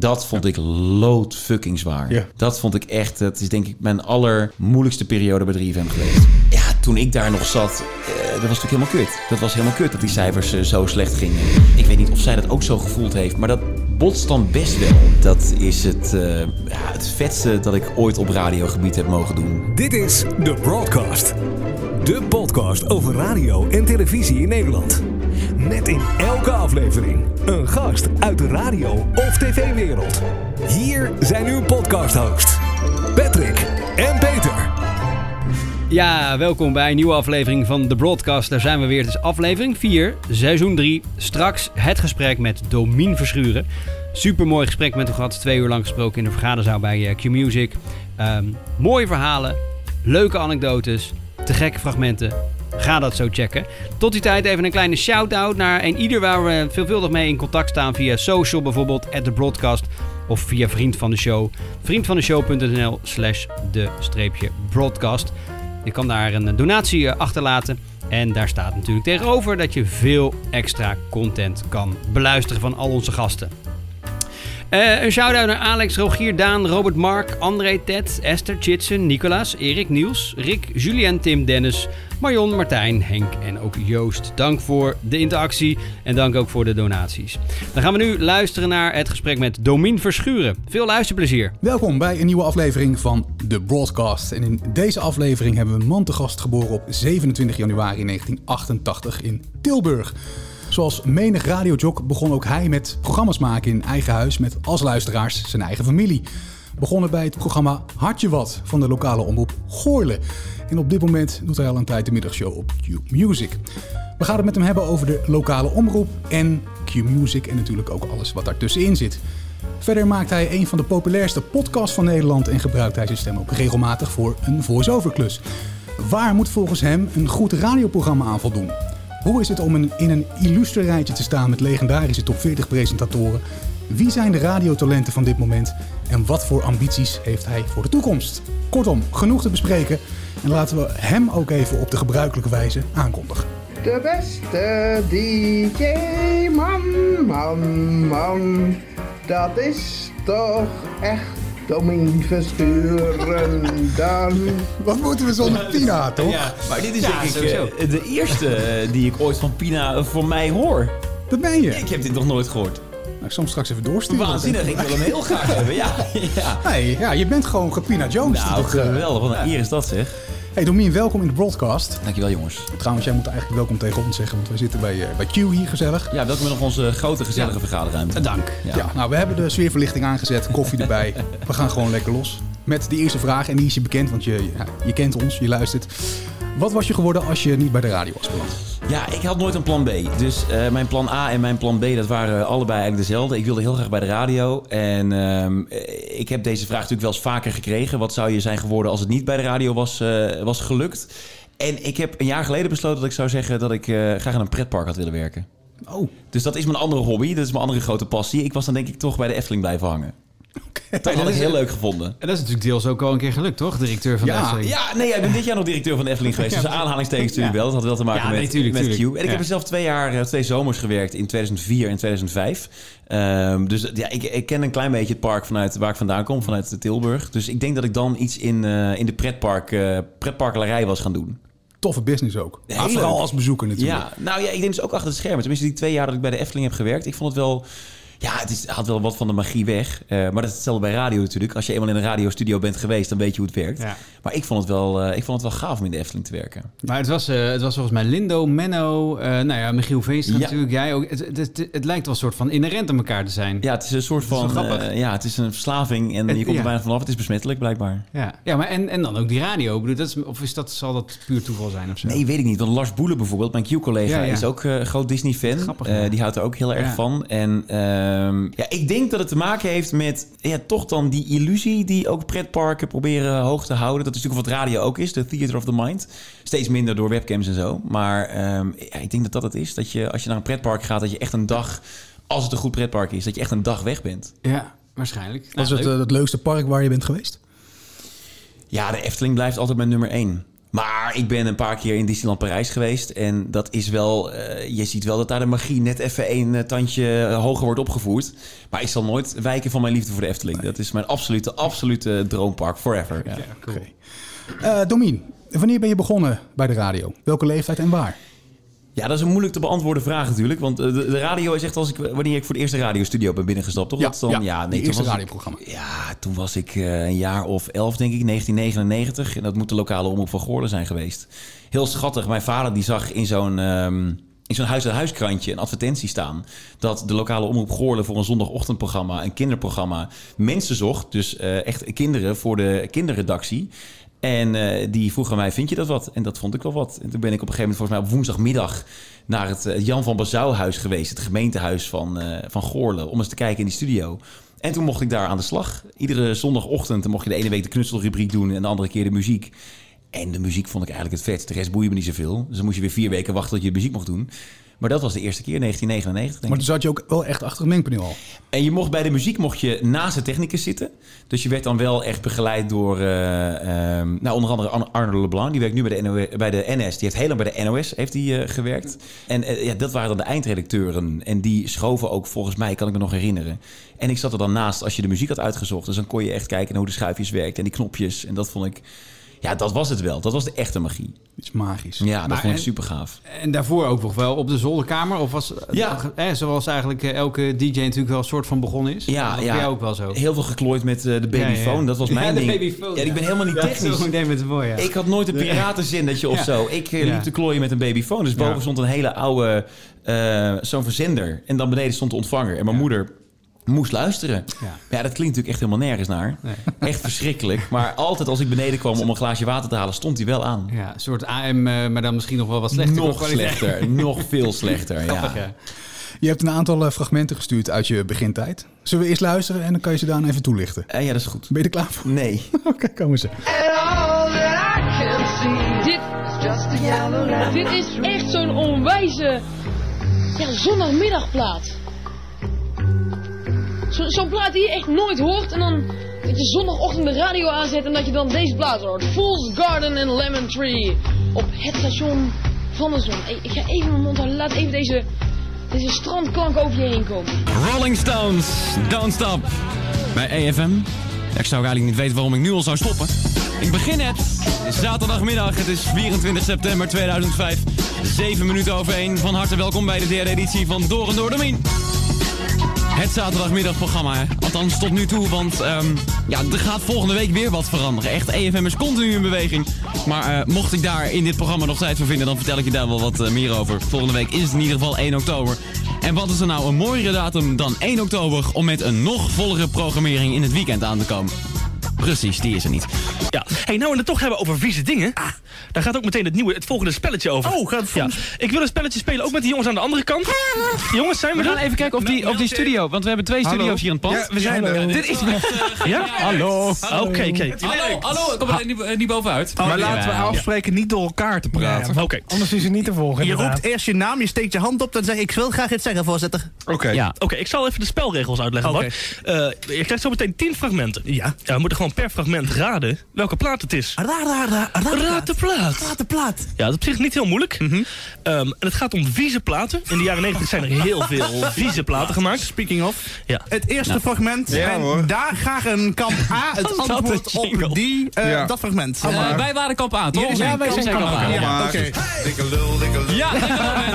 Dat vond ik lood fucking zwaar. Ja. Dat vond ik echt, het is denk ik mijn allermoeilijkste periode bij 3FM geweest. Ja, toen ik daar nog zat, eh, dat was natuurlijk helemaal kut. Dat was helemaal kut dat die cijfers eh, zo slecht gingen. Ik weet niet of zij dat ook zo gevoeld heeft, maar dat botst dan best wel. Dat is het, eh, ja, het vetste dat ik ooit op radiogebied heb mogen doen. Dit is The Broadcast. De podcast over radio en televisie in Nederland. Met in elke aflevering een gast uit de radio- of tv-wereld. Hier zijn uw podcast-hosts, Patrick en Peter. Ja, welkom bij een nieuwe aflevering van The Broadcast. Daar zijn we weer. Het is aflevering 4, seizoen 3. Straks het gesprek met Domien Verschuren. Supermooi gesprek met hem gehad. Twee uur lang gesproken in de vergaderzaal bij eh, Q-Music. Ehm, mooie verhalen, leuke anekdotes, te gekke fragmenten. Ga dat zo checken. Tot die tijd even een kleine shout-out naar ieder waar we veelvuldig mee in contact staan. Via social bijvoorbeeld, at The Broadcast. Of via Vriend van de Show. Vriendvandeshow.nl slash de streepje broadcast. Je kan daar een donatie eh, achterlaten. En daar staat natuurlijk tegenover dat je veel extra content kan beluisteren van al onze gasten. Eh, een shout-out naar Alex, Rogier, Daan, Robert Mark, André, Ted, Esther, Chitsen, Nicolaas, Erik, Niels, Rick, Julien, Tim, Dennis, Marion, Martijn, Henk en ook Joost. Dank voor de interactie en dank ook voor de donaties. Dan gaan we nu luisteren naar het gesprek met Domien Verschuren. Veel luisterplezier. Welkom bij een nieuwe aflevering van The Broadcast. En in deze aflevering hebben we een man te gast geboren op 27 januari 1988 in Tilburg. Zoals menig radiojock begon ook hij met programma's maken in eigen huis met als luisteraars zijn eigen familie. Begonnen bij het programma Hartje Wat van de lokale omroep Goorle. En op dit moment doet hij al een tijd de middagshow op Q-Music. We gaan het met hem hebben over de lokale omroep en Q-Music en natuurlijk ook alles wat daartussenin zit. Verder maakt hij een van de populairste podcasts van Nederland en gebruikt hij zijn stem ook regelmatig voor een voice-over klus. Waar moet volgens hem een goed radioprogramma aan voldoen? Hoe is het om in een illustre rijtje te staan met legendarische top 40 presentatoren? Wie zijn de radiotalenten van dit moment? En wat voor ambities heeft hij voor de toekomst? Kortom, genoeg te bespreken. En laten we hem ook even op de gebruikelijke wijze aankondigen. De beste DJ, man, man, man. Dat is toch echt Verschuren dan. Wat moeten we zonder Tina, toch? Ja, maar dit is Ja, denk ik sowieso. eh, de eerste eh, die ik ooit van Pina eh, voor mij hoor. Dat ben je. Ik heb dit nog nooit gehoord. Nou, ik zal hem straks even doorsturen. Waanzinnig, ik wil hem heel graag hebben. Ja, ja. Ja, je bent gewoon Gepina Jones. Nou, eh, geweldig. Wat een eer is dat zeg. Hey Domien, welkom in de broadcast. Dankjewel jongens. Trouwens, jij moet eigenlijk welkom tegen ons zeggen, want wij zitten bij, eh, bij Q hier gezellig. Ja, welkom in nog onze grote gezellige vergaderruimte. Dank. Ja. Ja. nou, we hebben de sfeerverlichting aangezet, koffie erbij. We gaan gewoon lekker los. Met de eerste vraag, en die is je bekend, want je, ja, je kent ons, je luistert. Wat was je geworden als je niet bij de radio was beland? Ja, ik had nooit een plan B. Dus eh, mijn plan A en mijn plan B, dat waren allebei eigenlijk dezelfde. Ik wilde heel graag bij de radio. En ehm, eh, ik heb deze vraag natuurlijk wel eens vaker gekregen. Wat zou je zijn geworden als het niet bij de radio was, eh, was gelukt? En ik heb een jaar geleden besloten dat ik zou zeggen dat ik eh, graag in een pretpark had willen werken. Oh, Dus dat is mijn andere hobby, dat is mijn andere grote passie. Ik was dan denk ik toch bij de Efteling blijven hangen. Dat had ik heel leuk gevonden. En dat is natuurlijk deels ook al een keer gelukt, toch? Directeur van Ja, de Efteling. Ja, nee, ik ben dit jaar nog directeur van de Efteling geweest. Dus aanhalingstekens natuurlijk wel. Dat had wel te maken nee, met, tuurlijk, met Q. En ik heb er zelf twee jaar, eh, twee zomers gewerkt in 2004 en 2005. Ehm, dus ja, ik, ik ken een klein beetje het park vanuit waar ik vandaan kom, vanuit Tilburg. Dus ik denk dat ik dan iets in, eh, in de pretpark, eh pretparkelarij was gaan doen. toffe business ook. Heel vooral leuk. als bezoeker natuurlijk. Ja, nou ja, ik denk dus ook achter het scherm. Tenminste, die twee jaar dat ik bij de Efteling heb gewerkt. Ik vond het wel... Ja, het, is, het had wel wat van de magie weg. Eh, maar dat is hetzelfde bij radio natuurlijk. Als je eenmaal in een radiostudio bent geweest, dan weet je hoe het werkt. Ja. Maar ik vond, het wel, eh, ik vond het wel gaaf om in de Efteling te werken. Maar het was, eh, het was volgens mij Lindo, Menno, eh, nou ja, Michiel Veenstra Ja. natuurlijk, jij ook. Het, het, het, het lijkt wel een soort van inherent aan elkaar te zijn. Ja, het is een soort van... grappig. eh, ja, het is een verslaving en Het- je komt ja. er bijna vanaf. Het is besmettelijk, blijkbaar. Ja, ja maar en, en dan ook die radio. Ik bedoel, dat is, of is dat, zal dat puur toeval zijn of zo? Nee, weet ik niet. Want Lars Boelen bijvoorbeeld, mijn Q-collega, Ja, ja. is ook eh, een groot Disney-fan. Eh, die houdt er ook heel erg Ja. van. En ehm, ja, ik denk dat het te maken heeft met ja, toch dan die illusie die ook pretparken proberen hoog te houden. Dat is natuurlijk wat radio ook is, de theater of the mind. Steeds minder door webcams en zo. Maar ehm, ja, ik denk dat dat het is. Dat je als je naar een pretpark gaat, dat je echt een dag, als het een goed pretpark is, dat je echt een dag weg bent. Ja, waarschijnlijk. Wat is het, leuk. eh, het leukste park waar je bent geweest? Ja, de Efteling blijft altijd mijn nummer één. Maar ik ben een paar keer in Disneyland Parijs geweest. En dat is wel. eh, je ziet wel dat daar de magie net even een eh, tandje hoger wordt opgevoerd. Maar ik zal nooit wijken van mijn liefde voor de Efteling. Dat is mijn absolute, absolute droompark. Forever. Ja. Oké. Eh, Domien, wanneer ben je begonnen bij de radio? Welke leeftijd en waar? Ja, dat is een moeilijk te beantwoorden vraag natuurlijk. Want eh, de, de radio is echt als ik, wanneer ik voor de eerste radiostudio ben binnengestapt, toch? Dat is dan, ja, nee, toen eerste was ik- radioprogramma. Ja, toen was ik eh, een jaar of elf, denk ik, 1999. En dat moet de lokale omroep van Goorlen zijn geweest. Heel schattig. Mijn vader die zag in zo'n ehm, in zo'n huis-aan-huiskrantje een advertentie staan... dat de lokale omroep Goorlen voor een zondagochtendprogramma... een kinderprogramma mensen zocht. Dus eh, echt kinderen voor de kinderredactie. En eh, die vroeg aan mij, vind je dat wat? En dat vond ik wel wat. En toen ben ik op een gegeven moment volgens mij op woensdagmiddag... naar het eh, Jan van Bazouwhuis geweest. Het gemeentehuis van, eh, van Goorlen. Om eens te kijken in die studio. En toen mocht ik daar aan de slag. Iedere zondagochtend mocht je de ene week de knutselrubriek doen... en de andere keer de muziek. En de muziek vond ik eigenlijk het vetst. De rest boeide me niet zoveel. Dus dan moest je weer vier weken wachten tot je muziek mocht doen. Maar dat was de eerste keer, 1999 denk Maar toen zat je ook wel echt achter het mengpaneel al. En je mocht bij de muziek mocht je naast de technicus zitten. Dus je werd dan wel echt begeleid door, eh, ehm, nou, onder andere Arno- Leblanc. Die werkt nu bij de, bij de NS. Die heeft heel lang bij de NOS heeft die, eh, gewerkt. En eh, ja, dat waren dan de eindredacteuren. En die schoven ook volgens mij, kan ik me nog herinneren. En ik zat er dan naast als je de muziek had uitgezocht. Dus dan kon je echt kijken naar hoe de schuifjes werkten en die knopjes. En dat vond ik, ja, dat was het wel. Dat was de echte magie. Iets magisch. Ja, dat Maar vond ik en- super gaaf. En daarvoor ook nog wel op de zolderkamer? Of was, Ja. eh, zoals eigenlijk eh, elke DJ natuurlijk wel een soort van begonnen is? Ja, dat ja. jij ook wel zo? Heel veel geklooid met eh, de ja, ja. Dat was mijn ja, de ding. ja, ik ben helemaal niet technisch. Idee met mooi, ja. Ik had nooit een piratenzin dat je of zo. Ik eh, liep te klooien met een babyfoon. Dus boven stond een hele oude, zo'n verzender. En dan beneden stond de ontvanger. En mijn moeder moest luisteren. Ja. Ja. dat klinkt natuurlijk echt helemaal nergens naar. Nee. Echt verschrikkelijk. Maar altijd als ik beneden kwam om een glaasje water te halen, stond hij wel aan. Ja, een soort AM, eh, maar dan misschien nog wel wat slechter. nog slechter. nog veel slechter. Ja. ja. Je hebt een aantal eh, fragmenten gestuurd uit je begintijd. Zullen we eerst luisteren en dan kan je ze daarna even toelichten. Eh, ja, dat is goed. Ben je er klaar voor? Nee. Oké, komen ze. Dit, dit is echt zo'n onwijze ja, zondagmiddagplaat. Zo- Zo'n plaat die je echt nooit hoort en dan dat je zondagochtend de radio aanzet en dat je dan deze plaat hoort. Fool's Garden en Lemon Tree op het station van de zon. Ik ga even mijn mond houden, laat even deze, deze strandklank over je heen komen. Rolling Stones, Don't Stop. Bij EFM. Ik zou eigenlijk niet weten waarom ik nu al zou stoppen. Ik begin net. Zaterdagmiddag, het is 24 september 2005. 7 minuten over 1. Van harte welkom bij de derde editie van Door en Door. Het zaterdagmiddagprogramma, hè. althans tot nu toe, want ehm, ja, er gaat volgende week weer wat veranderen. Echt, EFM is continu in beweging. Maar eh, mocht ik daar in dit programma nog tijd voor vinden, dan vertel ik je daar wel wat eh, meer over. Volgende week is het in ieder geval 1 oktober. En wat is er nou een mooiere datum dan 1 oktober om met een nog vollere programmering in het weekend aan te komen? Precies, die is er niet. Ja. Hey, nou we het toch hebben over vieze dingen. Daar gaat ook meteen het nieuwe, het volgende spelletje over. Oh, gaat het ja. Ik wil een spelletje spelen, ook met die jongens aan de andere kant. Jongens, zijn we, We gaan er? even kijken of die, of die studio, want we hebben twee studio's hier in het pand. Ja, we zijn er. Dit is... Ja? Hallo. Oké, oké. Hallo, hallo, ik kom er niet, niet bovenuit. Maar laten we afspreken niet door elkaar te praten. Oké. Anders is het niet te volgen. Je roept eerst je naam, je steekt je hand op en zegt ik wil graag iets zeggen, voorzitter. Oké. Ja. Oké, ik zal even de spelregels uitleggen. Oké. Eh, je krijgt zo meteen 10 fragmenten. Ja. we moeten gewoon per fragment raden welke plaat het is. Raar, raar, raar, raar. Raad de plaat. Raad de plaat. Ja, dat is op zich niet heel moeilijk. Ehm, en het gaat om vieze platen. In de jaren 90 zijn er heel veel vieze platen gemaakt. Speaking of. Ja. Het eerste fragment. en daar graag een kamp A het antwoord op die, eh, Ja. dat fragment. Eh, wij waren kamp A, toch? Zijn wij zijn kamp A. A. Ja, oké. Ja,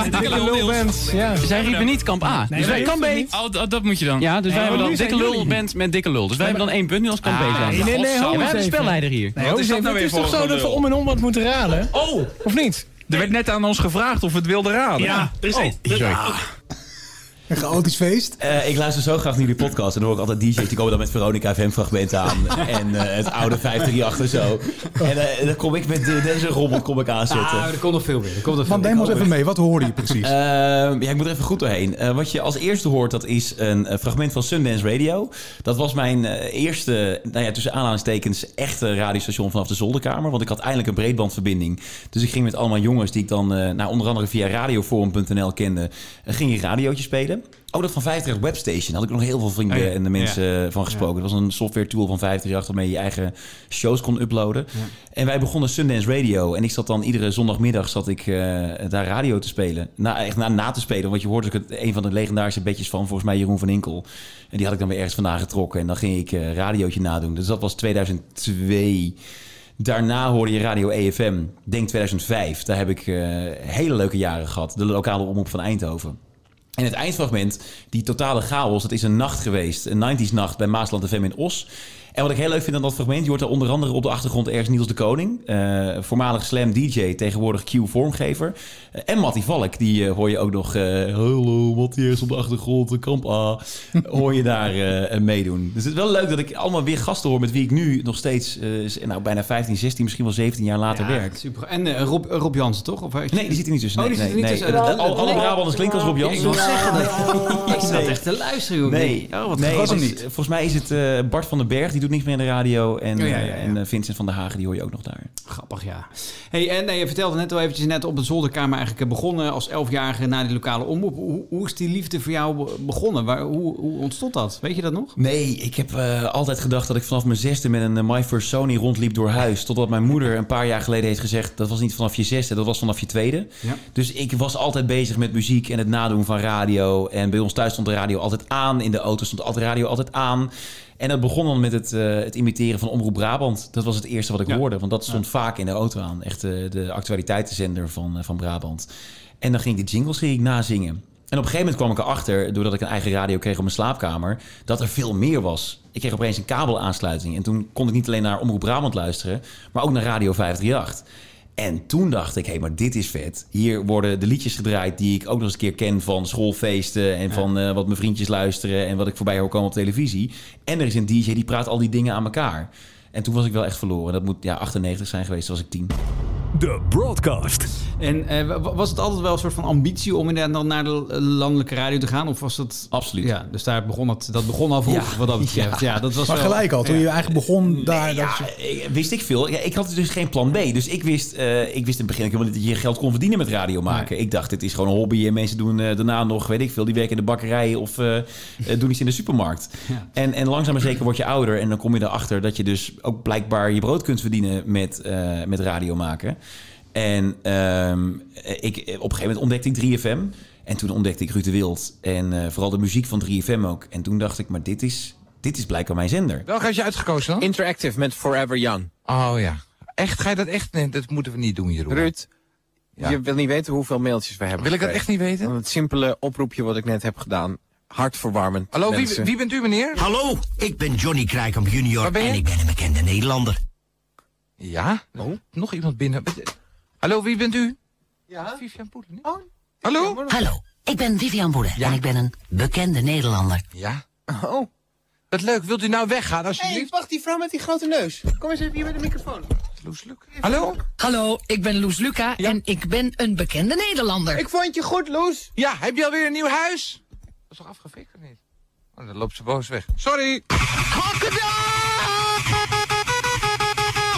dikke lul band. Ja. Zij riepen niet kamp A. dus wij kamp B. Oh, dat, dat moet je dan. Ja, dus wij hebben dan dikke lul band met dikke lul. Dus wij hebben dan één punt nu als kamp B zijn. Nee, nee, nee, ho eens hebben een spelleider hier. Nee, is dat het nou is weer toch zo dat we om en om wat moeten raden? Oh, Of niet? er werd net aan ons gevraagd of we het wilden raden. Ja, er is één. Een chaotisch feest. Eh, ik luister zo graag naar jullie podcast. En dan hoor ik altijd DJ's die komen dan met Veronica FM fragmenten aan. en eh, het oude 538 zo. En eh, dan kom ik met de- deze rommel kom ik aanzetten. Ah, er komt nog veel meer. Er komt nog veel Want neem ons even mee, wat hoorde je precies? Ehm, ja, ik moet er even goed doorheen. Eh, wat je als eerste hoort, dat is een fragment van Sundance Radio. Dat was mijn eh, eerste, nou ja, tussen aanhalingstekens, echte radiostation vanaf de zolderkamer. Want ik had eindelijk een breedbandverbinding. Dus ik ging met allemaal jongens die ik dan, eh, nou, onder andere via radioforum.nl kende, ging ik radiootje spelen. Oh, dat van 538 Webstation. Had ik nog heel veel vrienden Oh ja, en de mensen ja. van gesproken. Dat was een software tool van 538 waarmee je je eigen shows kon uploaden. En wij begonnen Sundance Radio. En ik zat dan iedere zondagmiddag zat ik, eh, daar radio te spelen. Na, echt na, na te spelen. Want je hoorde ook het, een van de legendarische bedjes van volgens mij Jeroen van Inkel. En die had ik dan weer ergens vandaan getrokken. En dan ging ik eh radiootje nadoen. Dus dat was 2002. Daarna hoorde je Radio EFM, denk 2005. Daar heb ik eh, hele leuke jaren gehad. De lokale omroep van Eindhoven. En het eindfragment, die totale chaos, dat is een nacht geweest. Een 90s nacht bij Maasland FM in Os. En wat ik heel leuk vind aan dat fragment, je hoort er onder andere op de achtergrond ergens Niels de Koning. eh, voormalig Slam DJ, tegenwoordig Q-vormgever. Eh, en Mattie Valk, die eh, hoor je ook nog... eh Hallo, Mattie is op de achtergrond, de kamp A. hoor je daar eh, meedoen. Dus het is wel leuk dat ik allemaal weer gasten hoor met wie ik nu nog steeds... eh, nou, bijna 15, 16, misschien wel 17 jaar later werk. Super. En Rob, Rob Jansen, toch? Of, Nee, die zit er niet tussen. Oh, Nee, die zit er nee, niet nee. tussen. Alle- Alle Nee. Brabanders klinken als Rob Jansen. Ik wil zeggen, dat- ik zat Nee. echt te luisteren, joh. Nee, Oh, wat nee is- Volgens mij is het eh, Bart van den Berg, die doet niks meer in de radio. En, Oh, ja, ja, eh, ja. en eh, Vincent van der Hagen, die hoor je ook nog daar. Grappig, ja. Hey, en nee, je vertelde net al eventjes net op de zolderkamer eigenlijk eh, begonnen als elfjarige na die lokale omroep. Hoe, hoe is die liefde voor jou be- begonnen? Waar, hoe, hoe ontstond dat? Weet je dat nog? Nee, ik heb eh, altijd gedacht dat ik vanaf mijn zesde met een eh, My First Sony rondliep door huis. Totdat mijn moeder een paar jaar geleden heeft gezegd... dat was niet vanaf je zesde, dat was vanaf je tweede. Ja. Dus ik was altijd bezig met muziek en het nadoen van radio. En bij ons thuis stond de radio altijd aan. In de auto stond altijd radio altijd aan. En dat begon dan met het, eh, het imiteren van Omroep Brabant. Dat was het eerste wat ik Ja. hoorde. Want dat stond vaak in de auto aan. Echt eh, de actualiteitenzender van, eh, van Brabant. En dan ging ik de jingles ging ik nazingen. En op een gegeven moment kwam ik erachter, doordat ik een eigen radio kreeg op mijn slaapkamer, dat er veel meer was. Ik kreeg opeens een kabelaansluiting. En toen kon ik niet alleen naar Omroep Brabant luisteren, maar ook naar Radio 538. En toen dacht ik, hé, maar dit is vet. Hier worden de liedjes gedraaid die ik ook nog eens een keer ken van schoolfeesten... en van eh, wat mijn vriendjes luisteren en wat ik voorbij hoor komen op televisie. En er is een DJ die praat al die dingen aan elkaar. En toen was ik wel echt verloren. Dat moet ja, 98 zijn geweest, toen was ik 10. De Broadcast. En eh, wa- was het altijd wel een soort van ambitie om inderdaad dan naar de eh, landelijke radio te gaan? Of was dat... Absoluut. Ja, dus daar begon het, dat begon al vroeg, Ja. wat dat betreft. Ja, Ja. dat was Maar wel- gelijk al, toen ja. je eigenlijk begon daar... ja, ik- wist ik veel. Ja, ik had dus geen plan B. Dus ik wist, eh, ik wist in het begin ook helemaal niet dat je geld kon verdienen met radio maken. Ik dacht, het is gewoon een hobby en mensen doen daarna nog, weet ik veel, die werken in de bakkerij of doen iets in de supermarkt. Ja. En, en langzaam maar zeker word je ouder en dan kom je erachter dat je dus ook blijkbaar je brood kunt verdienen met, eh, met radio maken. En ehm, ik, op een gegeven moment ontdekte ik 3FM. En toen ontdekte ik Ruud de Wild. En eh, vooral de muziek van 3FM ook. En toen dacht ik, maar dit is, dit is blijkbaar mijn zender. Welke had je uitgekozen dan? Interactive met Forever Young. Oh ja. Echt? Ga je dat echt? Nee, dat moeten we niet doen, Jeroen. Ruud, Ja. je wil niet weten hoeveel mailtjes we hebben Wil ik dat gekregen. echt niet weten? Van Het simpele oproepje wat ik net heb gedaan. Hartverwarmend. Hallo, wie, wie bent u meneer? Hallo, ik ben Johnny Krijkamp junior Waar ben je? en ik ben een bekende Nederlander. Ja? Oh. Nog iemand binnen. Hallo, wie bent u? Ja? Vivian Poeder. niet? Oh. Hallo? Hallo, ik ben Vivian Boede en ik ben een bekende Nederlander. Ja? Oh. Wat leuk. Wilt u nou weggaan alsjeblieft? Hey, wacht, die vrouw met die grote neus. Kom eens even hier bij de microfoon. Loes. Hallo? Hallo, ik ben Loes Luca en ik ben een bekende Nederlander. Ik vond je goed, Loes. Ja, heb je alweer een nieuw huis? Dat is toch afgefikt of niet? Oh, dan loopt ze boos weg. Sorry.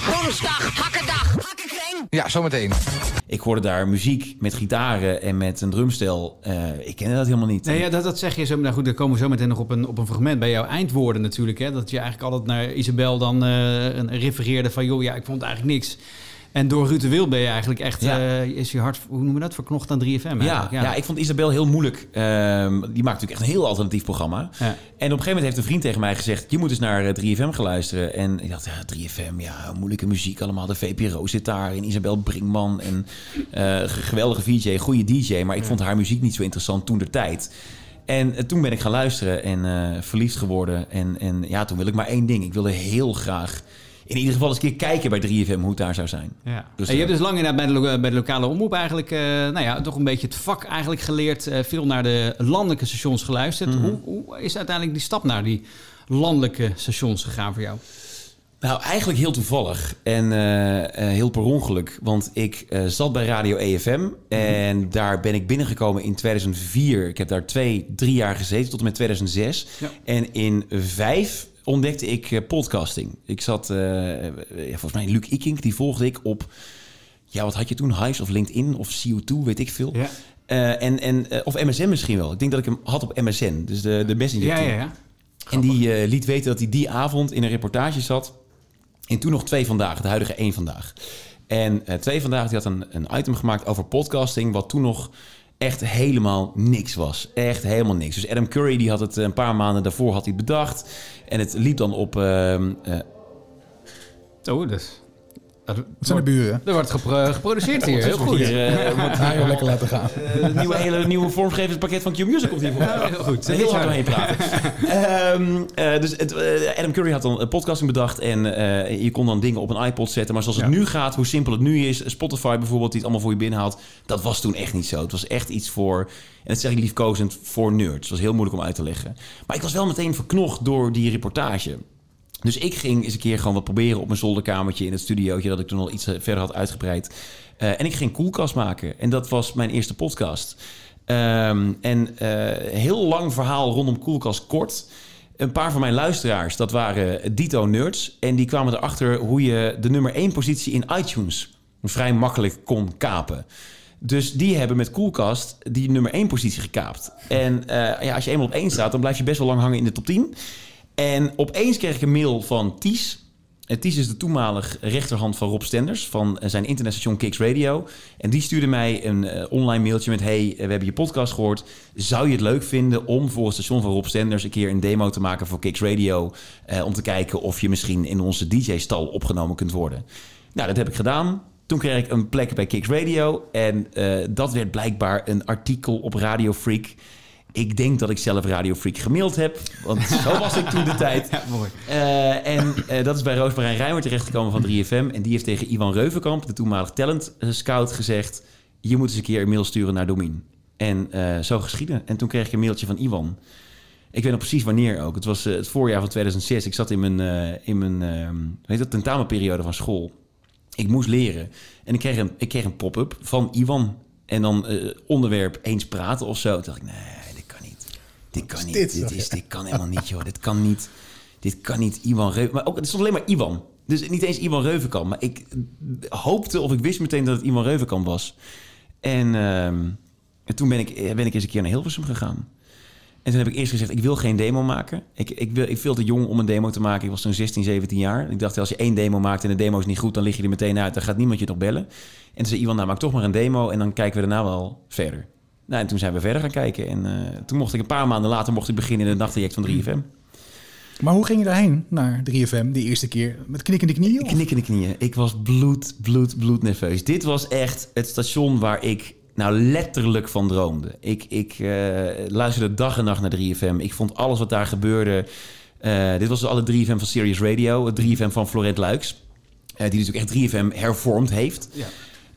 Woensdag, hakkendag, hakkenkring. Ja, zometeen. Ik hoorde daar muziek met gitaren en met een drumstel. Eh, ik kende dat helemaal niet. Nee, ja, dat, dat zeg je zo. Nou goed, daar komen we zo meteen nog op een, op een fragment bij jouw eindwoorden natuurlijk. Hè, dat je eigenlijk altijd naar Isabel dan eh, een refereerde van... joh, ja, ik vond eigenlijk niks. En door Ruud de Wild ben je eigenlijk echt... Ja. eh, is je hart, hoe noemen we dat, verknocht aan 3FM Ja, ja. ik vond Isabel heel moeilijk. Ehm, die maakt natuurlijk echt een heel alternatief programma. Ja. En op een gegeven moment heeft een vriend tegen mij gezegd... je moet eens naar eh, 3FM gaan luisteren. En ik dacht, ja, 3FM, ja, moeilijke muziek allemaal. De VPRO zit daar en Isabel Brinkman. En eh, geweldige VJ, goede DJ. Maar ik vond haar muziek niet zo interessant toen de tijd. En toen ben ik gaan luisteren en verliefd geworden. En, en ja, toen wil ik maar één ding. Ik wilde heel graag... in ieder geval eens een keer kijken bij 3FM hoe het daar zou zijn. Ja. Dus, en je eh, hebt dus lang inderdaad bij de, lo- bij de lokale omroep eigenlijk, eh, nou ja, toch een beetje het vak eigenlijk geleerd. eh, veel naar de landelijke stations geluisterd. Mhm. hoe, hoe is uiteindelijk die stap naar die landelijke stations gegaan voor jou? Nou, eigenlijk heel toevallig en eh, eh, heel per ongeluk. Want ik eh, zat bij Radio EFM en daar ben ik binnengekomen in 2004. Ik heb daar twee, drie jaar gezeten tot en met 2006. Ja. En in vijf ontdekte ik eh, podcasting. Ik zat, eh, eh, ja, volgens mij Luc Ikink, die volgde ik op... Ja, wat had je toen? Hives of LinkedIn of CO2, weet ik veel. Ja. En, en, of MSN misschien wel. Ik denk dat ik hem had op MSN, dus de, de Messenger. Ja, ja, ja. En die liet weten dat hij die avond in een reportage zat. En toen nog twee vandaag, de huidige één vandaag. En twee vandaag, die had een, een item gemaakt over podcasting, wat toen nog echt helemaal niks was. Echt helemaal niks. Dus Adam Curry, die had het een paar maanden daarvoor had hij bedacht. En het liep dan op... eh, Oh, dus. Dat zijn de buren. Er wordt gepro- geproduceerd hier, heel goed. Hier, eh, wordt- Ja, joh, lekker laten gaan. Eh, het nieuwe, hele nieuwe vormgevingspakket van Q-Music komt hiervoor. Ja, heel goed. Heel hard doorheen praten. Ehm, eh, dus het, eh, Adam Curry had dan een podcasting bedacht en eh, je kon dan dingen op een iPod zetten. Maar zoals het nu gaat, hoe simpel het nu is, Spotify bijvoorbeeld, die het allemaal voor je binnenhaalt, dat was toen echt niet zo. Het was echt iets voor, en dat zeg ik liefkozend, voor nerds. Het was heel moeilijk om uit te leggen. Maar ik was wel meteen verknocht door die reportage. Dus ik ging eens een keer gewoon wat proberen op mijn zolderkamertje in het studiootje dat ik toen al iets eh, verder had uitgebreid. Eh, en ik ging Koelkast maken. En dat was mijn eerste podcast. Ehm, en eh, heel lang verhaal rondom Koelkast kort. Een paar van mijn luisteraars, dat waren Dito Nerds. En die kwamen erachter hoe je de nummer 1 positie in iTunes vrij makkelijk kon kapen. Dus die hebben met Koelkast die nummer 1 positie gekaapt. En ja, als je eenmaal op 1 staat, dan blijf je best wel lang hangen in de top 10. En opeens kreeg ik een mail van Ties. En Ties is de toenmalig rechterhand van Rob Stenders van zijn internetstation Kicks Radio. En die stuurde mij een eh, online mailtje met: Hey, we hebben je podcast gehoord. Zou je het leuk vinden om voor het station van Rob Stenders een keer een demo te maken voor Kicks Radio? eh, om te kijken of je misschien in onze DJ-stal opgenomen kunt worden. Nou, dat heb ik gedaan. Toen kreeg ik een plek bij Kicks Radio. En eh, dat werd blijkbaar een artikel op Radio Freak. Ik denk dat ik zelf Radio Freak gemaild heb. Want zo was ik toen de tijd. mooi. Eh, en eh, dat is bij Roosmarijn Rijmer terechtgekomen van 3FM. En die heeft tegen Ivan Reuvenkamp, de toenmalig talent eh, scout, gezegd... je moet eens een keer een mail sturen naar Domien. En zo geschieden. En toen kreeg ik een mailtje van Ivan. Ik weet nog precies wanneer ook. Het was het voorjaar van 2006. Ik zat in mijn, in mijn eh, hoe heet dat, tentamenperiode van school. Ik moest leren. En ik kreeg een, ik kreeg een pop-up van Ivan. En dan onderwerp eens praten of zo. Toen dacht ik, nee, dit kan niet. Dit dit? Is, dit kan helemaal niet, joh. Dit kan niet. Dit kan niet Ivan Reuven. Maar ook, het stond alleen maar Ivan. Dus niet eens Ivan Reuvenkamp. Maar ik hoopte of ik wist meteen dat het Ivan Reuvenkamp was. En, ehm, en toen ben ik, ben ik eens een keer naar Hilversum gegaan. En toen heb ik eerst gezegd, ik wil geen demo maken. Ik, ik, wil, ik veel te jong om een demo te maken. Ik was toen 16, 17 jaar. Ik dacht, als je één demo maakt en de demo is niet goed... dan lig je er meteen uit, dan gaat niemand je nog bellen. En toen zei Iwan, nou maak toch maar een demo... en dan kijken we daarna wel verder. Nou, en toen zijn we verder gaan kijken. En eh, toen mocht ik een paar maanden later mocht ik beginnen in het nachttraject van 3FM. Maar hoe ging je daarheen naar 3FM die eerste keer? Met knikkende knieën? of? Knikkende knieën. Ik was bloed, bloed, bloed nerveus. Dit was echt het station waar ik nou letterlijk van droomde. Ik, ik eh, luisterde dag en nacht naar 3FM. Ik vond alles wat daar gebeurde. eh, dit was dus alle 3FM van Serious Radio. Het 3FM van Florent Luiks. die natuurlijk echt 3FM hervormd heeft. Ja.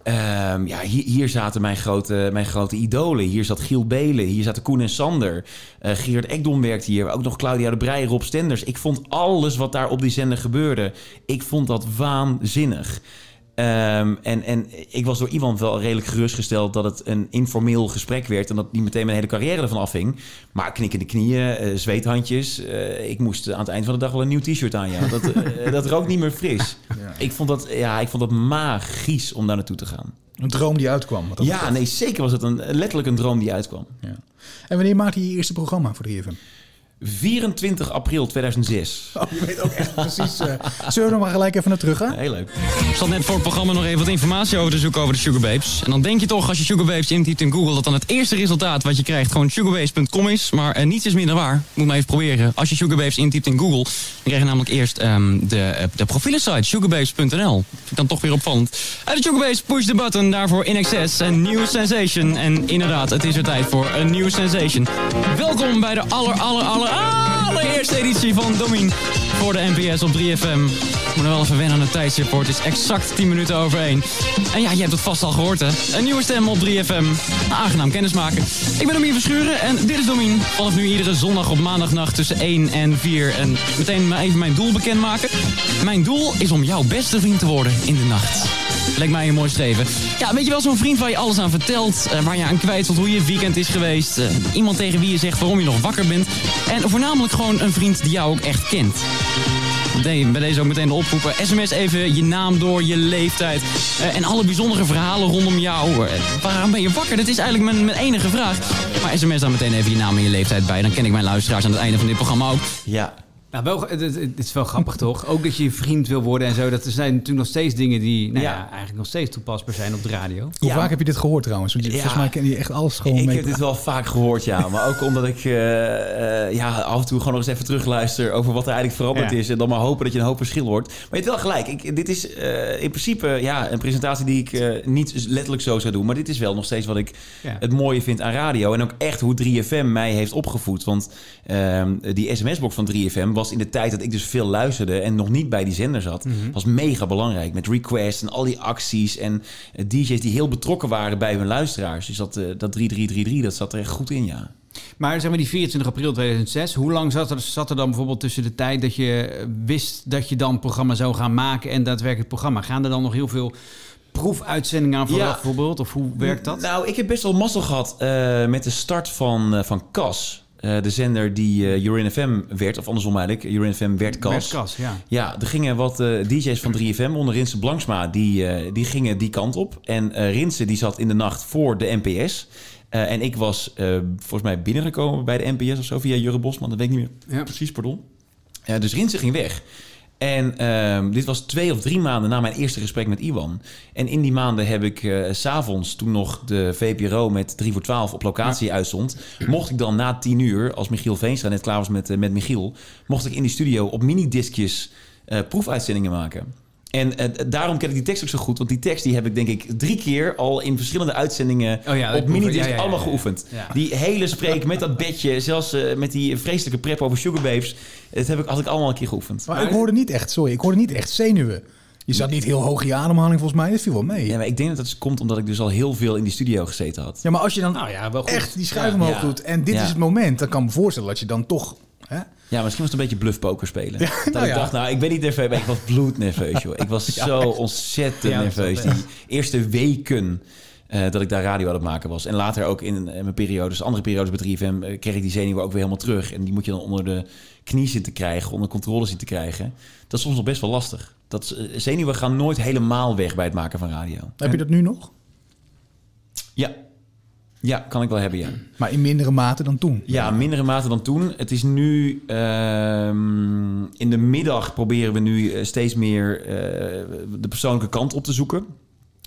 Ehm, ja, hier, hier zaten mijn grote, mijn grote idolen. Hier zat Giel Belen, hier zaten Koen en Sander. Eh Gerard Ekdom werkte hier, ook nog Claudia de Breij, Rob Stenders. Ik vond alles wat daar op die zender gebeurde, ik vond dat waanzinnig. Ehm, en, en ik was door iemand wel redelijk gerustgesteld dat het een informeel gesprek werd... en dat niet meteen mijn hele carrière ervan afhing. Maar knikkende knieën, eh, zweethandjes. eh, ik moest aan het eind van de dag wel een nieuw t-shirt aan. Ja. Dat, eh, dat rook niet meer fris. Ik, vond dat, ja, ik vond dat magisch om daar naartoe te gaan. Een droom die uitkwam. wat dat Ja, betreft. nee, zeker was het een, letterlijk een droom die uitkwam. Ja. En wanneer maakte je je eerste programma voor 3FM? 24 april 2006. Oh, je weet ook echt precies. eh, zullen we nog maar gelijk even naar terug gaan? Heel leuk. Ik zat net voor het programma nog even wat informatie over te zoeken over de Sugar Babes. En dan denk je toch als je Sugar Babes intypt in Google... dat dan het eerste resultaat wat je krijgt gewoon sugarbabes.com is. Maar eh, niets is minder waar. Moet maar even proberen. Als je Sugar Babes intypt in Google... dan krijg je namelijk eerst ehm, de, eh, de profielensite sugarbabes.nl. Vind ik dan toch weer opvallend. Uit de Sugar Babes push the button. Daarvoor in excess en new sensation. En inderdaad, het is er tijd voor een nieuwe sensation. Welkom bij de aller, aller, aller, allereerste editie van Domien voor de NPS op 3FM. Moet nog wel even wennen aan het tijdstip. Het is exact 10 minuten over 1. En ja, je hebt het vast al gehoord hè. Een nieuwe stem op 3FM. Aangenaam kennismaken. Ik ben Domien Verschuren en dit is Domien. Vanaf nu iedere zondag op maandagnacht tussen 1 en 4. En meteen even mijn doel bekendmaken. Mijn doel is om jouw beste vriend te worden in de nacht. Lijkt mij een mooi streven. Ja, weet je wel, zo'n vriend waar je alles aan vertelt. eh, waar je aan kwijt wilt hoe je weekend is geweest. eh, iemand tegen wie je zegt waarom je nog wakker bent. En voornamelijk gewoon een vriend die jou ook echt kent. Bij deze ook meteen de oproepen. SMS even je naam door, je leeftijd. eh, en alle bijzondere verhalen rondom jou. Eh, waarom ben je wakker? Dat is eigenlijk mijn, mijn enige vraag. Maar sms dan meteen even je naam en je leeftijd bij. Dan ken ik mijn luisteraars aan het einde van dit programma ook. Ja. Nou, wel, het, is wel grappig toch? Ook dat je vriend wil worden en zo. Dat er zijn natuurlijk nog steeds dingen die nou ja. eigenlijk nog steeds toepasbaar zijn op de radio. Hoe vaak heb je dit gehoord trouwens? Want je, volgens mij ken je echt alles gewoon Ik mee. heb dit wel vaak gehoord, ja. Maar ook omdat ik eh, eh, ja, af en toe gewoon nog eens even terugluister over wat er eigenlijk veranderd Ja. is. En dan maar hopen dat je een hoop verschil hoort. Maar je hebt wel gelijk. Ik, dit is eh, in principe ja, een presentatie die ik eh, niet letterlijk zo zou doen. Maar dit is wel nog steeds wat ik Ja. het mooie vind aan radio. En ook echt hoe 3FM mij heeft opgevoed. Want ehm, die sms-box van 3FM was in de tijd dat ik dus veel luisterde en nog niet bij die zender zat, Mhm. was mega belangrijk. Met requests en al die acties en eh, DJ's die heel betrokken waren bij hun luisteraars. Dus dat, eh, dat 3333, dat zat er echt goed in, ja. Maar zeg maar die 24 april 2006, hoe lang zat er, zat er dan bijvoorbeeld tussen de tijd dat je eh, wist dat je dan het programma zou gaan maken en daadwerkelijk programma? Gaan er dan nog heel veel proefuitzendingen aan vooraf Ja. bijvoorbeeld? Of hoe werkt dat? Nou, ik heb best wel mazzel gehad eh, met de start van, van CAS. Eh, de zender die eh Urin FM werd, of andersom eigenlijk. Urin FM werd CAS. CAS, ja. Ja, er gingen wat eh, DJ's van 3FM onder Rinse Blanksma, die, eh, die gingen die kant op. En eh Rinse die zat in de nacht voor de NPS. Eh, en ik was eh, volgens mij binnengekomen bij de NPS of zo, via Jurre Bosman, dat weet ik niet meer Ja. precies, pardon. Eh, dus Rinse ging weg. En ehm, dit was twee of drie maanden na mijn eerste gesprek met Iwan. En in die maanden heb ik eh, s s'avonds, toen nog de VPRO met 3 voor 12 op locatie uitstond... mocht ik dan na 10 uur, als Michiel Veenstra net klaar was met, eh, met Michiel... mocht ik in die studio op minidiscjes eh proefuitzendingen maken. En eh, daarom ken ik die tekst ook zo goed. Want die tekst die heb ik denk ik drie keer al in verschillende uitzendingen... Oh ja, op minidisc ja, ja, ja, allemaal ja. geoefend. Ja. Die hele spreek met dat bedje, zelfs eh, met die vreselijke prep over Sugar Babes... Dat heb ik, had ik allemaal een keer geoefend. Maar ik hoorde niet echt, sorry, ik hoorde niet echt zenuwen. Je zat niet heel hoog in je ademhaling volgens mij, dat viel wel mee. Ja, maar ik denk dat dat komt omdat ik dus al heel veel in die studio gezeten had. Ja, maar als je dan Nou ja, wel goed. echt die schuif Ja. omhoog Ja. doet en dit Ja. is het moment, dan kan ik me voorstellen dat je dan toch... Hè? Ja, misschien was het een beetje bluffpoker spelen. dat nou ik ja. dacht, nou, ik ben niet nerveus, maar ik was bloednerveus, joh. Ik was Ja, zo ontzettend nerveus. Die eerste weken eh, dat ik daar radio aan het maken was. En later ook in eh, mijn periodes, andere periodes bij 3FM, eh, kreeg ik die zenuwen ook weer helemaal terug. En die moet je dan onder de knie zien te krijgen, onder controle zien te krijgen. Dat is soms nog best wel lastig. Dat, zenuwen gaan nooit helemaal weg bij het maken van radio. Heb je dat nu nog? Ja. Ja, kan ik wel hebben, ja. Maar in mindere mate dan toen. Ja, mindere mate dan toen. Het is nu... ehm, in de middag proberen we nu eh, steeds meer eh, de persoonlijke kant op te zoeken.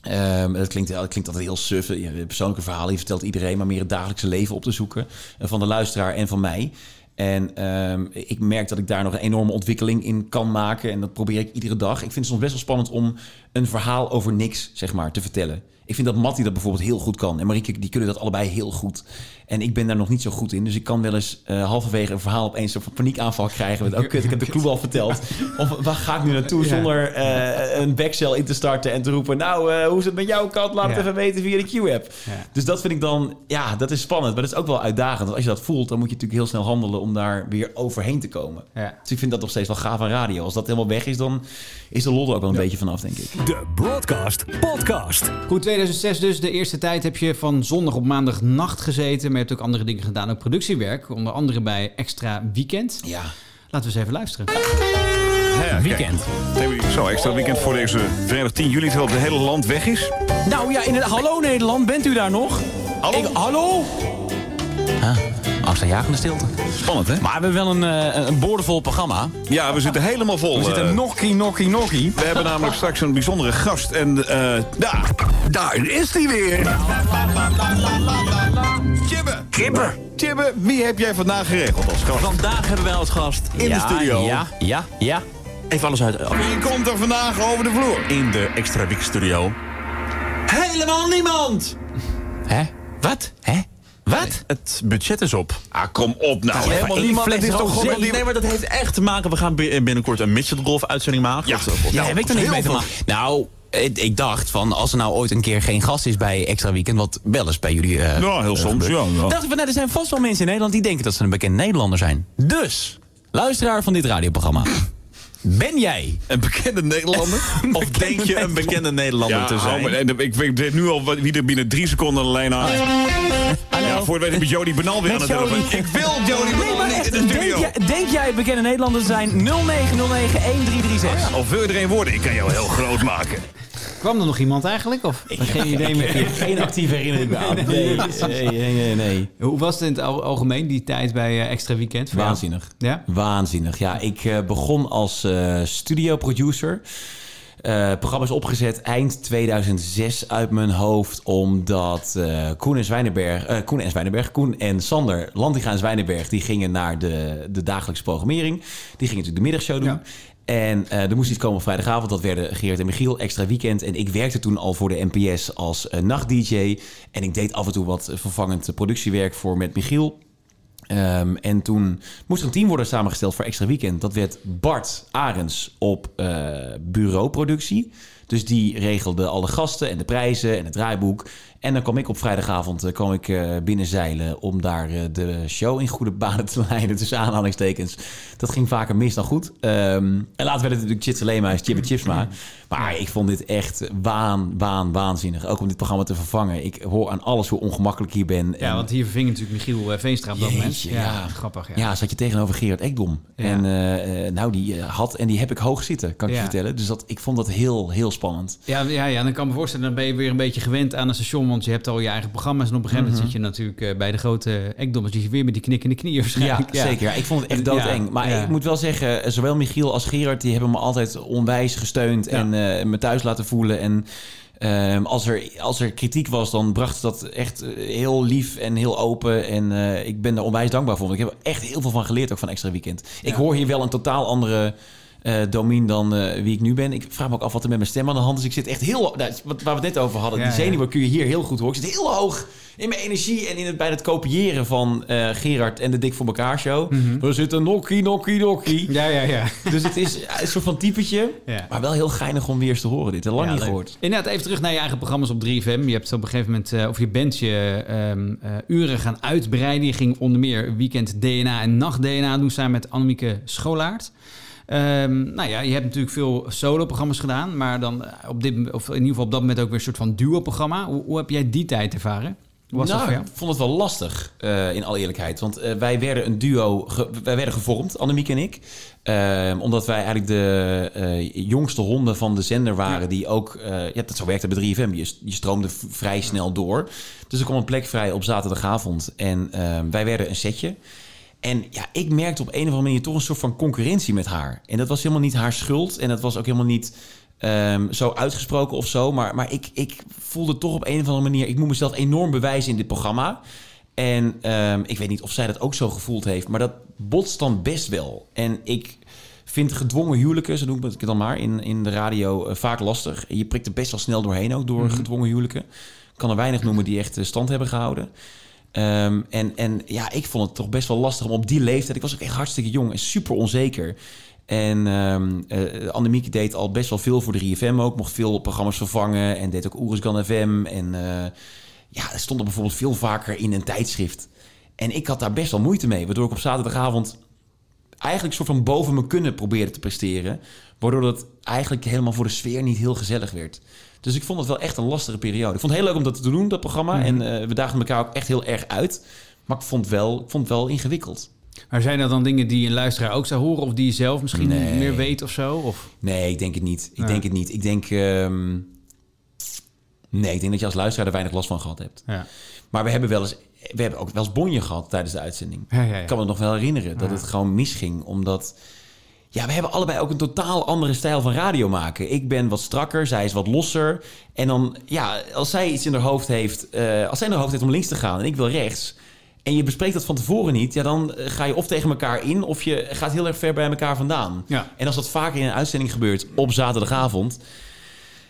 Ehm, dat, klinkt, dat klinkt altijd heel suf. Persoonlijke verhalen die vertelt iedereen... maar meer het dagelijkse leven op te zoeken. eh, van de luisteraar en van mij. En ehm, ik merk dat ik daar nog een enorme ontwikkeling in kan maken. En dat probeer ik iedere dag. Ik vind het soms best wel spannend om een verhaal over niks, zeg maar, te vertellen. Ik vind dat Mattie dat bijvoorbeeld heel goed kan. En Marieke, die kunnen dat allebei heel goed. En ik ben daar nog niet zo goed in. Dus ik kan wel eens eh, halverwege een verhaal opeens een paniekaanval krijgen. Met, oh kut, ik heb de clue al verteld. Of waar ga ik nu naartoe zonder eh, een backcell in te starten en te roepen... Nou, eh, hoe is het met jouw kant? Laat het Ja. even weten via de Q-app. Ja. Dus dat vind ik dan, ja, dat is spannend. Maar dat is ook wel uitdagend. Want als je dat voelt, dan moet je natuurlijk heel snel handelen om daar weer overheen te komen. Ja. Dus ik vind dat nog steeds wel gaaf aan radio. Als dat helemaal weg is, dan is de lol er ook wel een beetje vanaf, denk ik. De Broadcast Podcast. Goed, 2006 dus. De eerste tijd heb je van zondag op maandag nacht gezeten. Maar je hebt ook andere dingen gedaan. Ook productiewerk. Onder andere bij Extra Weekend. Ja. Laten we eens even luisteren. Ja, weekend. Zo, extra weekend voor deze vrijdag 10 juli, terwijl het hele land weg is. Nou ja, in het, hallo Nederland, bent u daar nog? Hallo? Ik, hallo? Angstaanjagende stilte. Spannend, hè? Maar we hebben wel een, eh, een boordevol programma. Ja, we zitten helemaal vol. We eh. zitten nokkie, nokkie, nokkie. We hebben namelijk straks een bijzondere gast. En eh daar, daar is hij weer. Tjibbe. Kibbe. Tjibbe, wie heb jij vandaag geregeld als gast? Vandaag hebben wij als gast... In de studio. Ja, ja, ja. Even alles uit... Wie komt er vandaag over de vloer? In de extra week studio. Helemaal niemand! Hè? Wat? Hè? Wat? Het budget is op. Ah, kom op nou. Helemaal niemand. Is toch gewoon nee, nee, maar dat heeft echt te maken. We gaan bi- binnenkort een Mitchell Golf uitzending maken. Ja. Dat, eh, Ja, heb ik er niks heel mee te maken. Nou, ik, dacht van als er nou ooit een keer geen gast is bij Extra Weekend, wat wel eens bij jullie. eh, Ja, heel eh, soms, ja, ja. Dacht ik van, nou, er zijn vast wel mensen in Nederland die denken dat ze een bekend Nederlander zijn. Dus, luisteraar van dit radioprogramma. Ben jij Een bekende Nederlander? Of denk je een bekende Nederlander Ja, te zijn? maar- en ik weet nu al wie er binnen drie seconden aan voor het weten je Jody Benal weer aan Met telefoon. Jody. Ik wil Jody Benal Nee, maar niet echt, in de denk, studio. jij, denk jij bekende Nederlanders zijn 0909-1336? Of wil je er een worden? Ik kan jou heel groot maken. Kwam er nog iemand eigenlijk? Of ik geen idee meer. Ik heb geen actieve herinnering meer aan. Nee, nee, nee, nee, nee. Hoe was het in het al- algemeen, die tijd bij eh, Extra Weekend? Waanzinnig. Ja? Waanzinnig. Ja, ik eh, begon als eh studioproducer. Eh, het programma is opgezet eind 2006 uit mijn hoofd, omdat eh, Koen en Zwijnenberg, eh, Koen en Zwijnenberg, Koen en Sander, Lantinga en Zwijnenberg, die gingen naar de, de dagelijkse programmering. Die gingen natuurlijk de middagshow doen. En eh, er moest iets komen op vrijdagavond. Dat werden Geert en Michiel, extra weekend. En ik werkte toen al voor de NPS als eh, nacht-dj. En ik deed af en toe wat vervangend productiewerk voor met Michiel. Ehm, en toen moest er een team worden samengesteld voor Extra Weekend. Dat werd Bart Arends op eh, bureauproductie. Dus die regelde alle gasten en de prijzen en het draaiboek. En dan kwam ik op vrijdagavond eh, kwam ik, eh, binnenzeilen om daar de show in goede banen te leiden. Tussen aanhalingstekens. Dat ging vaker mis dan goed. Ehm, en later werd het natuurlijk Chits Leema's, Chip en Chipsma. Maar ik vond dit echt waan, waan, waanzinnig. Ook om dit programma te vervangen. Ik hoor aan alles hoe ongemakkelijk ik hier ben. Ja, En- want hier verving natuurlijk Michiel eh, Veenstra op dat moment. Ja. grappig. Ja. Ja, zat je tegenover Gerard Ekdom. Ja. En eh, eh, nou, die had, en die heb ik hoog zitten, kan ik je vertellen. Dus dat, ik vond dat heel, heel spannend. Ja, ja, ja, dan kan ik me voorstellen, dan ben je weer een beetje gewend aan een station, want je hebt al je eigen programma's. En op een gegeven moment Mhm. zit je natuurlijk bij de grote ekdommers, die je weer met die knikkende knieën waarschijnlijk. Ja, zeker. Ik vond het echt doodeng. Maar ik moet wel zeggen, zowel Michiel als Gerard... die hebben me altijd onwijs gesteund en me thuis laten voelen. En ehm, als, er, als er kritiek was, dan bracht ze dat echt eh, heel lief en heel open. En eh, ik ben daar onwijs dankbaar voor. Want ik heb er echt heel veel van geleerd, ook van Extra Weekend. Ik hoor hier wel een totaal andere... eh domein dan eh, wie ik nu ben. Ik vraag me ook af wat er met mijn stem aan de hand is. Ik zit echt heel... Nou, wat, waar we het net over hadden. Ja, die zenuwen kun je hier heel goed horen. Ik zit heel hoog in mijn energie en in het, bij het kopiëren van eh, Gerard en de Dik voor elkaar show. Mhm. Er zit een nokkie, nokkie, nokkie. Ja, ja, ja. Dus het is een soort van typetje. Ja. Maar wel heel geinig om weer eens te horen. Dit lang Ja, niet leuk. gehoord. Inderdaad, even terug naar je eigen programma's op 3FM. Je hebt op een gegeven moment, of je bent je ehm, eh, uren gaan uitbreiden. Je ging onder meer weekend DNA en nacht DNA doen samen met Annemieke Scholaert. Ehm, nou ja, je hebt natuurlijk veel solo-programma's gedaan, maar dan eh, op dit, of in ieder geval op dat moment ook weer een soort van duo-programma. Hoe, hoe heb jij die tijd ervaren? Hoe was nou, dat voor jou? ik vond het wel lastig, eh, in alle eerlijkheid. Want eh, wij werden een duo, wij werden gevormd, Annemiek en ik. Ehm, omdat wij eigenlijk de jongste honden van de zender waren. Die ook, ja, dat zo werkte bij 3FM. Je, je stroomde vrij snel door. Dus er kwam een plek vrij op zaterdagavond. En ehm, wij werden een setje. En ja, ik merkte op een of andere manier toch een soort van concurrentie met haar. En dat was helemaal niet haar schuld. En dat was ook helemaal niet ehm, zo uitgesproken of zo. Maar, maar ik, ik voelde toch op een of andere manier... ik moet mezelf enorm bewijzen in dit programma. En ehm, ik weet niet of zij dat ook zo gevoeld heeft. Maar dat botst dan best wel. En ik vind gedwongen huwelijken, zo noem ik het dan maar... in, in de radio eh, vaak lastig. Je prikt er best wel snel doorheen ook door Mhm. gedwongen huwelijken. Ik kan er weinig noemen die echt stand hebben gehouden. Ehm, en, en ja, ik vond het toch best wel lastig om op die leeftijd... Ik was ook echt hartstikke jong en super onzeker. En Annemiek deed al best wel veel voor de 3FM ook. Mocht veel programma's vervangen en deed ook Oerisgan FM. En eh, ja, stond er bijvoorbeeld veel vaker in een tijdschrift. En ik had daar best wel moeite mee. Waardoor ik op zaterdagavond eigenlijk soort van boven me kunnen probeerde te presteren. Waardoor dat eigenlijk helemaal voor de sfeer niet heel gezellig werd. Dus ik vond het wel echt een lastige periode. Ik vond het heel leuk om dat te doen, dat programma. Mhm. En eh, we daagden elkaar ook echt heel erg uit. Maar ik vond, wel, ik vond het wel ingewikkeld. Maar zijn er dan dingen die een luisteraar ook zou horen... of die je zelf misschien Nee. meer weet of zo? Of? Nee, ik denk het niet. Ik Ja. denk het niet. Ik denk... ehm, nee, ik denk dat je als luisteraar er weinig last van gehad hebt. Ja. Maar we hebben wel eens... We hebben ook wel eens bonje gehad tijdens de uitzending. Ja, ja, ja. Ik kan me nog wel herinneren dat het gewoon misging. Omdat... Ja, we hebben allebei ook een totaal andere stijl van radio maken. Ik ben wat strakker, zij is wat losser. En dan, ja, als zij iets in haar hoofd heeft... eh, als zij in haar hoofd heeft om links te gaan en ik wil rechts... en je bespreekt dat van tevoren niet... ja, dan eh, ga je of tegen elkaar in... of je gaat heel erg ver bij elkaar vandaan. Ja. En als dat vaker in een uitzending gebeurt op zaterdagavond...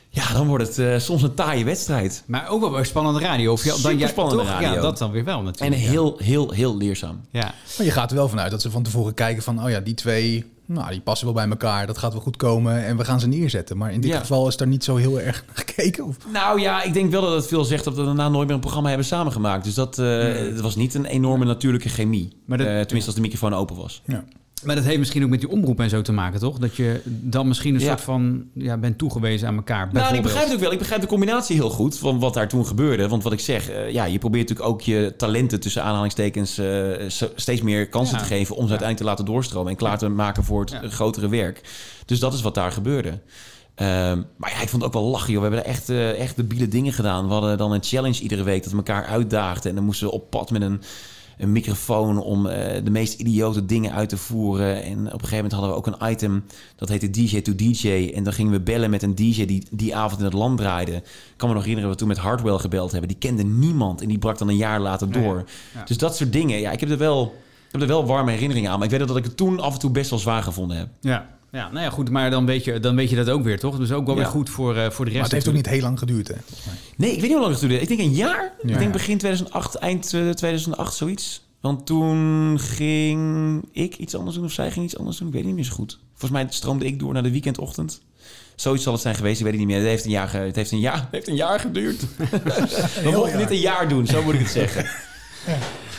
ja, dan wordt het eh, soms een taaie wedstrijd. Maar ook wel spannende radio. Of ja, dan, ja, toch? radio. Ja, dat dan weer wel En natuurlijk. ja. heel, heel, heel leerzaam. Ja. Maar je gaat er wel vanuit dat ze van tevoren kijken van... oh ja, die twee, nou, die passen wel bij elkaar. Dat gaat wel goed komen en we gaan ze neerzetten. Maar in dit Ja. geval is daar niet zo heel erg naar gekeken. Of... Nou ja, ik denk wel dat het veel zegt dat we daarna nooit meer een programma hebben samengemaakt. Dus dat, eh, het was niet een enorme natuurlijke chemie. Maar dat- Eh, tenminste, als de microfoon open was. Ja. Maar dat heeft misschien ook met die omroep en zo te maken, toch? Dat je dan misschien een Ja. soort van ja, bent toegewezen aan elkaar. Nou, ik begrijp het ook wel. Ik begrijp de combinatie heel goed van wat daar toen gebeurde. Want wat ik zeg, eh, ja, je probeert natuurlijk ook je talenten tussen aanhalingstekens eh, steeds meer kansen Ja. te geven om ze uiteindelijk te laten doorstromen en klaar te maken voor het eh, grotere werk. Dus dat is wat daar gebeurde. Ehm, maar ja, ik vond het ook wel lachen, joh. We hebben er echt, eh, echt debiele dingen gedaan. We hadden dan een challenge iedere week dat we elkaar uitdaagden. En dan moesten we op pad met een, een microfoon om eh, de meest idiote dingen uit te voeren. En op een gegeven moment hadden we ook een item dat heette DJ to DJ. En dan gingen we bellen met een DJ die die avond in het land draaide. Ik kan me nog herinneren dat we toen met Hardwell gebeld hebben. Die kende niemand en die brak dan een jaar later door. Ja. Dus dat soort dingen. Ja, ik heb er wel, ik heb er wel warme herinneringen aan. Maar ik weet dat ik het toen af en toe best wel zwaar gevonden heb. Ja. Ja, nou ja, goed, maar dan weet je, dan weet je dat ook weer, toch? Dus ook wel Ja. weer goed voor, eh, voor de rest. Maar het heeft ook niet heel lang geduurd, hè? Nee, ik weet niet hoe lang het duurde. Ik denk een jaar. Ja. Ik denk begin 2008, eind eh, 2008, zoiets. Want toen ging ik iets anders doen of zij ging iets anders doen. Ik weet niet meer zo goed. Volgens mij stroomde ik door naar de weekendochtend. Zoiets zal het zijn geweest, ik weet het niet meer. Het heeft een jaar, ge- het heeft een jaar, het heeft een jaar geduurd. We mochten dit een jaar doen, zo moet ik het zeggen.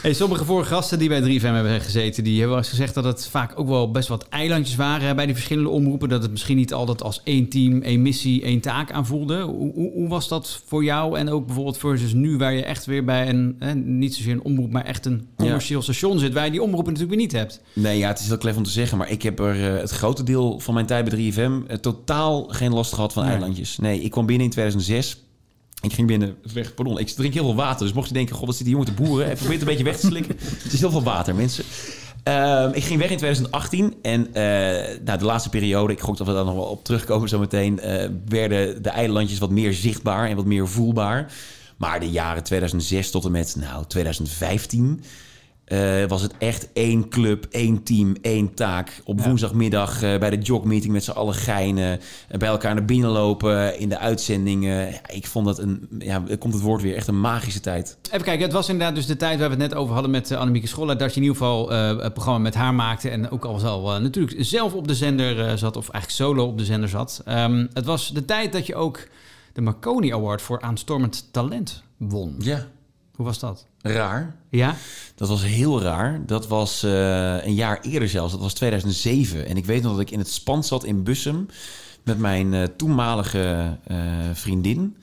Hey, sommige vorige gasten die bij 3FM hebben gezeten, die hebben eens gezegd dat het vaak ook wel best wat eilandjes waren bij die verschillende omroepen. Dat het misschien niet altijd als één team, één missie, één taak aanvoelde. Hoe, hoe, hoe was dat voor jou en ook bijvoorbeeld versus nu waar je echt weer bij een, hè, niet zozeer een omroep, maar echt een commercieel station zit, waar je die omroepen natuurlijk weer niet hebt. Nee, ja, het is heel klef om te zeggen, maar ik heb er eh, het grote deel van mijn tijd bij 3FM eh, totaal geen last gehad van Nee. eilandjes. Nee, ik kwam binnen in 2006. Ik ging binnen, weg, pardon, ik drink heel veel water. Dus mocht je denken, god, dat zit die jongen te boeren. Even probeer het een beetje weg te slikken. Het is heel veel water, mensen. Ehm, ik ging weg in 2018 en eh nou, de laatste periode, ik gok dat we daar nog wel op terugkomen zo meteen, eh, werden de eilandjes wat meer zichtbaar en wat meer voelbaar. Maar de jaren 2006 tot en met nou, 2015 eh, was het echt één club, één team, één taak. Op Ja. woensdagmiddag eh, bij de jogmeeting met z'n allen geinen. eh, bij elkaar naar binnen lopen in de uitzendingen. Ja, ik vond dat een, ja, komt het woord weer, echt een magische tijd. Even kijken, het was inderdaad dus de tijd waar we het net over hadden met Annemieke Scholler. Dat je in ieder geval een programma met haar maakte. En ook al eh, natuurlijk zelf op de zender zat. Of eigenlijk solo op de zender zat. Ehm, het was de tijd dat je ook de Marconi Award voor aanstormend talent won. Ja. Hoe was dat? Raar. Ja? Dat was heel raar. Dat was eh, een jaar eerder zelfs. Dat was 2007. En ik weet nog dat ik in het span zat in Bussum... met mijn eh, toenmalige eh, vriendin.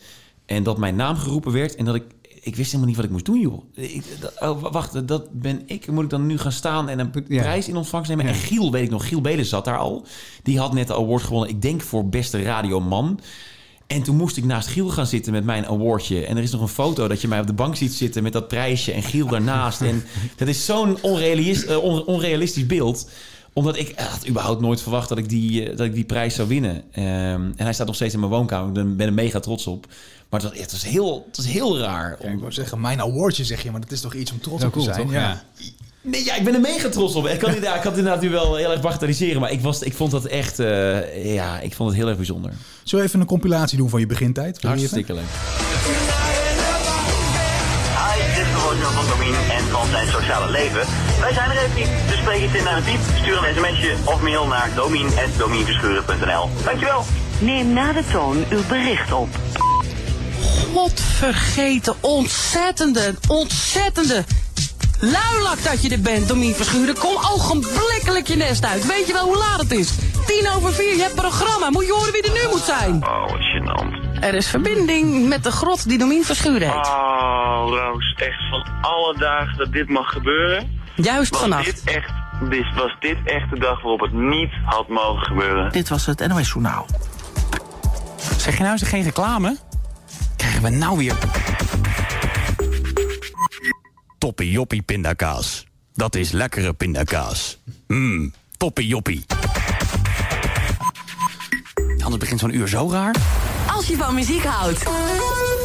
En dat mijn naam geroepen werd. En dat ik... Ik wist helemaal niet wat ik moest doen, joh. Ik, dat- oh, wacht, dat ben ik. Moet ik dan nu gaan staan en een prijs in ontvangst nemen? En Giel, weet ik nog, Giel Belen zat daar al. Die had net de award gewonnen, ik denk voor beste radioman. En toen moest ik naast Giel gaan zitten met mijn awardje. En er is nog een foto dat je mij op de bank ziet zitten met dat prijsje en Giel daarnaast. En dat is zo'n onrealis- eh, on- onrealistisch beeld omdat ik had überhaupt nooit verwacht dat ik die, eh, dat ik die prijs zou winnen. Ehm, en hij staat nog steeds in mijn woonkamer. Ik ben er mega trots op. Maar het was, het was, heel, het was heel raar. ik wou zeggen, mijn awardje zeg je, maar dat is toch iets om trots op te cool, zijn. toch? Ja. Ja. Nee, ja, ik ben er mega trots op. Ik kan, ik het inderdaad nu wel heel erg bagatelliseren. Maar ik, was, ik vond dat echt... eh, ja, ik vond het heel erg bijzonder. Zullen we even een compilatie doen van je begintijd? Wil Hartstikke leuk. Hi, dit is Roger van Domien en van zijn sociale leven. Wij zijn er even niet, dus spreek iets in naar het diep. Stuur een sms'je of mail naar domien.domienverschuren.nl. Dankjewel. Neem na de toon uw bericht op. Godvergeten, ontzettende, ontzettende. Luilak dat je er bent, Domien Verschuren. Kom ogenblikkelijk je nest uit. Weet je wel hoe laat het is? Tien over vier, je hebt programma. Moet je horen wie er nu moet zijn? Oh, wat gênant. Er is verbinding met de grot die Domien Verschuren heet. Oh, Roos, echt van alle dagen dat dit mag gebeuren. Juist was vannacht. Dit echt, dit, was dit echt de dag waarop het niet had mogen gebeuren? Dit was het NOS Journaal. Zeg je nou eens geen reclame? Krijgen we nou weer... Toppie joppie pindakaas. Dat is lekkere pindakaas. Mmm, toppie joppie. Anders begint zo'n uur zo raar. Als je van muziek houdt,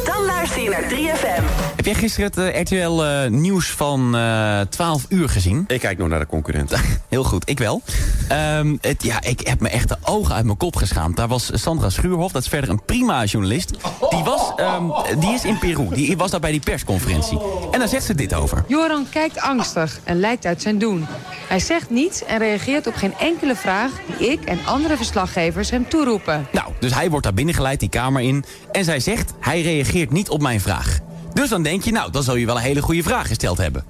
dan luister je naar 3FM. Heb jij gisteren het eh, RTL eh, nieuws van eh 12 uur gezien? Ik kijk nog naar de concurrent. Heel goed, ik wel. Ehm, het, ja, ik heb me echt de ogen uit mijn kop geschaamd. Daar was Sandra Schuurhof, dat is verder een prima journalist. Die, was, ehm, die is in Peru, die was daar bij die persconferentie. En daar zegt ze dit over. Joran kijkt angstig en lijkt uit zijn doen. Hij zegt niets en reageert op geen enkele vraag die ik en andere verslaggevers hem toeroepen. Nou, dus hij wordt daar binnengeleid, die kamer in. En zij zegt, hij reageert niet op mijn vraag. Dus dan denk je, nou, dan zal je wel een hele goede vraag gesteld hebben.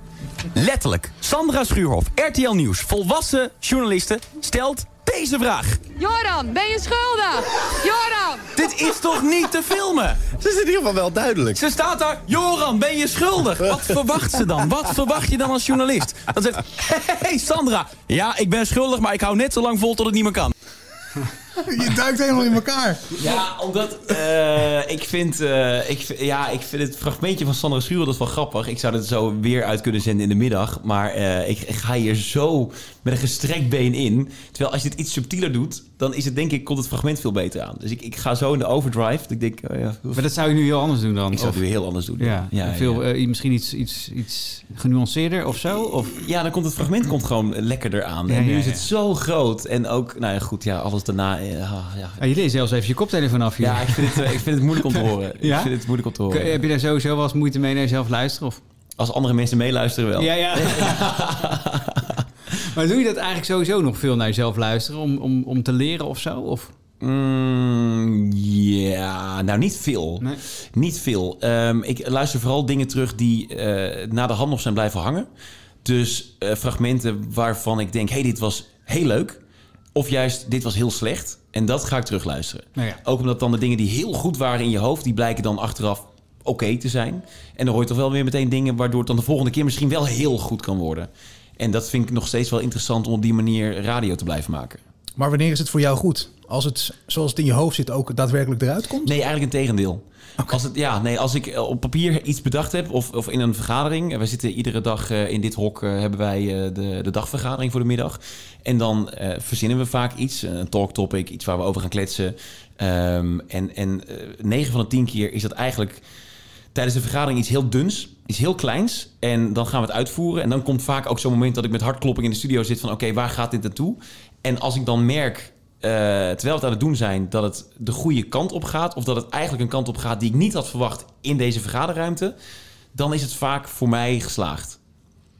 Letterlijk. Sandra Schuurhof, RTL Nieuws, volwassen journaliste, stelt deze vraag. Joran, ben je schuldig? Joran! Dit is toch niet te filmen? Ze is in ieder geval wel duidelijk. Ze staat daar, Joran, ben je schuldig? Wat verwacht ze dan? Wat verwacht je dan als journalist? Dan zegt, hey Sandra, ja, ik ben schuldig, maar ik hou net zo lang vol tot het niet meer kan. Je duikt helemaal in elkaar. Ja, omdat eh, ik, vind, eh, ik, ja, ik vind het fragmentje van Sandra Schuren dat is wel grappig. Ik zou het zo weer uit kunnen zenden in de middag. Maar eh, ik, ik ga hier zo met een gestrekt been in. Terwijl als je het iets subtieler doet, dan is het denk ik, komt het fragment veel beter aan. Dus ik, ik ga zo in de overdrive. Ik denk, oh ja, Maar dat zou je nu heel anders doen dan? ik zou het weer heel anders doen. Ja, ja, veel, ja. eh, misschien iets, iets, iets genuanceerder of zo? Of? Ja, dan komt het fragment komt gewoon lekkerder aan. Ja, en nu ja, is het zo groot. En ook, nou ja, goed, ja, alles daarna. Eh, ah, ja. Ah, je deed zelfs even je koptelefoon af hier. ja, ik vind, het, eh, ik vind het moeilijk om te horen. Ja? Ik vind het moeilijk om te Kun- horen. Heb je daar sowieso wel eens moeite mee naar jezelf luisteren? Of? Als andere mensen meeluisteren wel. Ja, ja. maar doe je dat eigenlijk sowieso nog veel naar jezelf luisteren om, om, om te leren of zo? Of? Mm, ja, nou niet veel. Nee. Niet veel. Ehm, ik luister vooral dingen terug die eh, na de hand nog zijn blijven hangen. Dus fragmenten waarvan ik denk, hey, dit was heel leuk. Of juist, dit was heel slecht. En dat ga ik terugluisteren. Nou ja. Ook omdat dan de dingen die heel goed waren in je hoofd... die blijken dan achteraf oké te zijn. En dan hoor je toch wel weer meteen dingen... waardoor het dan de volgende keer misschien wel heel goed kan worden. En dat vind ik nog steeds wel interessant... om op die manier radio te blijven maken. Maar wanneer is het voor jou goed? Als het zoals het in je hoofd zit ook daadwerkelijk eruit komt? Nee, eigenlijk een tegendeel. Als, het, ja, nee, als ik eh, op papier iets bedacht heb of, of in een vergadering. eh, We zitten iedere dag eh, in dit hok hebben wij de, de dagvergadering voor de middag. En dan verzinnen we vaak iets, een talk topic, iets waar we over gaan kletsen. Ehm, en en eh, 9 van de 10 keer is dat eigenlijk tijdens de vergadering iets heel duns, iets heel kleins. En dan gaan we het uitvoeren. En dan komt vaak ook zo'n moment dat ik met hartklopping in de studio zit van... oké, waar gaat dit naartoe? En als ik dan merk, terwijl we het aan het doen zijn... dat het de goede kant op gaat... of dat het eigenlijk een kant op gaat die ik niet had verwacht in deze vergaderruimte... dan is het vaak voor mij geslaagd.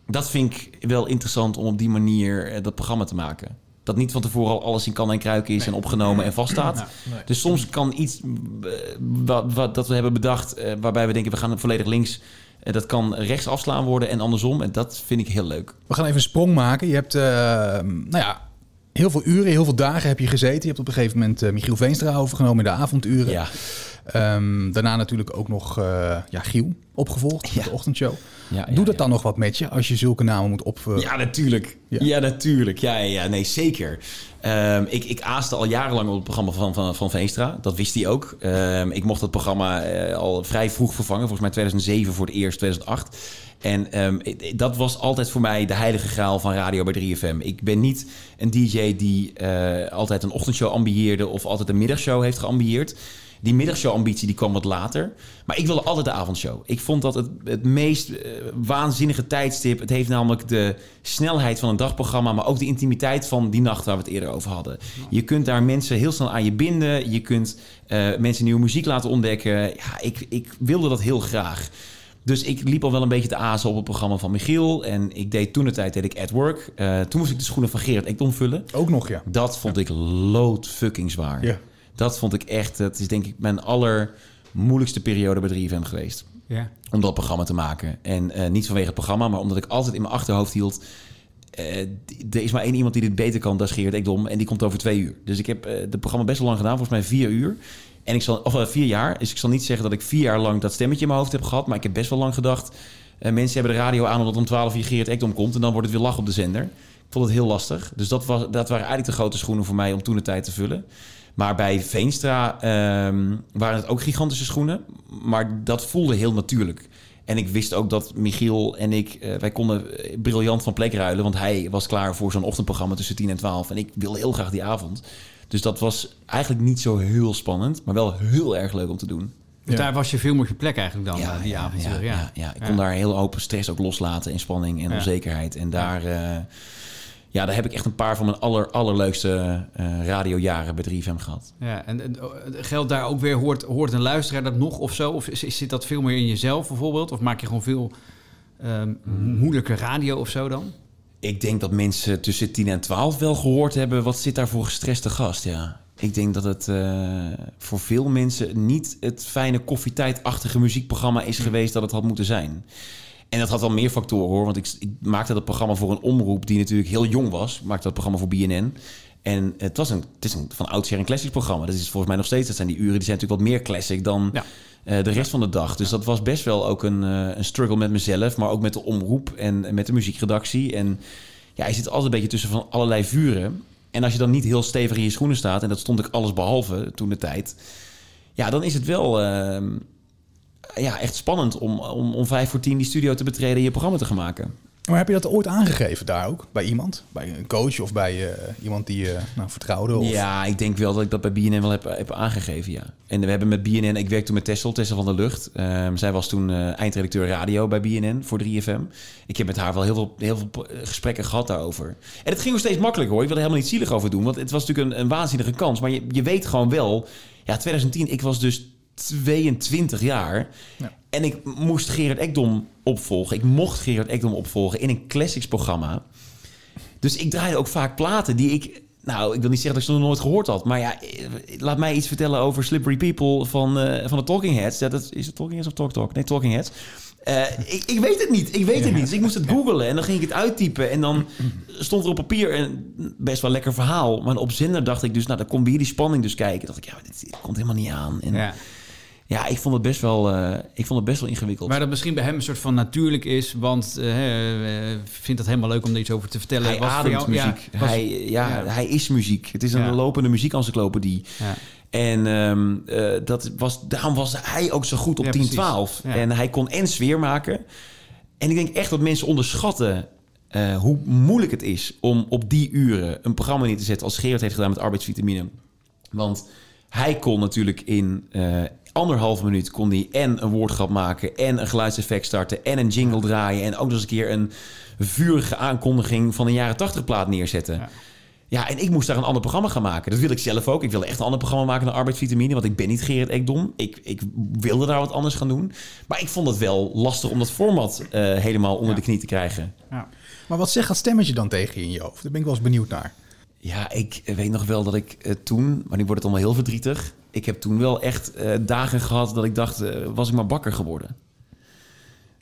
Dat vind ik wel interessant om op die manier eh, dat programma te maken. Dat niet van tevoren al alles in kan en kruiken is en opgenomen en vaststaat. Ja, nee. Dus soms kan iets eh, wat, wat, dat we hebben bedacht, eh, waarbij we denken we gaan volledig links, eh, dat kan rechts afslaan worden en andersom. En dat vind ik heel leuk. We gaan even een sprong maken. Je hebt, eh, nou ja, heel veel uren, heel veel dagen heb je gezeten. Je hebt op een gegeven moment eh, Michiel Veenstra overgenomen in de avonduren. Ja. Ehm, daarna natuurlijk ook nog eh, ja, Giel opgevolgd met de ochtendshow. Ja, Doe dat dan nog wat met je als je zulke namen moet op... eh, Ja, natuurlijk. Ja, natuurlijk. Ja, ja, ja, nee, zeker. Ehm, ik, ik aaste al jarenlang op het programma van, van, van Veenstra. Dat wist hij ook. Ehm, ik mocht het programma eh, al vrij vroeg vervangen. Volgens mij 2007 voor het eerst, 2008. En ehm, dat was altijd voor mij de heilige graal van radio bij 3FM. Ik ben niet een DJ die eh, altijd een ochtendshow ambieerde... of altijd een middagshow heeft geambieerd. Die middagshow-ambitie die kwam wat later. Maar ik wilde altijd de avondshow. Ik vond dat het, het meest eh, waanzinnige tijdstip. Het heeft namelijk de snelheid van een dagprogramma... maar ook de intimiteit van die nacht waar we het eerder over hadden. Je kunt daar mensen heel snel aan je binden. Je kunt eh, mensen nieuwe muziek laten ontdekken. Ja, ik, ik wilde dat heel graag. Dus ik liep al wel een beetje te azen op het programma van Michiel. En ik deed toen de tijd deed ik at work. Eh, toen moest ik de schoenen van Gerard Ekdom vullen. Ook nog, ja. Dat vond ik lood fucking zwaar. Ja. Dat vond ik echt, dat is denk ik mijn allermoeilijkste periode bij 3FM geweest. Ja. Om dat programma te maken. En eh, niet vanwege het programma, maar omdat ik altijd in mijn achterhoofd hield... eh, er is maar één iemand die dit beter kan, dat is Gerard Ekdom. En die komt over twee uur. Dus ik heb eh het programma best wel lang gedaan, volgens mij vier uur. En ik zal, of eh, vier jaar. Dus ik zal niet zeggen dat ik vier jaar lang dat stemmetje in mijn hoofd heb gehad. Maar ik heb best wel lang gedacht... eh, mensen hebben de radio aan omdat om 12 uur Gerard Ekdom komt. En dan wordt het weer lach op de zender. Ik vond het heel lastig. Dus dat, was, dat waren eigenlijk de grote schoenen voor mij om toen de tijd te vullen. Maar bij Veenstra ehm, waren het ook gigantische schoenen. Maar dat voelde heel natuurlijk. En ik wist ook dat Michiel en ik, eh, wij konden eh, briljant van plek ruilen. Want hij was klaar voor zo'n ochtendprogramma tussen 10 en 12. En ik wilde heel graag die avond. Dus dat was eigenlijk niet zo heel spannend. Maar wel heel erg leuk om te doen. Dus daar was je veel meer op je plek eigenlijk dan, eh, die avond. Ja, ja, ja. ik kon daar heel open stress ook loslaten en spanning en Ja. onzekerheid. En daar, eh, ja, daar heb ik echt een paar van mijn aller, allerleukste eh radiojaren bij 3FM gehad. Ja, en, en oh, geldt daar ook weer, hoort, hoort een luisteraar dat nog of zo? Of is- zit dat veel meer in jezelf bijvoorbeeld? Of maak je gewoon veel ehm, moeilijke radio of zo dan? Ik denk dat mensen tussen 10 en 12 wel gehoord hebben... wat zit daar voor gestreste gast, ja. Ik denk dat het eh, voor veel mensen niet het fijne koffietijdachtige muziekprogramma is geweest dat het had moeten zijn. En dat had wel meer factoren hoor. Want ik, ik maakte dat programma voor een omroep die natuurlijk heel jong was. Ik maakte dat programma voor BNN. En het, was een, het is een van oudsher een classics programma. Dat is volgens mij nog steeds. Dat zijn die uren die zijn natuurlijk wat meer classic dan eh, de rest van de dag. Dus dat was best wel ook een, eh, een struggle met mezelf. Maar ook met de omroep en, en met de muziekredactie. En ja, je zit altijd een beetje tussen van allerlei vuren. En als je dan niet heel stevig in je schoenen staat... en dat stond ik alles behalve toen de tijd... ja, dan is het wel... ehm, ja, echt spannend om, om, om vijf voor tien die studio te betreden en je programma te gaan maken. Maar heb je dat ooit aangegeven daar ook? Bij iemand? Bij een coach of bij eh, iemand die je nou, vertrouwde? Of? Ja, ik denk wel dat ik dat bij BNN wel heb, heb aangegeven, ja. En we hebben met BNN, ik werkte toen met Tessel, Tessel van der Lucht. Ehm, zij was toen eh, eindredacteur radio bij BNN voor 3FM. Ik heb met haar wel heel veel, heel veel eh, gesprekken gehad daarover. En het ging nog steeds makkelijker hoor. Ik wil er helemaal niet zielig over doen, want het was natuurlijk een, een waanzinnige kans. Maar je, je weet gewoon wel, ja, 2010, ik was dus 22 jaar. En ik moest Gerard Ekdom opvolgen. Ik mocht Gerard Ekdom opvolgen in een classics-programma. Dus ik draaide ook vaak platen die ik... Nou, ik wil niet zeggen dat ik ze nog nooit gehoord had. Maar ja, eh, laat mij iets vertellen over Slippery People van, eh, van de Talking Heads. Ja, dat, is het Talking Heads of Talk Talk? Nee, Talking Heads. Eh, ik, ik weet het niet. Ik weet het niet. Dus ik moest het googlen en dan ging ik het uittypen. En dan stond er op papier een best wel lekker verhaal. Maar op zender dacht ik dus, nou, dan komt weer die spanning dus kijken. dacht ik, ja, dit, dit komt helemaal niet aan. En, Ja. Ja, ik vond het best wel, eh, ik vond het best wel ingewikkeld. Maar dat misschien bij hem een soort van natuurlijk is, want eh, vindt het helemaal leuk om er iets over te vertellen. Hij Was ademt jou- muziek. ja, was- hij, ja, ja. hij is muziek. Het is een Ja. lopende muziekencyclopedie. Ja. En ehm, eh, dat was, daarom was hij ook zo goed op Ja, 10-12. precies. Ja. En hij kon en sfeer maken. En ik denk echt dat mensen onderschatten hoe moeilijk het is om op die uren een programma neer te zetten als Gerard heeft gedaan met arbeidsvitamine. Want hij kon natuurlijk in anderhalve minuut kon hij en een woordgrap maken en een geluidseffect starten en een jingle draaien en ook nog eens een keer een vurige aankondiging van een jaren 80 plaat neerzetten. Ja. en ik moest daar een ander programma gaan maken. Dat wil ik zelf ook. Ik wilde echt een ander programma maken dan arbeidsvitamine. Want ik ben niet Gerrit Ekdom. Ik, ik wilde daar wat anders gaan doen. Maar ik vond het wel lastig om dat format eh, helemaal onder de knie te krijgen. Maar wat zegt dat stemmetje dan tegen je in je hoofd? Daar ben ik wel eens benieuwd naar. Ja, ik weet nog wel dat ik eh, toen, maar nu wordt het allemaal heel verdrietig. Ik heb toen wel echt eh, dagen gehad dat ik dacht, eh, was ik maar bakker geworden.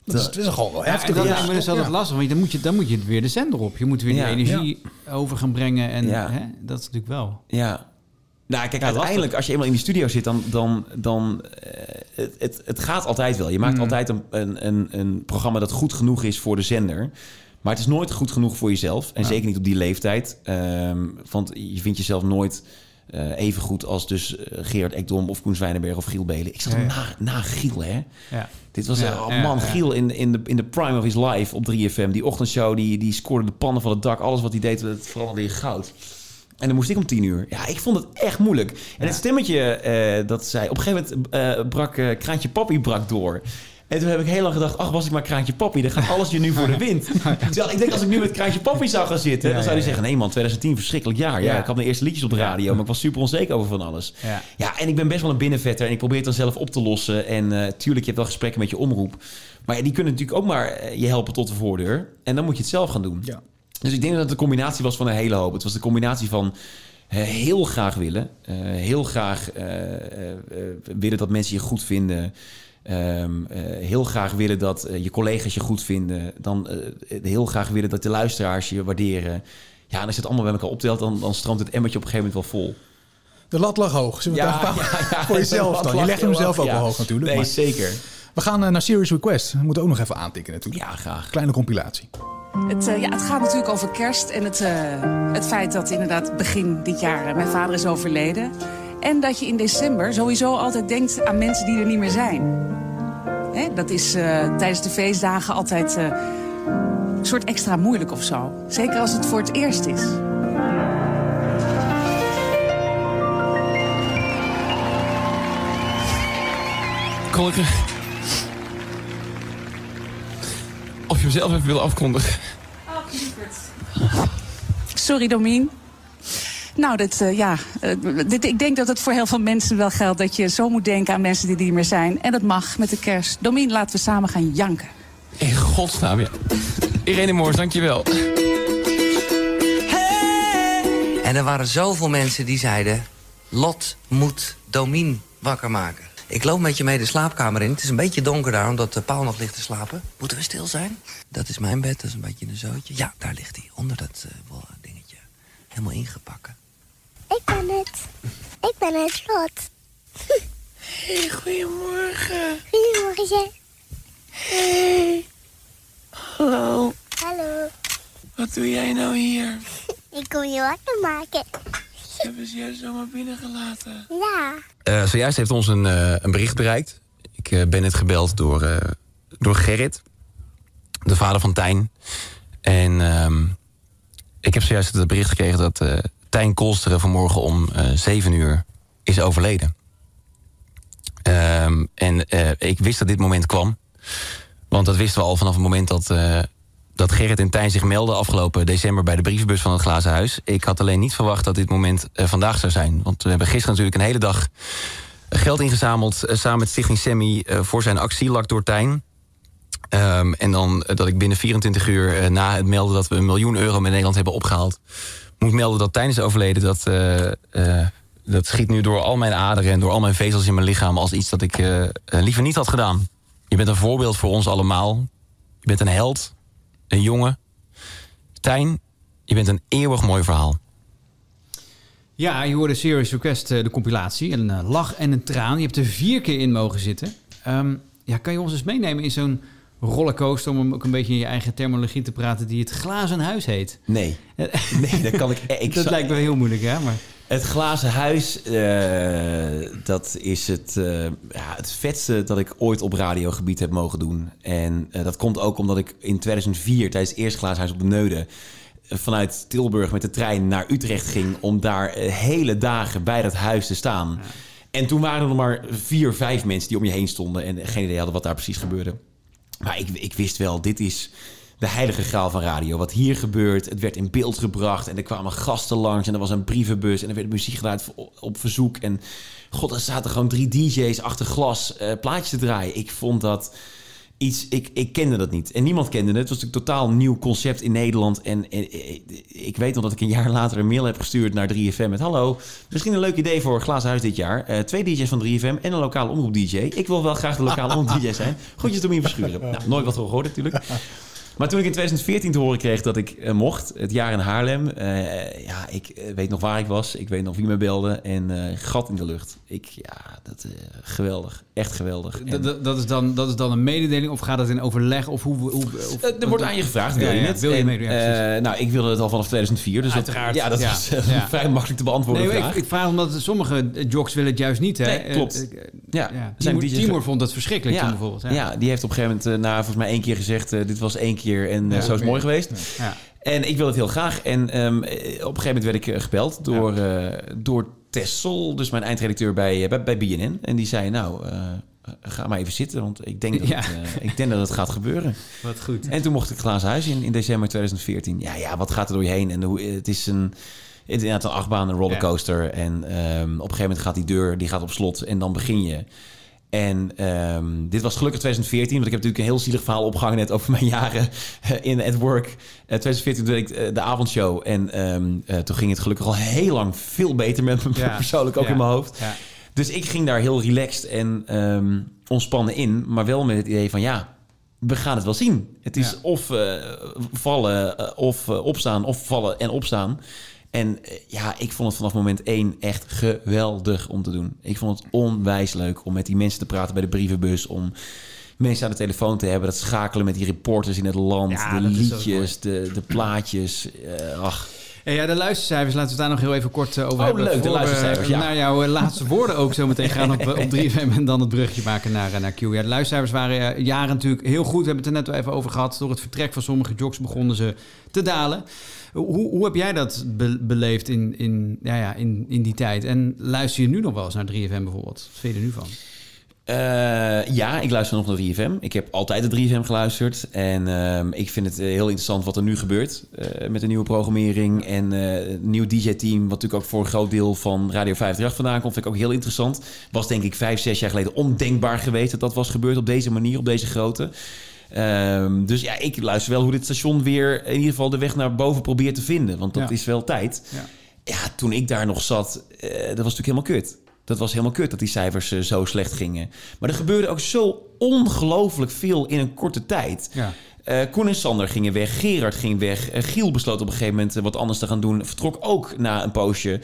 Dat is, dat is gewoon wel heftig. en dat Ja. me dus altijd Ja. lastig, want dan moet, je, dan moet je weer de zender op. Je moet weer Ja. die energie over gaan brengen. En Ja. hè, dat is natuurlijk wel. Ja. Nou, kijk, Ja, uiteindelijk, lastig. als je eenmaal in die studio zit, dan... dan, dan eh, het, het, het gaat altijd wel. Je maakt Mm. altijd een, een, een, een programma dat goed genoeg is voor de zender. Maar het is nooit goed genoeg voor jezelf. En Ja. zeker niet op die leeftijd. Ehm, want je vindt jezelf nooit eh, even goed als dus eh, Gerard Ekdom of Koen Zwijnenberg of Giel Belen. Ik zat Ja, ja. na, na Giel, hè? Ja. Dit was, Ja, oh man. Giel in, in, de, in de prime of his life op 3FM. Die ochtendshow, die, die scoorde de pannen van het dak. Alles wat hij deed, dat veranderde in goud. En dan moest ik om tien uur. Ja, ik vond het echt moeilijk. En het stemmetje eh, dat zei... Op een gegeven moment brak Kraantje Papi brak door. En toen heb ik heel lang gedacht... Ach, was ik maar Kraantje Papi, dan gaat alles je nu voor de wind. Terwijl ik denk, als ik nu met Kraantje Papi zou gaan zitten... Dan zou hij zeggen... Nee man, 2010, verschrikkelijk jaar. Ja, ik had mijn eerste liedjes op de radio... maar ik was super onzeker over van alles. Ja. Ja, en ik ben best wel een binnenvetter... en ik probeer het dan zelf op te lossen. En eh, tuurlijk, je hebt wel gesprekken met je omroep. Maar ja, die kunnen natuurlijk ook maar eh, je helpen tot de voordeur. En dan moet je het zelf gaan doen. Ja. Dus ik denk dat het een combinatie was van een hele hoop. Het was de combinatie van eh, heel graag willen. heel graag willen dat mensen je goed vinden. Ehm, eh, heel graag willen dat eh, je collega's je goed vinden. Dan eh, heel graag willen dat de luisteraars je waarderen. Ja, en als je het allemaal bij elkaar optelt, dan, dan stroomt het emmertje op een gegeven moment wel vol. De lat lag hoog. Zullen we Ja, het daar- ja, ja, voor jezelf dan. Je legt hem zelf ook ja. wel hoog natuurlijk. Nee, maar- zeker. We gaan naar Serious Request. We moeten ook nog even aantikken natuurlijk. Ja, graag. Kleine compilatie. Het, eh, ja, het gaat natuurlijk over kerst en het, eh, het feit dat inderdaad begin dit jaar mijn vader is overleden. En dat je in december sowieso altijd denkt aan mensen die er niet meer zijn. Hè, dat is eh, tijdens de feestdagen altijd eh, een soort extra moeilijk of zo. Zeker als het voor het eerst is. Kolke. Of je mezelf even wil afkondigen. Sorry, Domien. Nou, dit, eh, ja, eh, dit, ik denk dat het voor heel veel mensen wel geldt... dat je zo moet denken aan mensen die er niet meer zijn. En dat mag met de kerst. Domien, laten we samen gaan janken. In godsnaam, ja. Irene Moors, dankjewel. En er waren zoveel mensen die zeiden... Lot moet Domien wakker maken. Ik loop met je mee de slaapkamer in. Het is een beetje donker daar, omdat de paal nog ligt te slapen. Moeten we stil zijn? Dat is mijn bed, dat is een beetje een zootje. Ja, daar ligt hij, onder dat uh, dingetje. Helemaal ingepakken. Ik ben het. Ik ben het slot. Hey, goedemorgen. Goedemorgen. Hey. Hallo. Hallo. Wat doe jij nou hier? Ik kom je wakker maken. Hebben ze jou zomaar binnengelaten? Ja. Uh, zojuist heeft ons een, uh, een bericht bereikt. Ik uh, ben net gebeld door, door Gerrit, de vader van Tijn. En ehm, ik heb zojuist het bericht gekregen dat Tijn Kolsteren vanmorgen om 7 uur is overleden. Um, en ik wist dat dit moment kwam. Want dat wisten we al vanaf het moment dat, dat Gerrit en Tijn zich melden afgelopen december bij de brievenbus van het Glazen Huis. Ik had alleen niet verwacht dat dit moment uh, vandaag zou zijn. Want we hebben gisteren natuurlijk een hele dag geld ingezameld uh, samen met Stichting Semi uh, voor zijn actie Lak door Tijn. Um, en dan dat ik binnen 24 uur na het melden dat we een miljoen euro met Nederland hebben opgehaald, moet melden dat Tijn is overleden. Dat, dat schiet nu door al mijn aderen en door al mijn vezels in mijn lichaam als iets dat ik liever niet had gedaan. Je bent een voorbeeld voor ons allemaal. Je bent een held een jongen. Tijn, je bent een eeuwig mooi verhaal. Ja, je hoorde Serious Request, de compilatie. Een lach en een traan. Je hebt er vier keer in mogen zitten. Um, ja, kan je ons eens meenemen in zo'n rollercoaster... om ook een beetje in je eigen terminologie te praten... die het glazen huis heet? Nee, nee dat kan ik... ik dat lijkt me heel moeilijk, hè? Maar... Het glazen huis, uh, dat is het, uh, ja, het vetste dat ik ooit op radiogebied heb mogen doen. En uh, dat komt ook omdat ik in 2004 tijdens het eerste glazen huis op de Neude... vanuit Tilburg met de trein naar Utrecht ging... om daar hele dagen bij dat huis te staan. En toen waren er nog maar vier, vijf mensen die om je heen stonden... en geen idee hadden wat daar precies gebeurde. Maar ik, ik wist wel, dit is de heilige graal van radio. Wat hier gebeurt, het werd in beeld gebracht en er kwamen gasten langs en er was een brievenbus en er werd muziek gedraaid op verzoek. En god, er zaten gewoon drie DJ's achter glas uh, plaatjes te draaien. Ik vond dat iets, ik, ik kende dat niet. En niemand kende het. Het was een totaal nieuw concept in Nederland. En, en, ik weet nog dat ik een jaar later een mail heb gestuurd naar 3FM met... Hallo, misschien een leuk idee voor Glazen Huis dit jaar. Uh, twee DJ's van 3FM en een lokale omroep-DJ. Ik wil wel graag de lokale omroep-DJ zijn. Groetjes door me verschuren. Nou, nooit wat gehoord natuurlijk. Maar toen ik in 2014 te horen kreeg dat ik uh, mocht, het jaar in Haarlem, uh, ja, ik uh, weet nog waar ik was, ik weet nog wie me belde en gat in de lucht. Ik, ja, dat geweldig, echt geweldig. En, dat, is dan, dat is dan een mededeling of gaat het in overleg of hoe? hoe of, er wordt aan je gevraagd, wil je het? Wil je en, nou, ik wilde het al vanaf 2004, dus Uiteraard. Dat, ja, dat is vrij makkelijk te beantwoorden. Nee, vraag. Ik, ik, vraag omdat sommige jocks willen het juist niet. Hè? Nee, klopt. Ja, ja. Timur, Timur vond het verschrikkelijk toen bijvoorbeeld. Ja. die heeft op een gegeven moment, na volgens mij één keer gezegd, dit was één keer en zo is mooi geweest. Ja. En ik wil het heel graag. En um, op een gegeven moment werd ik gebeld door, ja. uh, door Tessel, dus mijn eindredacteur bij, bij, bij BNN. En die zei, nou, uh, ga maar even zitten, want ik denk dat, ja. het, uh, ik denk dat het gaat gebeuren. Wat goed. En toen mocht ik glazen huis in, in december 2014. Ja, ja, wat gaat er door je heen? En hoe, het is een... Het is inderdaad een achtbaan, een rollercoaster. Ja. En um, op een gegeven moment gaat die deur die gaat op slot en dan begin je. En um, dit was gelukkig 2014, want ik heb natuurlijk een heel zielig verhaal opgehangen net over mijn jaren in at work. Uh, 2014 deed ik uh, de avondshow en um, uh, toen ging het gelukkig al heel lang veel beter met me ja. persoonlijk ook ja. in mijn hoofd. Ja. Dus ik ging daar heel relaxed en um, ontspannen in, maar wel met het idee van ja, we gaan het wel zien. Het is of vallen of opstaan of vallen en opstaan. En ja, ik vond het vanaf moment één echt geweldig om te doen. Ik vond het onwijs leuk om met die mensen te praten bij de brievenbus. Om mensen aan de telefoon te hebben. Dat schakelen met die reporters in het land. Ja, de liedjes, de, de plaatjes. Uh, ach. Ja, de luistercijfers, laten we het daar nog heel even kort over oh, hebben. leuk, de luistercijfers, ja. Naar jouw laatste woorden ook zo meteen gaan op, op 3FM en dan het brugje maken naar, naar Q. Ja, de luistercijfers waren jaren natuurlijk heel goed. We hebben het er net even over gehad. Door het vertrek van sommige jocks begonnen ze te dalen. Hoe, hoe heb jij dat be beleefd in, in, ja, ja, in, in die tijd? En luister je nu nog wel eens naar 3FM bijvoorbeeld? Wat vind je er nu van? Uh, ja, ik luister nog naar 3FM. Ik heb altijd naar 3FM geluisterd. En uh, ik vind het heel interessant wat er nu gebeurt. Uh, met de nieuwe programmering en het nieuwe DJ-team. Wat natuurlijk ook voor een groot deel van Radio 538 vandaan komt. Vind ik ook heel interessant. Was denk ik vijf, zes jaar geleden ondenkbaar geweest dat dat was gebeurd op deze manier, op deze grootte. Um, dus ja, ik luister wel hoe dit station weer in ieder geval de weg naar boven probeert te vinden. Want dat ja. is wel tijd. Ja. ja. toen ik daar nog zat, uh, dat was natuurlijk helemaal kut. Dat was helemaal kut dat die cijfers eh, zo slecht gingen. Maar er gebeurde ook zo ongelooflijk veel in een korte tijd. Ja. Eh Koen en Sander gingen weg, Gerard ging weg. eh, Giel besloot op een gegeven moment eh, wat anders te gaan doen. Vertrok ook na een poosje.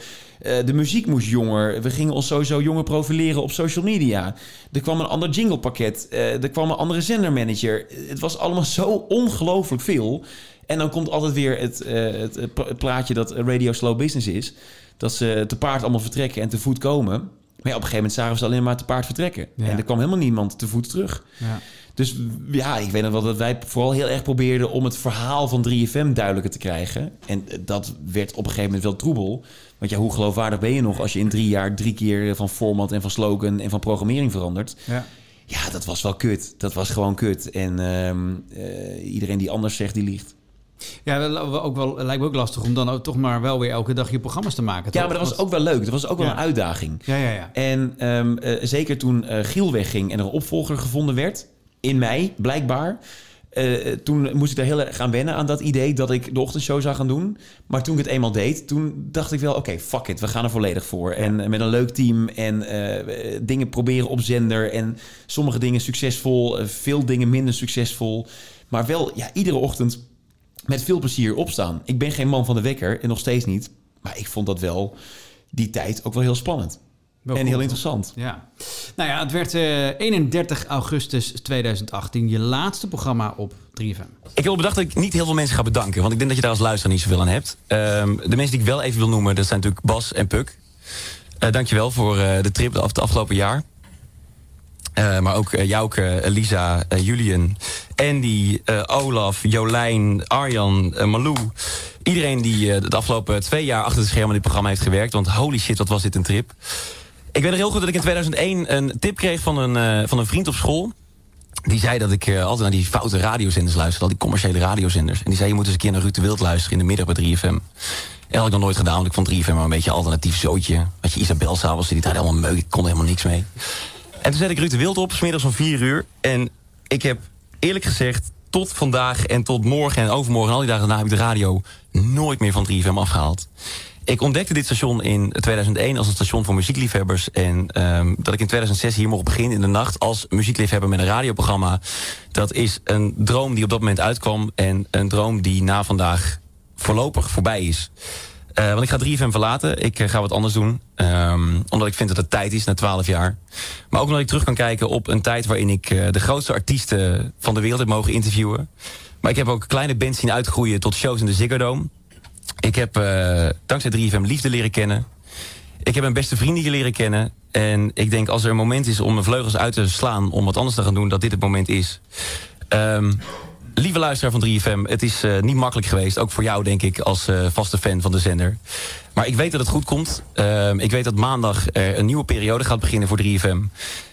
De muziek moest jonger. We gingen ons sowieso jonger profileren op social media. Er kwam een ander jinglepakket. Er kwam een andere zendermanager. Het was allemaal zo ongelooflijk veel. En dan komt altijd weer het, het, plaatje dat radio slow business is. Dat ze te paard allemaal vertrekken en te voet komen. Maar ja, op een gegeven moment zagen we ze alleen maar te paard vertrekken. Ja. En er kwam helemaal niemand te voet terug. Ja. Dus ja, ik weet nog wel dat wij vooral heel erg probeerden om het verhaal van 3FM duidelijker te krijgen. En dat werd op een gegeven moment wel troebel. Want ja, hoe geloofwaardig ben je nog als je in drie jaar drie keer van format en van slogan en van programmering verandert? Ja. Ja, dat was wel kut. Dat was gewoon kut. En ehm, eh, iedereen die anders zegt, die liegt. Ja, ook wel, lijkt me ook lastig om dan ook toch maar wel weer elke dag je programma's te maken. Ja, maar dat was ook wel leuk. Dat was ook wel Ja. een uitdaging. Ja, ja, ja. En ehm, eh, zeker toen eh, Giel wegging en er een opvolger gevonden werd, in mei blijkbaar. eh, toen moest ik daar heel erg aan wennen aan dat idee dat ik de ochtendshow zou gaan doen. Maar toen ik het eenmaal deed, toen dacht ik wel: oké, fuck it, we gaan er volledig voor. En eh, met een leuk team en eh, dingen proberen op zender. En sommige dingen succesvol, veel dingen minder succesvol. Maar wel ja, iedere ochtend met veel plezier opstaan. Ik ben geen man van de wekker en nog steeds niet. Maar ik vond dat wel die tijd ook wel heel spannend. Wel en heel interessant. Ja. Nou ja, het werd eh, 31 augustus 2018 je laatste programma op 3FM. Ik heb bedacht dat ik niet heel veel mensen ga bedanken. Want ik denk dat je daar als luisteraar niet zoveel aan hebt. Ehm, de mensen die ik wel even wil noemen, dat zijn natuurlijk Bas en Puk. Eh dankjewel voor eh, de trip de af- het afgelopen jaar. Eh, maar ook Jouke, Lisa, Julian, Andy, eh, Olaf, Jolijn, Arjan, Malou. Iedereen die eh, de afgelopen twee jaar achter de schermen in dit programma heeft gewerkt. Want holy shit, wat was dit een trip. Ik weet nog heel goed dat ik in 2001 een tip kreeg van een, eh, van een vriend op school. Die zei dat ik eh, altijd naar die foute radiozenders luisterde. Al die commerciële radiozenders. En die zei, je moet eens een keer naar Ruud de Wild luisteren in de middag bij 3FM. En dat had ik nog nooit gedaan, want ik vond 3FM maar een beetje een alternatief zootje. Had je Isabel s'avonds, die draaide allemaal meuk. Ik kon er helemaal niks mee. En toen zette ik Ruud de Wild op, smiddags om 4 uur. En ik heb eerlijk gezegd tot vandaag en tot morgen en overmorgen... en al die dagen daarna heb ik de radio nooit meer van 3FM afgehaald. Ik ontdekte dit station in 2001 als een station voor muziekliefhebbers. En ehm, dat ik in 2006 hier mocht beginnen in de nacht als muziekliefhebber met een radioprogramma. Dat is een droom die op dat moment uitkwam. En een droom die na vandaag voorlopig voorbij is. Eh, want ik ga 3FM verlaten. Ik eh, ga wat anders doen. Ehm, omdat ik vind dat het tijd is na 12 jaar. Maar ook omdat ik terug kan kijken op een tijd waarin ik eh, de grootste artiesten van de wereld heb mogen interviewen. Maar ik heb ook kleine bands zien uitgroeien tot shows in de Ziggo Dome. Ik heb eh, dankzij 3FM liefde leren kennen. Ik heb mijn beste vrienden leren kennen. En ik denk als er een moment is om mijn vleugels uit te slaan... om wat anders te gaan doen, dat dit het moment is. Ehm, lieve luisteraar van 3FM, het is eh, niet makkelijk geweest. Ook voor jou, denk ik, als eh, vaste fan van de zender. Maar ik weet dat het goed komt. Ehm, ik weet dat maandag er een nieuwe periode gaat beginnen voor 3FM.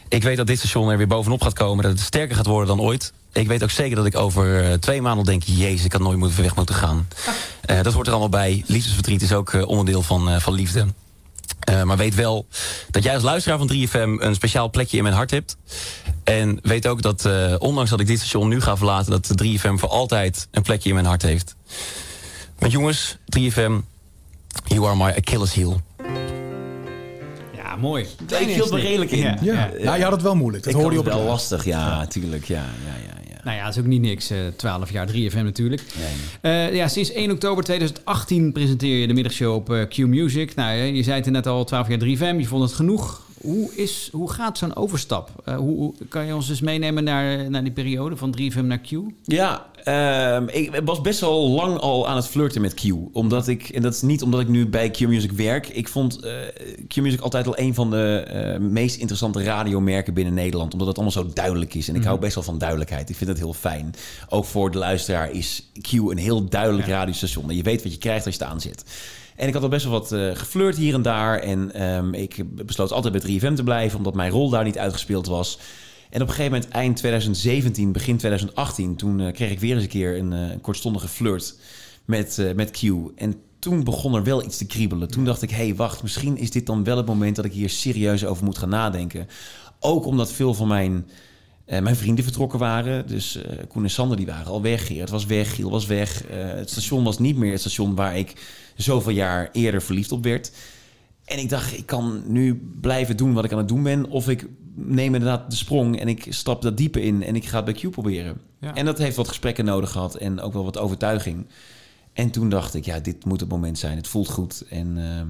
Ik weet dat dit station er weer bovenop gaat komen. Dat het sterker gaat worden dan ooit. Ik weet ook zeker dat ik over eh, twee maanden denk... jezus, ik had nooit moeten weg moeten gaan. Eh, dat hoort er allemaal bij. Liefdesverdriet is ook eh, onderdeel van, eh, van liefde. Eh, maar weet wel dat jij als luisteraar van 3FM een speciaal plekje in mijn hart hebt. En weet ook dat, eh, ondanks dat ik dit station nu ga verlaten... dat 3FM voor altijd een plekje in mijn hart heeft. Want jongens, 3FM, you are my Achilles heel. Ja, mooi. ik viel er redelijk in. Ja, ja. Ja. Nou, je had het wel moeilijk. Dat ik hoorde je op het het wel lastig, ja, tuurlijk. Ja, ja, ja, ja. Nou ja, dat is ook niet niks. eh 12 jaar 3FM natuurlijk. Eh, ja, sinds 1 oktober 2018 presenteer je de middagshow op eh, Q Music. Nou, ja, je zei het net al, 12 jaar 3FM. Je vond het genoeg. Hoe, is, hoe gaat zo'n overstap? Eh, hoe, hoe- kan je ons dus meenemen naar, naar die periode van 3FM naar Q? Ja, ehm, ik was best wel lang al aan het flirten met Q. Omdat ik, en dat is niet omdat ik nu bij Q Music werk. Ik vond eh, Q Music altijd al een van de eh, meest interessante radiomerken binnen Nederland. Omdat het allemaal zo duidelijk is. En ik Mhm. hou best wel van duidelijkheid. Ik vind het heel fijn. Ook voor de luisteraar is Q een heel duidelijk radiostation. En je weet wat je krijgt als je het aanzet. En ik had al best wel wat eh geflirt hier en daar. En ehm, ik besloot altijd bij 3FM te blijven, omdat mijn rol daar niet uitgespeeld was. En op een gegeven moment, eind 2017, begin 2018, toen eh, kreeg ik weer eens een keer een, eh, kortstondige flirt met, met Q. En toen begon er wel iets te kriebelen. Toen dacht ik, hé, hey, wacht, misschien is dit dan wel het moment dat ik hier serieus over moet gaan nadenken. Ook omdat veel van mijn, mijn vrienden vertrokken waren. Dus Koen en Sander die waren al weg. Gerard was weg, Giel was weg. Het station was niet meer het station waar ik zoveel jaar eerder verliefd op werd. En ik dacht, ik kan nu blijven doen wat ik aan het doen ben. Of ik neem inderdaad de sprong en ik stap dat diepe in en ik ga het bij Q proberen. Ja. En dat heeft wat gesprekken nodig gehad en ook wel wat overtuiging. En toen dacht ik, ja, dit moet het moment zijn. Het voelt goed. En ehm,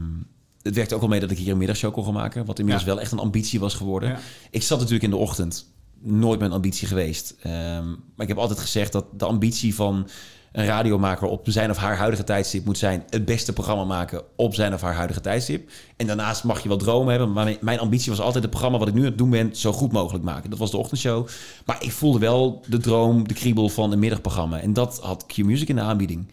het werkte ook wel mee dat ik hier een middagshow kon gaan maken. Wat inmiddels Ja. wel echt een ambitie was geworden. Ja. Ik zat natuurlijk in de ochtend. Nooit mijn ambitie geweest. Ehm, maar ik heb altijd gezegd dat de ambitie van een radiomaker op zijn of haar huidige tijdstip moet zijn het beste programma maken op zijn of haar huidige tijdstip. En daarnaast mag je wel dromen hebben, maar mijn- ambitie was altijd het programma wat ik nu aan het doen ben zo goed mogelijk maken. Dat was de ochtendshow. Maar ik voelde wel de droom, de kriebel van een middagprogramma. En dat had Q Music in de aanbieding.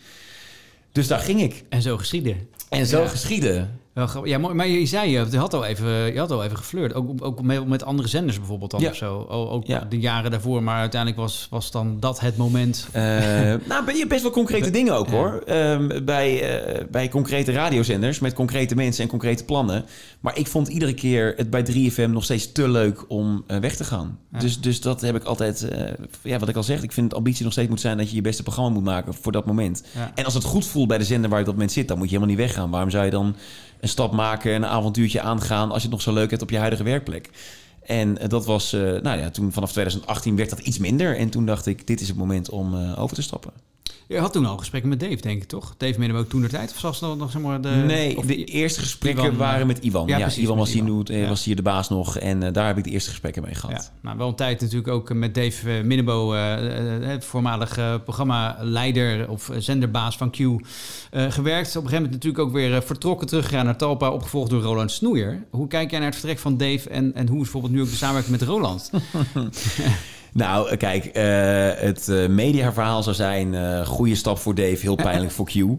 Dus daar ging ik. En zo geschieden. En zo Ja. geschieden. Wel. Ja, maar je zei, je had al even, je had al even geflirt. Ook, ook met, andere zenders bijvoorbeeld dan Ja. of zo. Ook Ja. de jaren daarvoor. Maar uiteindelijk was, was dan dat het moment. Eh, nou, ben je best wel concrete dingen ook hoor. Ehm, bij, eh, bij concrete radiozenders met concrete mensen en concrete plannen. Maar ik vond iedere keer het bij 3FM nog steeds te leuk om eh, weg te gaan. Dus, dus dat heb ik altijd, eh, ja, wat ik al zeg, ik vind het ambitie nog steeds moet zijn dat je je beste programma moet maken voor dat moment. En als het goed voelt bij de zender waar je op dat moment zit, dan moet je helemaal niet weggaan. Waarom zou je dan een stap maken en een avontuurtje aangaan als je het nog zo leuk hebt op je huidige werkplek? En eh, dat was, eh, nou ja, toen vanaf 2018 werd dat iets minder. En toen dacht ik, dit is het moment om eh, over te stappen. Je had toen al gesprekken met Dave, denk ik, toch? Dave ook toen de tijd? Of was dat nog zeg maar de... nee, de eerste gesprekken Iwan, waren eh, met Iwan. Ja, precies, Iwan was hier, nu- eh, Ja. was hier de baas nog. En eh, daar heb ik de eerste gesprekken mee gehad. Ja, nou, wel een tijd natuurlijk ook met Dave Minnebo, uh, uh, voormalig uh, programmaleider of zenderbaas van Q, gewerkt. Op een gegeven moment natuurlijk ook weer vertrokken, teruggegaan naar Talpa, opgevolgd door Roland Snoeier. Hoe kijk jij naar het vertrek van Dave en, en hoe is bijvoorbeeld nu ook de samenwerking met Roland? Nou, kijk, uh, het uh, mediaverhaal zou zijn... Uh, goede stap voor Dave, heel pijnlijk voor Q. Ja.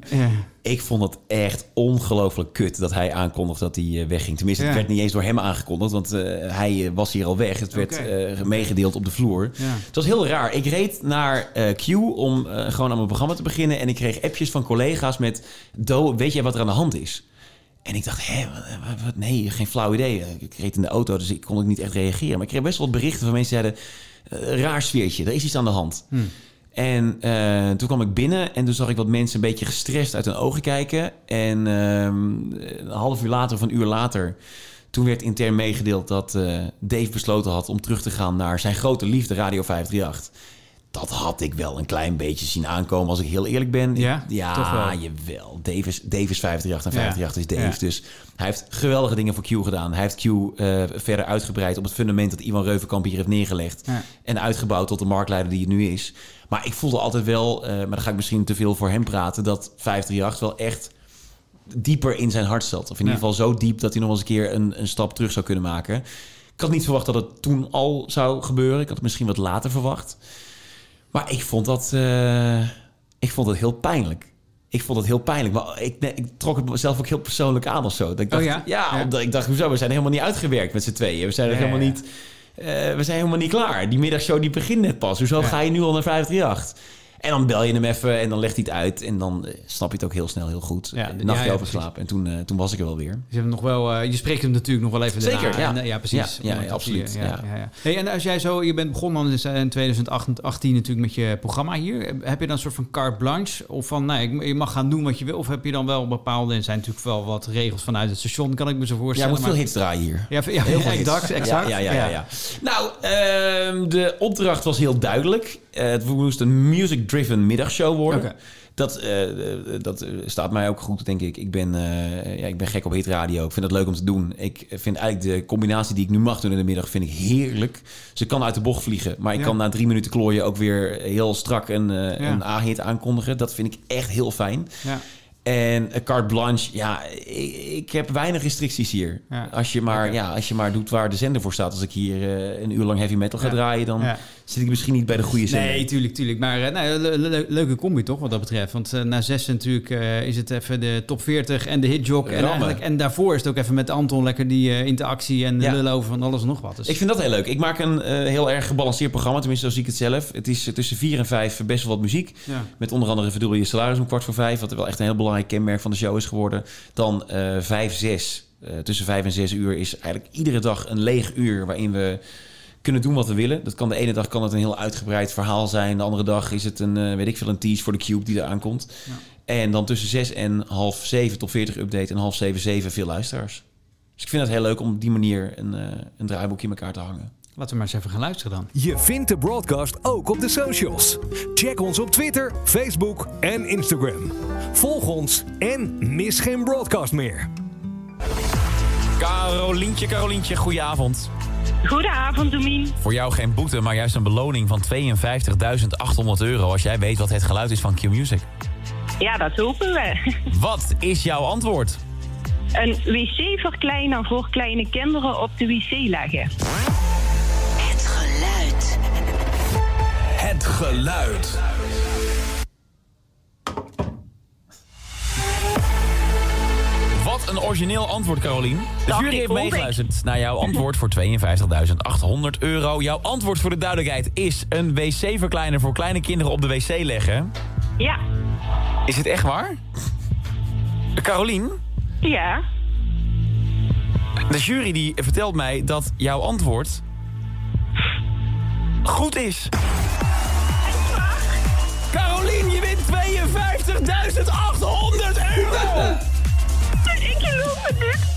Ik vond het echt ongelooflijk kut dat hij aankondigde dat hij wegging. Tenminste, Ja. het werd niet eens door hem aangekondigd, want hij was hier al weg. Het werd meegedeeld op de vloer. Ja. Het was heel raar. Ik reed naar Q om gewoon aan mijn programma te beginnen. En ik kreeg appjes van collega's met... Do, weet jij wat er aan de hand is? En ik dacht, hé, wat, nee, geen flauw idee. Ik reed in de auto, dus ik kon ook niet echt reageren. Maar ik kreeg best wel berichten van mensen die zeiden... uh, raar sfeertje, er is iets aan de hand. Hmm. En uh, toen kwam ik binnen en toen zag ik wat mensen een beetje gestrest uit hun ogen kijken. En uh, een half uur later of een uur later, toen werd intern meegedeeld dat uh, Dave besloten had om terug te gaan naar zijn grote liefde Radio 538. Dat had ik wel een klein beetje zien aankomen, als ik heel eerlijk ben. Ja, ja toch wel. jawel. Dave is, Dave is 538 en Ja. 538 is Dave. Dus hij heeft geweldige dingen voor Q gedaan. Hij heeft Q uh, verder uitgebreid op het fundament dat Ivan Reuvenkamp hier heeft neergelegd. En uitgebouwd tot de marktleider die het nu is. Maar ik voelde altijd wel, uh, maar dan ga ik misschien te veel voor hem praten, dat 538 wel echt dieper in zijn hart zat. Of in Ja. ieder geval zo diep dat hij nog eens een keer een, een stap terug zou kunnen maken. Ik had niet verwacht dat het toen al zou gebeuren. Ik had het misschien wat later verwacht. Maar ik vond dat, uh, ik vond het heel pijnlijk. Ik vond het heel pijnlijk. Maar ik, ik trok het mezelf ook heel persoonlijk aan of zo. Dat ik dacht, Oh ja? ja, omdat ik dacht, hoezo? We zijn helemaal niet uitgewerkt met z'n tweeën. We zijn helemaal niet... uh, we zijn helemaal niet klaar. Die middagshow die begint net pas. Hoezo Ja. ga je nu al naar 538? En dan bel je hem even en dan legt hij het uit. En dan eh, snap je het ook heel snel heel goed. Ja, Ja, ja, nachtje ja, over slapen. En toen, eh, toen was ik er wel weer. Je, hebt nog wel, eh, je spreekt hem natuurlijk nog wel even Zeker, daarna. ja. En, eh, ja, precies. Ja, ja, absoluut, je, ja. Ja, ja. Hey, en als jij zo, je bent begonnen dus in 2018 natuurlijk met je programma hier. Heb je dan een soort van carte blanche? Of van, nee, ik- je mag gaan doen wat je wil? Of heb je dan wel bepaalde, er zijn natuurlijk wel wat regels vanuit het station, kan ik me zo Ja, je voorstellen. moet veel maar- hits draaien hier. Ja, ja, Heel veel exact, exact. Ja, ja, ja, ja, ja. Nou, ehm, de opdracht was heel duidelijk. Eh, het moest een music-driven middagshow worden. Dat, eh, eh, dat staat mij ook goed, denk ik. Ik ben, ja, ik ben gek op hitradio. Ik vind het leuk om te doen. Ik vind eigenlijk de combinatie die ik nu mag doen in de middag... vind ik heerlijk. Ze kan uit de bocht vliegen. Maar ik Ja. kan na drie minuten klooien ook weer heel strak een, Ja. een A-hit aankondigen. Dat vind ik echt heel fijn. Ja. En carte blanche, ja, ik, ik heb weinig restricties hier. Ja. Als, je maar, ja, als je maar doet waar de zender voor staat. Als ik hier een uur lang heavy metal ga Ja. draaien, dan Ja. Zit ik misschien niet bij de goede zender. Nee, tuurlijk, tuurlijk. Maar eh, nou, le- le- leuke combi toch, wat dat betreft. Want eh, na zes natuurlijk eh, is het even de top 40 en de hitjog. En, eigenlijk, en daarvoor is het ook even met Anton lekker die interactie en Ja. lullen over van alles en nog wat. Dus, Ik vind dat heel leuk. Ik maak een heel erg gebalanceerd programma, tenminste zo zie ik het zelf. Het is tussen vier en vijf best wel wat muziek. Ja. Met onder andere verdubbel je salaris om kwart voor vijf, wat wel echt een heel belangrijk kenmerk van de show is geworden. Dan vijf, zes. Tussen vijf en zes uur is eigenlijk iedere dag een leeg uur waarin we kunnen doen wat we willen. Dat kan de ene dag kan het een heel uitgebreid verhaal zijn. De andere dag is het een, eh, weet ik veel, een tease voor de Cube die eraan komt. En dan tussen zes en half zeven tot 40 update en half zeven, zeven veel luisteraars. Dus ik vind het heel leuk om op die manier een, eh, een draaiboekje in elkaar te hangen. Laten we maar eens even gaan luisteren dan. Je vindt de broadcast ook op de socials. Check ons op Twitter, Facebook en Instagram. Volg ons en mis geen broadcast meer. Carolientje, Carolientje, goedenavond. Goedenavond, Domien. Voor jou geen boete, maar juist een beloning van 52.800 euro... als jij weet wat het geluid is van Q-Music. Ja, dat hopen we. Wat is jouw antwoord? Een wc-verkleiner voor kleine kinderen op de wc leggen. Het geluid. Het geluid. Wat een origineel antwoord, Carolien. De jury heeft meegeluisterd naar jouw antwoord voor 52.800 euro. Jouw antwoord voor de duidelijkheid is een wc-verkleiner voor kleine kinderen op de wc leggen. Ja. Is het echt waar? Carolien, Ja. de jury die vertelt mij dat jouw antwoord goed is. Carolien, je wint 52.800 euro! Het niet.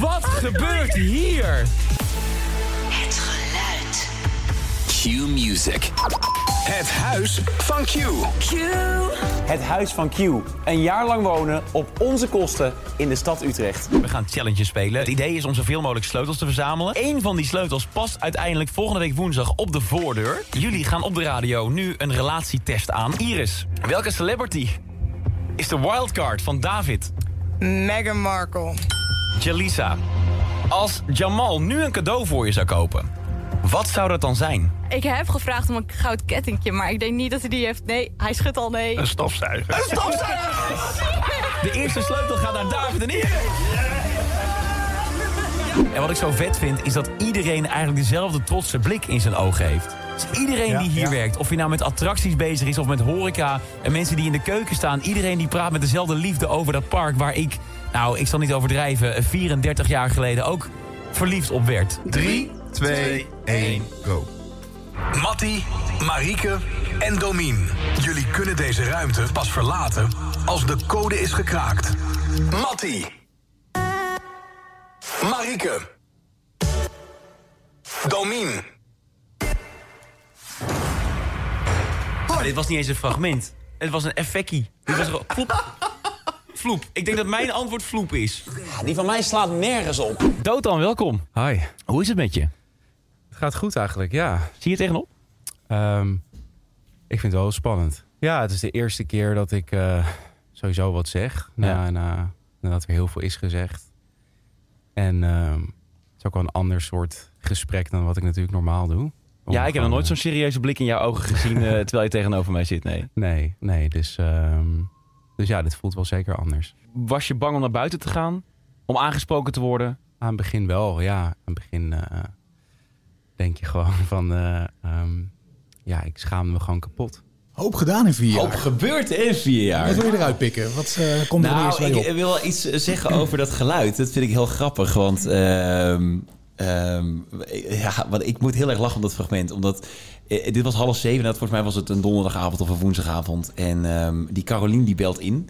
Wat gebeurt hier? Het geluid. Q-Music. Het huis van Q. Q. Het Huis van Q. Een jaar lang wonen op onze kosten in de stad Utrecht. We gaan challenges spelen. Het idee is om zoveel mogelijk sleutels te verzamelen. Eén van die sleutels past uiteindelijk volgende week woensdag op de voordeur. Jullie gaan op de radio nu een relatietest aan. Iris, welke celebrity is de wildcard van David? Meghan Markle. Jalisa, als Jamal nu een cadeau voor je zou kopen, wat zou dat dan zijn? Ik heb gevraagd om een goud kettingje, maar ik denk niet dat hij die heeft. Nee, hij schudt al nee. stofzuiger. Een stofzuiger! De eerste sleutel gaat naar David en Iris. En wat ik zo vet vind, is dat iedereen eigenlijk dezelfde trotse blik in zijn ogen heeft. Dus iedereen Ja, die hier ja. werkt, of je nou met attracties bezig is of met horeca... en mensen die in de keuken staan, iedereen die praat met dezelfde liefde over dat park... waar ik, nou, ik zal niet overdrijven, 34 jaar geleden ook verliefd op werd. 3, 2, 1, go. Matti, Marieke en Domien. Jullie kunnen deze ruimte pas verlaten als de code is gekraakt. Matti. Marieke. Domien. Maar dit was niet eens een fragment. Het was een effectie. Dit was gewoon vloep. Vloep. Ik denk dat mijn antwoord vloep is. Die van mij slaat nergens op. Dotan, welkom. Hi. Hoe is het met je? Het gaat goed eigenlijk, ja. Zie je tegenop? Ehm, ik vind het wel spannend. Ja, het is de eerste keer dat ik eh, sowieso wat zeg. Na, na, nadat er heel veel is gezegd. En ehm, het is ook wel een ander soort gesprek dan wat ik natuurlijk normaal doe. Ja, ik heb nog nooit zo'n serieuze blik in jouw ogen gezien eh, terwijl je tegenover mij zit. Nee. Nee, nee. Dus, ehm, dus ja, dit voelt wel zeker anders. Was je bang om naar buiten te gaan? Om aangesproken te worden? Aan het begin wel, ja. Aan het begin eh, denk je gewoon van... eh, ehm, ja, ik schaamde me gewoon kapot. Hoop gedaan in vier jaar. Hoop gebeurd in vier jaar. Wat wil je eruit pikken? Wat eh, komt er nou, eerst bij ik op? wil wel iets zeggen over dat geluid. Dat vind ik heel grappig, want... ehm, ja, want ik moet heel erg lachen om dat fragment, omdat... eh, dit was half zeven, dat volgens mij was het een donderdagavond of een woensdagavond. En ehm, die Carolien die belt in.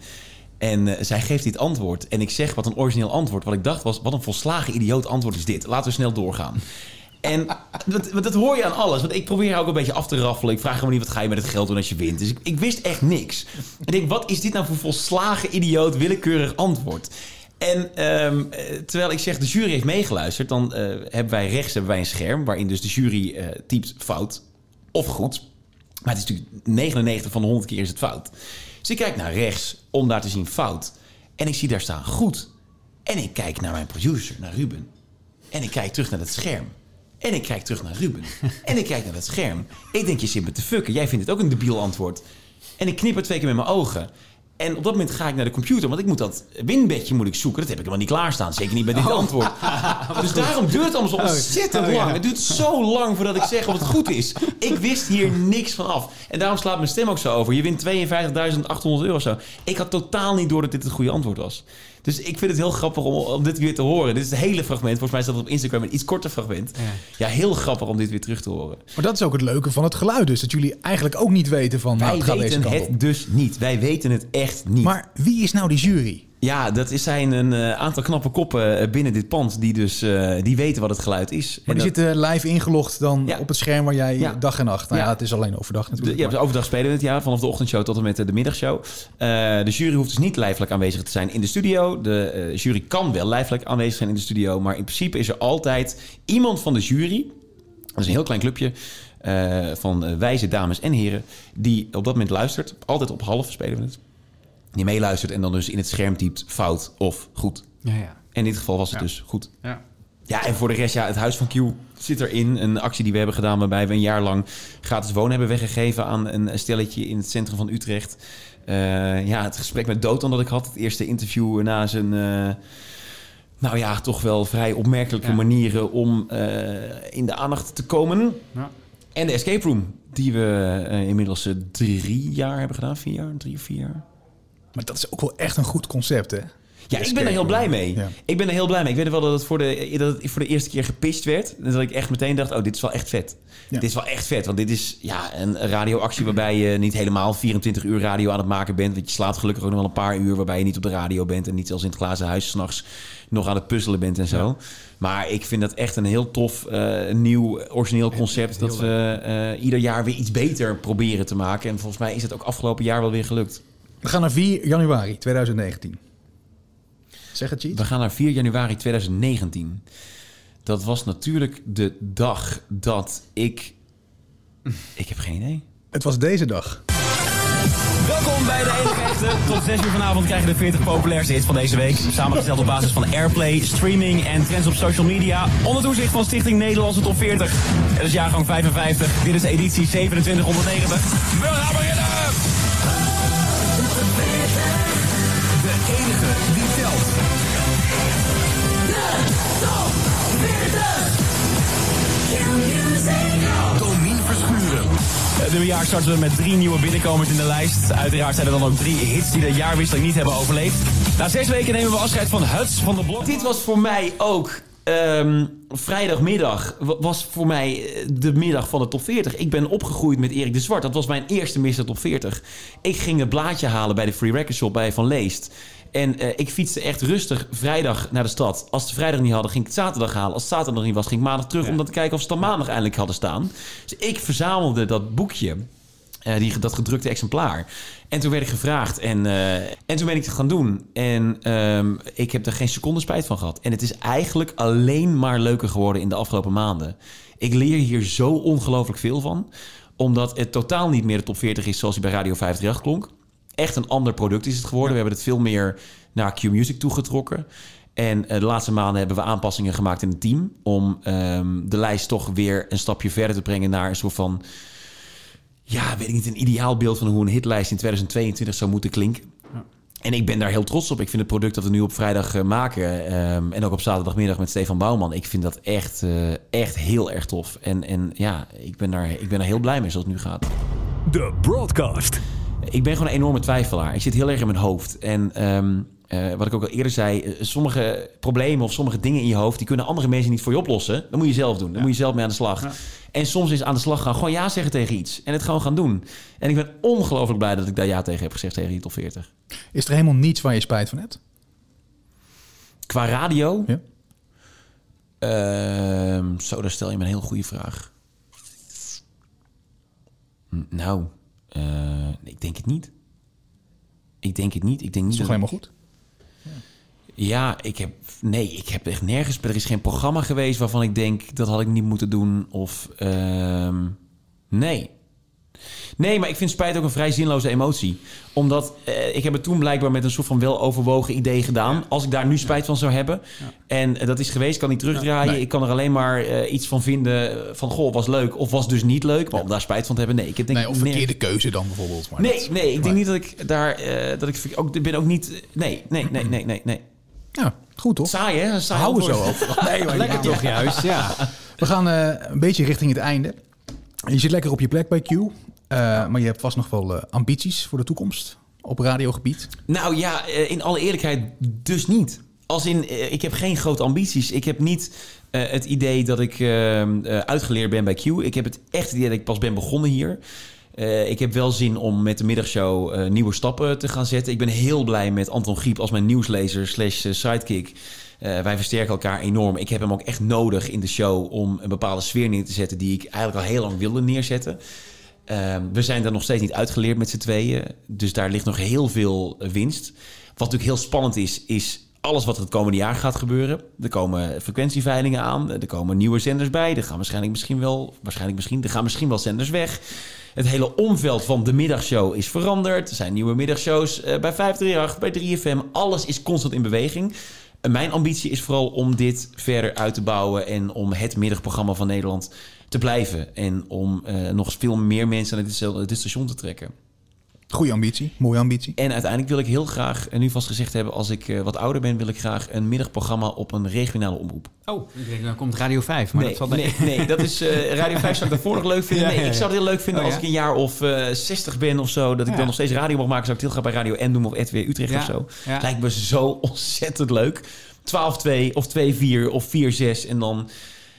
En eh, zij geeft dit antwoord. En ik zeg, wat een origineel antwoord. Wat ik dacht was, wat een volslagen idioot antwoord is dit. Laten we snel doorgaan. En dat, dat hoor je aan alles. Want ik probeer ook een beetje af te raffelen. Ik vraag hem niet, wat ga je met het geld doen als je wint? Dus ik, ik wist echt niks. En ik denk, wat is dit nou voor volslagen idioot willekeurig antwoord? En ehm, eh, terwijl ik zeg, de jury heeft meegeluisterd... dan eh, hebben wij rechts hebben wij een scherm... waarin dus de jury eh, typt fout of goed. Maar het is natuurlijk 99 van de 100 keer is het fout. Dus ik kijk naar rechts om daar te zien fout. En ik zie daar staan goed. En ik kijk naar mijn producer, naar Ruben. En ik kijk terug naar het scherm. En ik kijk terug naar Ruben. En ik kijk naar het scherm. Ik denk, je zit me te fucken. Jij vindt het ook een debiel antwoord. En ik knipper twee keer met mijn ogen. En op dat moment ga ik naar de computer, want ik moet dat winbedje moet ik zoeken. Dat heb ik helemaal niet klaarstaan. Zeker niet bij dit Oh. antwoord. dus daarom duurt het allemaal zo Oh, ontzettend oh, ja. lang. Het duurt zo lang voordat ik zeg of het goed is. Ik wist hier niks van af. En daarom slaat mijn stem ook zo over. Je wint 52.800 euro of zo. Ik had totaal niet door dat dit het goede antwoord was. Dus ik vind het heel grappig om, om dit weer te horen. Dit is het hele fragment. Volgens mij staat het op Instagram een iets korter fragment. Ja. heel grappig om dit weer terug te horen. Maar dat is ook het leuke van het geluid dus. Dat jullie eigenlijk ook niet weten van... nou, Wij weten het dus niet. Wij weten het echt niet. Maar wie is nou die jury? Ja, dat is zijn een eh, aantal knappe koppen eh, binnen dit pand die dus eh, die weten wat het geluid is. Maar En die dat- zitten live ingelogd dan op het scherm waar jij Ja. dag en nacht... Nou ja, Ja. het is alleen overdag De, natuurlijk. ja, maar- dus overdag spelen we het, ja. Vanaf de ochtendshow tot en met de middagshow. De jury hoeft dus niet lijfelijk aanwezig te zijn in de studio. De jury kan wel lijfelijk aanwezig zijn in de studio. Maar in principe is er altijd iemand van de jury... Dat is een heel klein clubje van wijze dames en heren... die op dat moment luistert. Altijd op half spelen we het. Die meeluistert en dan dus in het scherm typt fout of goed. Ja, ja. En in dit geval was het Ja. dus goed. Ja. Ja, en voor de rest, ja, het Huis van Q zit erin. Een actie die we hebben gedaan waarbij we een jaar lang gratis wonen hebben weggegeven aan een stelletje in het centrum van Utrecht. Eh, ja, het gesprek met Dotan dat ik had, het eerste interview na zijn, eh, nou ja, toch wel vrij opmerkelijke Ja. manieren om eh, in de aandacht te komen. Ja. En de Escape Room, die we inmiddels drie jaar hebben gedaan, vier jaar, drie of vier jaar. Maar dat is ook wel echt een goed concept, hè? Ja, ik ben er heel blij mee. Ja. Ik ben er heel blij mee. Ik weet nog wel dat het voor de, dat het voor de eerste keer gepitcht werd. En dat ik echt meteen dacht, oh, dit is wel echt vet. Ja. Dit is wel echt vet. Want dit is ja, een radioactie waarbij je niet helemaal 24 uur radio aan het maken bent. Want je slaat gelukkig ook nog wel een paar uur waarbij je niet op de radio bent. En niet zelfs in het glazen huis s'nachts nog aan het puzzelen bent en zo. Maar ik vind dat echt een heel tof, eh, nieuw, origineel concept. Dat we eh, ieder jaar weer iets beter proberen te maken. En volgens mij is het ook afgelopen jaar wel weer gelukt. We gaan naar 4 januari 2019. Zeg het je iets? We gaan naar 4 januari 2019. Dat was natuurlijk de dag dat ik... Ik heb geen idee. Het was deze dag. Welkom bij de enige echte. Tot 6 uur vanavond krijg je de 40 populairste hits van deze week. Samengesteld op basis van airplay, streaming en trends op social media. Onder toezicht van Stichting Nederlandse Top 40. Het is jaargang 55. Dit is editie 2790. We gaan beginnen! Verschuren. Het nieuwe jaar starten we met drie nieuwe binnenkomers in de lijst. Uiteraard zijn er dan ook drie hits die de jaarwisseling niet hebben overleefd. Na zes weken nemen we afscheid van Huts van de Blok. Dit was voor mij ook... ehm, vrijdagmiddag wa- was voor mij eh, de middag van de top 40. Ik ben opgegroeid met Erik de Zwart. Dat was mijn eerste Mr. Top 40. Ik ging het blaadje halen bij de Free Record Shop bij Van Leest. En eh, ik fietste echt rustig vrijdag naar de stad. Als ze vrijdag niet hadden, ging ik het zaterdag halen. Als het zaterdag niet was, ging ik maandag terug... om dan te kijken of ze het dan maandag eindelijk hadden staan. Dus ik verzamelde dat boekje... Eh, die, dat gedrukte exemplaar. En toen werd ik gevraagd en, eh, en toen ben ik het gaan doen. En ehm, ik heb er geen seconde spijt van gehad. En het is eigenlijk alleen maar leuker geworden in de afgelopen maanden. Ik leer hier zo ongelooflijk veel van. Omdat het totaal niet meer de top 40 is zoals hij bij Radio 538 klonk. Echt een ander product is het geworden. We hebben het veel meer naar Q-Music toegetrokken. En eh, de laatste maanden hebben we aanpassingen gemaakt in het team. Om ehm, de lijst toch weer een stapje verder te brengen naar een soort van ja, weet ik niet, een ideaal beeld van hoe een hitlijst in 2022 zou moeten klinken. En ik ben daar heel trots op. Ik vind het product dat we nu op vrijdag eh, maken ehm, en ook op zaterdagmiddag met Stefan Bouwman, ik vind dat echt, eh, echt heel erg tof. En, en ja, ik ben, daar, ik ben daar heel blij mee zoals het nu gaat. De Broadcast. Ik ben gewoon een enorme twijfelaar. Ik zit heel erg in mijn hoofd. En ehm, eh, wat ik ook al eerder zei, eh, sommige problemen of sommige dingen in je hoofd, die kunnen andere mensen niet voor je oplossen. Dat moet je zelf doen. Dan moet je zelf mee aan de slag. En soms is aan de slag gaan gewoon ja zeggen tegen iets. En het gewoon gaan doen. En ik ben ongelooflijk blij dat ik daar ja tegen heb gezegd tegen die top 40. Is er helemaal niets waar je spijt van hebt? Qua radio? Ja. Ehm, zo, daar stel je me een heel goede vraag. Nou, eh, ik denk het niet. Ik denk het niet. Ik denk niet is toch dat- helemaal goed? Ja, ik heb. Nee, ik heb echt nergens. Er is geen programma geweest waarvan ik denk dat had ik niet moeten doen. Of. ehm, nee. Nee, maar ik vind spijt ook een vrij zinloze emotie. Omdat eh, ik heb het toen blijkbaar met een soort van weloverwogen idee gedaan. Als ik daar nu spijt van zou hebben. En eh, dat is geweest, kan niet terugdraaien. Nee. Ik kan er alleen maar eh, iets van vinden van... Goh, was leuk of was dus niet leuk. Maar om daar spijt van te hebben, nee. Ik heb denk Nee, of verkeerde keuze dan bijvoorbeeld. Maar Nee, dat- nee, ik maar- denk niet dat ik daar... dat ik, ook, ik ben ook niet... Nee, nee, nee, nee, nee, nee. Ja, goed toch? Saai, hè? Saai Houden we zo over. Nee, maar Lekker toch juist, ja. We gaan een beetje richting het einde. Je zit lekker op je plek bij Q. eh, maar je hebt vast nog wel eh, ambities voor de toekomst op radiogebied. Nou ja, eh, in alle eerlijkheid dus niet. Als in, ik heb geen grote ambities. Ik heb niet het idee dat ik uitgeleerd ben bij Q. Ik heb het echt idee dat ik pas ben begonnen hier. Ik heb wel zin om met de middagshow nieuwe stappen te gaan zetten. Ik ben heel blij met Anton Griep als mijn nieuwslezer slash sidekick. Wij versterken elkaar enorm. Ik heb hem ook echt nodig in de show om een bepaalde sfeer neer te zetten die ik eigenlijk al heel lang wilde neerzetten. Ehm, we zijn daar nog steeds niet uitgeleerd met z'n tweeën. Dus daar ligt nog heel veel eh, winst. Wat natuurlijk heel spannend is, is alles wat het komende jaar gaat gebeuren. Er komen frequentieveilingen aan. Er komen nieuwe zenders bij. Er gaan waarschijnlijk misschien wel, waarschijnlijk misschien, er gaan misschien wel zenders weg. Het hele omveld van de middagshow is veranderd. Er zijn nieuwe middagshows eh, bij 538, bij 3FM. Alles is constant in beweging. En mijn ambitie is vooral om dit verder uit te bouwen en om het middagprogramma van Nederland te blijven. En om eh, nog veel meer mensen naar dit, dit station te trekken. Goeie ambitie, mooie ambitie. En uiteindelijk wil ik heel graag, en nu vast gezegd hebben, als ik eh, wat ouder ben, wil ik graag een middagprogramma op een regionale omroep. Oh, ik denk, dan komt Radio 5. Maar nee, dat valt nee, nee, dat is eh, Radio 5 zou ik daarvoor nog leuk vinden. Ja, Nee, ja, ik zou het heel leuk vinden Oh, als ja? ik een jaar of eh 60 ben of zo, dat ik Ja. dan nog steeds radio mag maken. Zou ik het heel graag bij Radio N doen of RTW Utrecht Ja, of zo. ja. Lijkt me zo ontzettend leuk. 12-2 of 2-4 of 4-6 en dan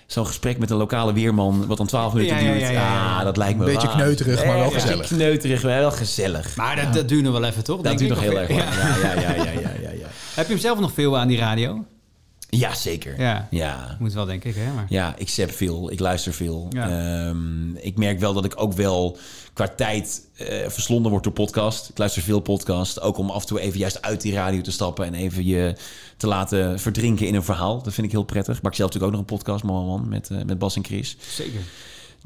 zo'n gesprek met een lokale weerman, wat dan 12 minuten duurt. ja, ja, ja. Ah, dat lijkt me Een beetje kneuterig, maar wel gezellig. Een beetje kneuterig, maar wel gezellig. Maar dat, dat duurt nog wel even, toch? Dat denk duurt ik, nog heel erg lang. Ja, ja, ja, ja, ja, ja. Heb je hem zelf nog veel aan die radio? Ja, zeker. Ja. Ja. Moet wel, denk ik, hè? Maar... Ja, ik zap veel, ik luister veel. Ja. Ehm, ik merk wel dat ik ook wel qua tijd eh, verslonden word door podcast. Ik luister veel podcast, ook om af en toe even juist uit die radio te stappen en even je te laten verdrinken in een verhaal. Dat vind ik heel prettig. Maar ik zelf natuurlijk ook nog een podcast, man, man, met, eh, met Bas en Chris. Zeker.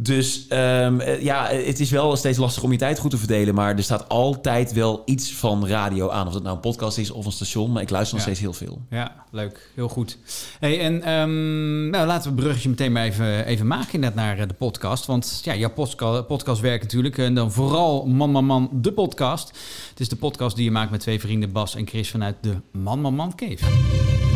Dus ehm, eh, ja, het is wel steeds lastig om je tijd goed te verdelen. Maar er staat altijd wel iets van radio aan. Of dat nou een podcast is of een station. Maar ik luister nog Ja. steeds heel veel. Ja, leuk. Heel goed. Hey, en ehm, nou, laten we het bruggetje meteen maar even, even maken inderdaad naar eh, de podcast. Want ja, jouw podcast, podcast werkt natuurlijk. En dan vooral Man Man Man, de podcast. Het is de podcast die je maakt met twee vrienden, Bas en Chris, vanuit de Man Man Man Cave.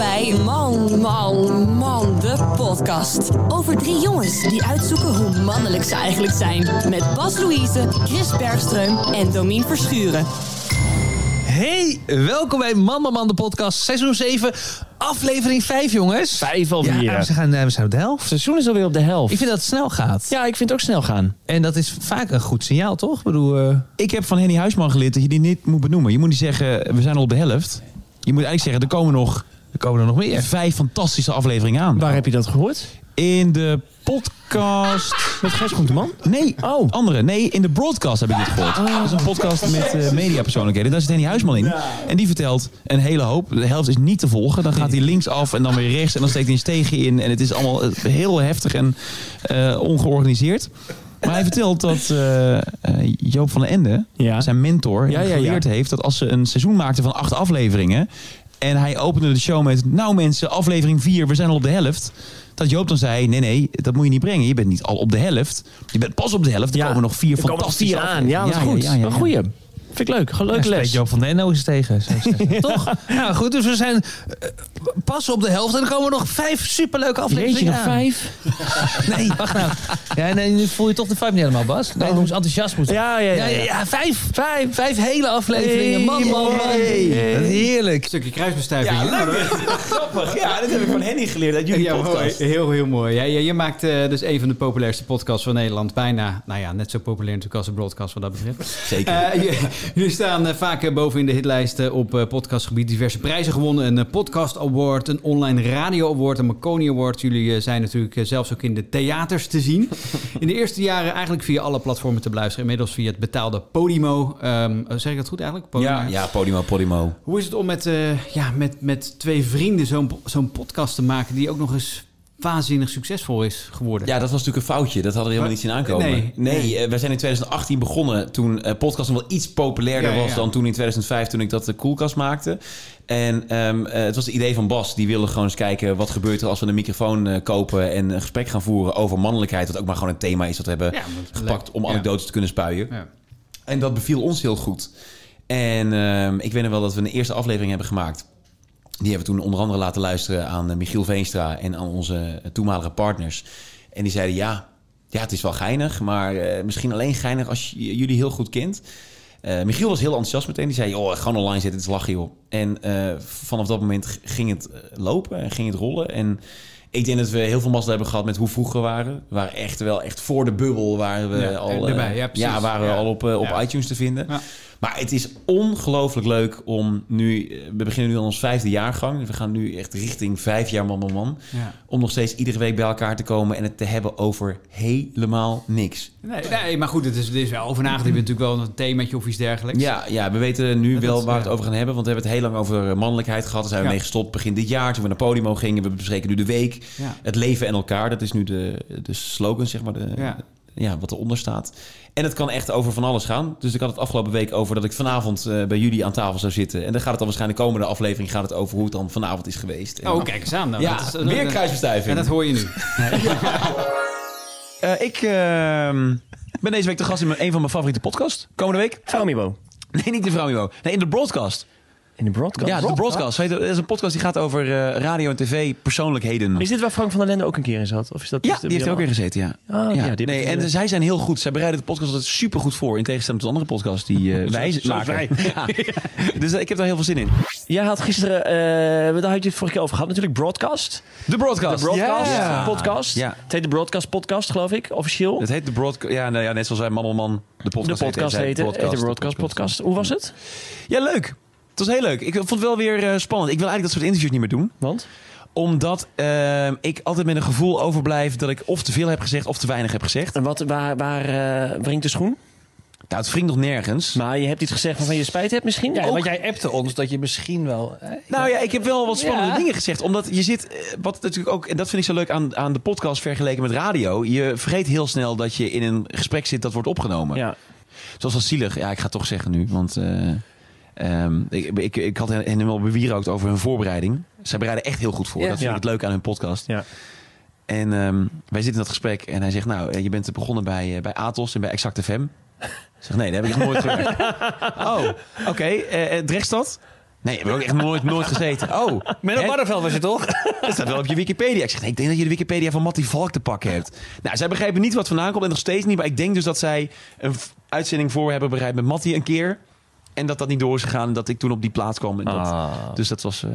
Bij Man, Man, Man, de podcast. Over drie jongens die uitzoeken hoe mannelijk ze eigenlijk zijn. Met Bas Louise, Chris Bergström en Domien Verschuren. Hey, welkom bij Man Man Man, de podcast. Seizoen 7, aflevering 5, jongens. Vijf alweer. Ja, we, gaan, eh, we zijn op de helft. Het seizoen is alweer op de helft. Ik vind dat het snel gaat. Ja, ik vind het ook snel gaan. En dat is vaak een goed signaal, toch? Ik bedoel, eh, Ik heb van Henny Huisman geleerd dat je die niet moet benoemen. Je moet niet zeggen, we zijn al op de helft. Je moet eigenlijk zeggen, er komen nog, komen er nog meer. vijf fantastische afleveringen aan. Waar heb je dat gehoord? In de podcast... Met Gers Groenteman? Nee, oh. andere. Nee, in de broadcast heb ik dit gehoord. Dat is een podcast met eh, mediapersoonlijkheden. Daar zit Henny Huisman in. En die vertelt een hele hoop. De helft is niet te volgen. Dan gaat hij linksaf en dan weer rechts. En dan steekt hij een steegje in. En het is allemaal eh, heel heftig en eh, ongeorganiseerd. Maar hij vertelt dat Joop van den Ende, zijn mentor, ja. geleerd heeft dat als ze een seizoen maakten van acht afleveringen. En hij opende de show met, nou mensen, aflevering 4, we zijn al op de helft. Dat Joop dan zei, nee, nee, dat moet je niet brengen. Je bent niet al op de helft. Je bent pas op de helft. Er komen nog vier er komen nog fantastische vier aan. Ja, dat is goed. Een goeie. Vind ik leuk. Gewoon ja, leuke spreekt les. Joop van den eens tegen. ik toch? Nou goed, dus we zijn eh, pas op de helft. En er komen nog vijf superleuke afleveringen Jeetje, nog aan. vijf? Nee, wacht nou. Ja, nee, nu voel je toch de vijf niet helemaal, Bas. Nee, noem eens enthousiast moeten. Ja, ja, ja, ja. ja, vijf. Vijf. Vijf hele afleveringen. Man, man, Heerlijk. Stukje kruisbestuiving. Ja, leuk. Grappig. Ja, dat heb ik van Henny geleerd uit jullie Ja, podcast. Heel, heel mooi. Ja, je, maakt eh, dus een van de populairste podcasts van Nederland. Bijna, nou ja, net zo populair natuurlijk als de broadcast wat dat betreft. Zeker. Eh, je- jullie staan eh, vaak eh, boven in de hitlijsten op eh, podcastgebied. Diverse prijzen gewonnen. Een podcast award, een online radio award, een Marconi award. Jullie zijn natuurlijk zelfs ook in de theaters te zien. In de eerste jaren eigenlijk via alle platformen te beluisteren. Inmiddels via het betaalde Podimo. Ehm, eh, zeg ik dat goed eigenlijk? Podimo? Ja, ja, Podimo, Podimo. Hoe is het om met, ja, met, met twee vrienden zo'n zo'n podcast te maken die ook nog eens waanzinnig succesvol is geworden? Ja, dat was natuurlijk een foutje. Dat hadden we helemaal niet zien aankomen. Nee, Nee, nee. eh, we zijn in 2018 begonnen toen eh podcast nog wel iets populairder Ja, was ja. dan toen in 2005 toen ik dat de Koelkast maakte. En ehm, eh, het was het idee van Bas. Die wilde gewoon eens kijken wat gebeurt er als we een microfoon eh, kopen en een gesprek gaan voeren over mannelijkheid. Wat ook maar gewoon een thema is dat we hebben Ja, gepakt leuk. om anekdotes te kunnen spuien. Ja. En dat beviel ons heel goed. En ehm, ik weet nog wel dat we een eerste aflevering hebben gemaakt. Die hebben we toen onder andere laten luisteren aan eh, Michiel Veenstra en aan onze eh, toenmalige partners. En die zeiden ja, ja het is wel geinig, maar eh, misschien alleen geinig als je jullie heel goed kent. Michiel was heel enthousiast meteen. Die zei, oh, gewoon online zitten, het is lachen joh. En vanaf dat moment ging het lopen en ging het rollen. En Ik denk dat we heel veel mazzel hebben gehad met hoe vroeg we waren. We waren echt wel echt voor de bubbel waren we Ja, al, erbij, ja, precies. waren we Ja. al op, op Ja. iTunes te vinden. Maar het is ongelooflijk leuk om nu... eh, We beginnen nu aan ons vijfde jaargang. We gaan nu echt richting vijf jaar man man man. Ja. Om nog steeds iedere week bij elkaar te komen... en het te hebben over helemaal niks. Nee, nee, maar goed, het is, is wel over nagedacht. Bent natuurlijk wel een themaatje of iets dergelijks. Ja, ja, we weten nu Dat- wel waar we ja. het over gaan hebben. Want we hebben het heel lang over eh, mannelijkheid gehad. Daar zijn we Ja. mee gestopt begin dit jaar. Toen we naar Podimo gingen. We bespreken nu de week. Het leven en elkaar. Dat is nu de, de slogan, zeg maar. De, Ja. wat eronder staat. En het kan echt over van alles gaan. Dus ik had het afgelopen week over dat ik vanavond eh, bij jullie aan tafel zou zitten. En dan gaat het dan waarschijnlijk de komende aflevering gaat het over hoe het dan vanavond is geweest. En- Oh, kijk eens aan dan. Ja, Dat is- weer dat- kruisbestuiving. En dat hoor je nu. Eh, ik ehm, ben deze week de gast in mijn- een van mijn favoriete podcasts. Komende week. Vrouwmibo. Nee, niet de Vrouwmibo. Nee, in de broadcast. In de broadcast? Ja, de broadcast. Weet je, Dat is een podcast die gaat over eh, radio en tv, persoonlijkheden. Is dit waar Frank van der Lende ook een keer in zat? Of is dat Ja, is die heeft er ook weer gezeten, ja. Oh, ja, die heb nee, en zij zijn heel goed. Zij bereiden de podcast altijd super goed voor. In tegenstelling tot andere podcasts die eh, wij Zoals maken. wij. Ja. Dus eh, ik heb daar heel veel zin in. Jij had gisteren, eh daar had je het vorige keer over gehad, natuurlijk broadcast. De broadcast. De broadcast Ja. podcast. Ja. Het heet de broadcast podcast, geloof ik, officieel. Het heet de broadcast. Ja, nou ja, net zoals wij Man on Man de de podcast podcast heet. het. De broadcast podcast. Hoe was het? Ja, leuk. Het was heel leuk. Ik vond het wel weer eh, spannend. Ik wil eigenlijk dat soort interviews niet meer doen. Want? Omdat ehm, ik altijd met een gevoel overblijf dat ik of te veel heb gezegd of te weinig heb gezegd. En wat, waar, waar eh, wringt de schoen? Nou, het wringt nog nergens. Maar je hebt iets gezegd waarvan je spijt hebt misschien? Ja, Ook- want jij appte ons dat je misschien wel... hè, Nou ja, ik heb wel wat spannende Ja. dingen gezegd. Omdat je zit, eh, wat natuurlijk ook, en dat vind ik zo leuk aan, aan de podcast vergeleken met radio. Je vergeet heel snel dat je in een gesprek zit dat wordt opgenomen. Ja. Zoals wel zielig. Ja, ik ga het toch zeggen nu. Want eh, ehm, ik, ik, ik had hen helemaal bewierookt over hun voorbereiding. Zij bereiden echt heel goed voor. Ja. Dat vind ik het leuk aan hun podcast. Ja. En ehm, wij zitten in dat gesprek en hij zegt, nou, eh, je bent begonnen bij, eh, bij Atos en bij Exact FM. Ik zeg, nee, daar heb ik nog nooit gewerkt. oh, oké. eh eh, Drechtstad? Nee, heb ik ook echt nooit, nooit gezeten. Oh. Menno hè? Barneveld was je toch? Dat staat wel op je Wikipedia. Ik zeg, nee, ik denk dat je de Wikipedia van Mattie Valk te pakken hebt. Nou, zij begrijpen niet wat vandaan komt en nog steeds niet. Maar ik denk dus dat zij een uitzending voor hebben bereid met Mattie een keer. En dat dat niet door is gegaan en dat ik toen op die plaats kwam. En dat, Ah. Dus dat was eh,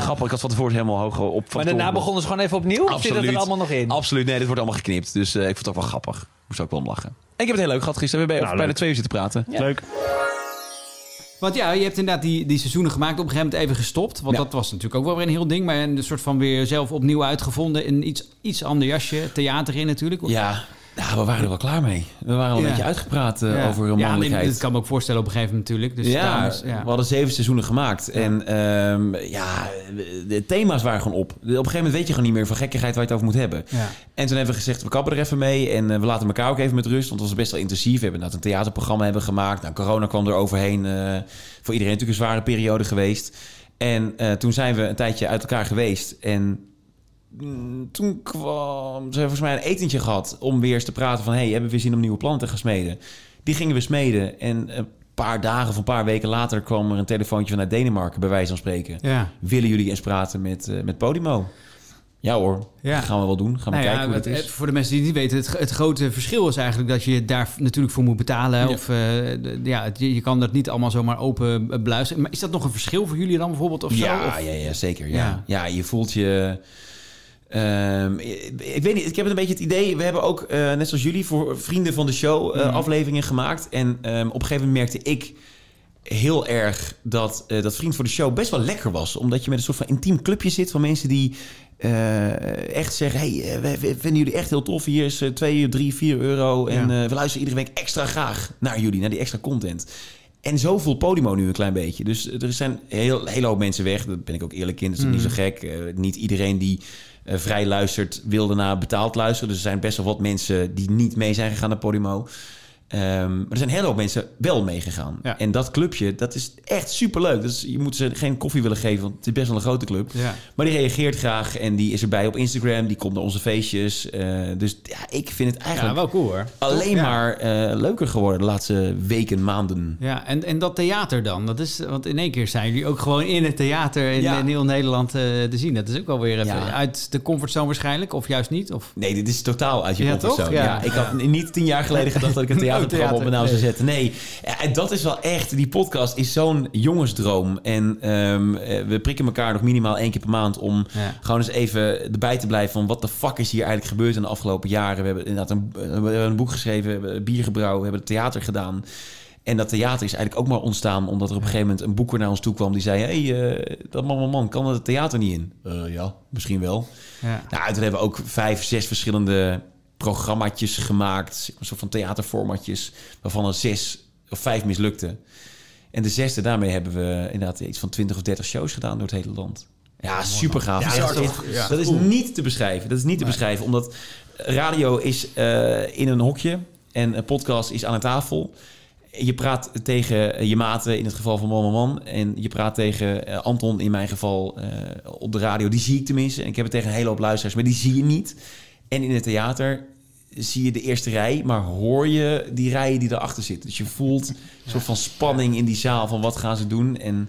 grappig. Ik had van tevoren helemaal hoog op van Maar daarna toren. begonnen ze gewoon even opnieuw? Of zit dat er allemaal nog in? Absoluut, nee, dit wordt allemaal geknipt. Dus eh, ik vond het ook wel grappig. Moest ook wel om lachen. En ik heb het heel leuk gehad gisteren. We hebben Nou, bijna leuk. twee uur zitten praten. Leuk. Want ja, je hebt inderdaad die, die seizoenen gemaakt, op een gegeven moment even gestopt. Want Ja. dat was natuurlijk ook wel weer een heel ding. Maar een soort van weer zelf opnieuw uitgevonden. In iets, iets ander jasje. Theater in natuurlijk. Ja, nou, we waren er wel klaar mee. We waren al een Ja. beetje uitgepraat eh, Ja. over Ja, mannelijkheid. dat kan me ook voorstellen op een gegeven moment natuurlijk. Dus ja, ja. we hadden zeven seizoenen gemaakt. En ehm, ja, de thema's waren gewoon op. Op een gegeven moment weet je gewoon niet meer van gekkigheid waar je het over moet hebben. Ja. En toen hebben we gezegd, we kappen er even mee. En eh, we laten elkaar ook even met rust. Want het was best wel intensief. We hebben inderdaad een theaterprogramma hebben gemaakt. Nou, corona kwam er overheen. eh, voor iedereen natuurlijk een zware periode geweest. En eh, toen zijn we een tijdje uit elkaar geweest. En toen kwam... Ze volgens mij een etentje gehad om weer eens te praten van... hey, hebben we zin om nieuwe plannen te gaan smeden? Die gingen we smeden. En een paar dagen of een paar weken later kwam er een telefoontje vanuit Denemarken... bij wijze van spreken. Ja. Willen jullie eens praten met, eh, met Podimo? Ja hoor, Ja. gaan we wel doen. Gaan we Nou ja, kijken hoe het het- is. voor de mensen die het niet weten, het, het grote verschil is eigenlijk dat je daar natuurlijk voor moet betalen. Ja. Of, eh, ja, het- je, je kan dat niet allemaal zomaar open eh, bluizen. Maar is dat nog een verschil voor jullie dan bijvoorbeeld? Of ja, zo? Of- ja, ja, zeker. Ja. Ja. Ja. je voelt je... ehm, ik, ik weet niet, ik heb een beetje het idee... We hebben ook, eh, net zoals jullie, voor vrienden van de show... Mhm. afleveringen gemaakt. En ehm, op een gegeven moment merkte ik heel erg dat eh, dat Vriend voor de Show best wel lekker was. Omdat je met een soort van intiem clubje zit van mensen die echt zeggen... hey, we, we vinden jullie echt heel tof. Hier is eh, 2, 3, 4 euro. En Ja. we luisteren iedere week extra graag naar jullie, naar die extra content. En zo voelt Podimo nu een klein beetje. Dus er zijn heel, hele hoop mensen weg. Daar ben ik ook eerlijk in. Dat is Mhm. niet zo gek. Niet iedereen die vrij luistert, wil daarna betaald luisteren. Dus er zijn best wel wat mensen die niet mee zijn gegaan naar Podimo. Ehm, maar er zijn een hele hoop mensen wel meegegaan. Ja. En dat clubje, dat is echt superleuk. Dus je moet ze geen koffie willen geven, want het is best wel een grote club. Ja. Maar die reageert graag en die is erbij op Instagram. Die komt naar onze feestjes. Eh, dus ja, ik vind het Ja, eigenlijk wel cool hoor. alleen Ja. maar eh, leuker geworden de laatste weken, maanden. Ja, en, en dat theater dan? Dat is, want in één keer zijn jullie ook gewoon in het theater in, Ja. in heel Nederland eh, te zien. Dat is ook wel weer even Ja. uit de comfortzone waarschijnlijk, of juist niet? Of... Nee, dit is totaal uit je Ja, comfortzone. Ja. Ja. ik had niet tien jaar geleden gedacht dat ik een theaterprogramma op mijn naam zou Nee. zetten. Nee, en dat is wel echt... Die podcast is zo'n jongensdroom. En ehm, eh, we prikken elkaar nog minimaal één keer per maand... om Ja. gewoon eens even erbij te blijven... van wat de fuck is hier eigenlijk gebeurd in de afgelopen jaren. We hebben inderdaad een, we hebben een boek geschreven, we hebben bier gebrouwen... we hebben theater gedaan... En dat theater is eigenlijk ook maar ontstaan omdat er op een gegeven moment een boeker naar ons toe kwam die zei: Hé, hey, eh, dat man, man, man, kan het theater niet in? Eh, ja, misschien wel. Ja. Nou, en toen hebben we ook vijf, zes verschillende programmaatjes gemaakt. Een soort van theaterformatjes, waarvan er zes of vijf mislukten. En de zesde, daarmee hebben we inderdaad iets van 20 of 30 shows gedaan door het hele land. Ja, super gaaf. Ja, dat, is, ja, dat niet te beschrijven. Dat is niet te beschrijven, omdat radio is eh, in een hokje en een podcast is aan een tafel. Je praat tegen je maten, in het geval van Man Man. En je praat tegen eh, Anton, in mijn geval, eh, op de radio. Die zie ik tenminste. En ik heb het tegen een hele hoop luisteraars, maar die zie je niet. En in het theater zie je de eerste rij, maar hoor je die rijen die erachter zitten. Dus je voelt een soort van spanning in die zaal van wat gaan ze doen. En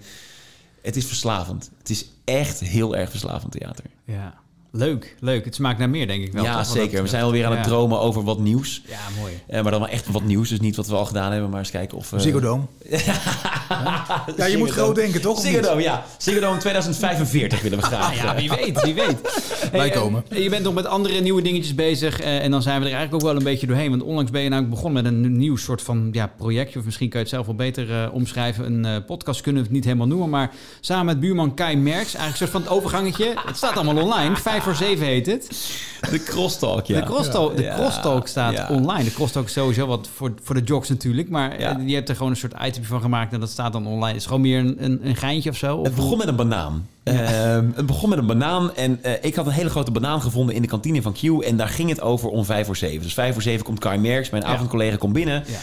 het is verslavend. Het is echt heel erg verslavend theater. Ja. Leuk, leuk. Het smaakt naar meer, denk ik wel. ja, toch? Zeker. dat We zijn alweer aan het Ja. dromen over wat nieuws. Ja, mooi. Eh, maar dan wel echt wat nieuws. Dus niet wat we al gedaan hebben, maar eens kijken of... eh, Ziggo Dome. Ja, je moet groot denken, toch? Ziggo? Dome, ja. Ziggo Dome 2045 willen we graag. Ah, ja, wie weet, wie weet. Wij Hey, komen. eh, je bent nog met andere nieuwe dingetjes bezig. eh, en dan zijn we er eigenlijk ook wel een beetje doorheen. Want onlangs ben je namelijk begonnen met een nieuw soort van ja, projectje. Of misschien kan je het zelf wel beter eh, omschrijven. Een eh, podcast kunnen we het niet helemaal noemen. Maar samen met buurman Kai Merks. Eigenlijk een soort van het overgangetje. Het staat allemaal online. 5 voor 7 heet het. De crosstalk, ja. De crosstalk, de crosstalk staat online. De crosstalk is sowieso wat voor, voor de jocks natuurlijk. Maar eh, je hebt er gewoon een soort item van gemaakt. En dat staat dan online. Is het gewoon meer een, een, een geintje of zo? Of Het begon met een banaan. Ehm, het begon met een banaan en eh, ik had een hele grote banaan gevonden in de kantine van Q. En daar ging het over om vijf voor zeven. Dus vijf voor zeven komt Kai Merks, mijn avondcollega, komt binnen. Ja.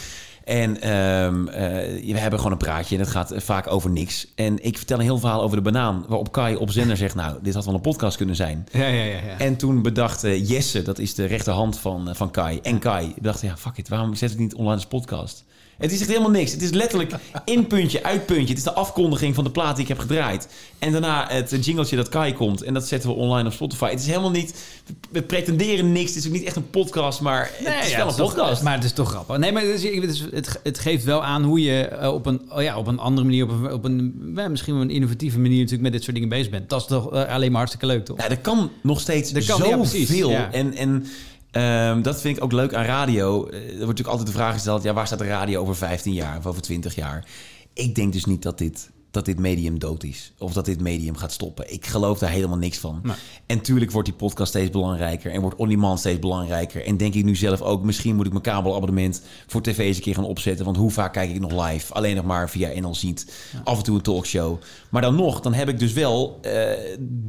En ehm, eh, we hebben gewoon een praatje en het gaat vaak over niks. En ik vertel een heel verhaal over de banaan, waarop Kai op zender zegt... nou, dit had wel een podcast kunnen zijn. Ja, ja, ja. ja. En toen bedacht eh, Jesse, dat is de rechterhand van, eh, van Kai, en Kai... bedacht, ja, fuck it, waarom we het niet online als podcast? Het is echt helemaal niks. Het is letterlijk inpuntje, uitpuntje. Het is de afkondiging van de plaat die ik heb gedraaid. En daarna het jingletje dat Kai komt. En dat zetten we online op Spotify. Het is helemaal niet... We pretenderen niks. Het is ook niet echt een podcast, maar het is ja, wel het een is toch- podcast. maar het is toch grappig. Nee, maar het, is- het, geeft wel aan hoe je eh, op, een, oh ja, op een andere manier, op een, op een misschien wel een innovatieve manier natuurlijk met dit soort dingen bezig bent. Dat is toch eh, alleen maar hartstikke leuk, toch? Ja, er kan nog steeds kan- ja, precies, zoveel. ja. En, en ehm, dat vind ik ook leuk aan radio. Eh, Er wordt natuurlijk altijd de vraag gesteld... Ja, waar staat de radio over 15 jaar of over 20 jaar? Ik denk dus niet dat dit, dat dit medium dood is. Of dat dit medium gaat stoppen. Ik geloof daar helemaal niks van. Nee. En tuurlijk wordt die podcast steeds belangrijker. En wordt on-demand steeds belangrijker. En denk ik nu zelf ook... Misschien moet ik mijn kabelabonnement voor tv eens een keer gaan opzetten. Want hoe vaak kijk ik nog live? Alleen nog maar via NL Ziet. Af en toe een talkshow. Maar dan nog, dan heb ik dus wel eh,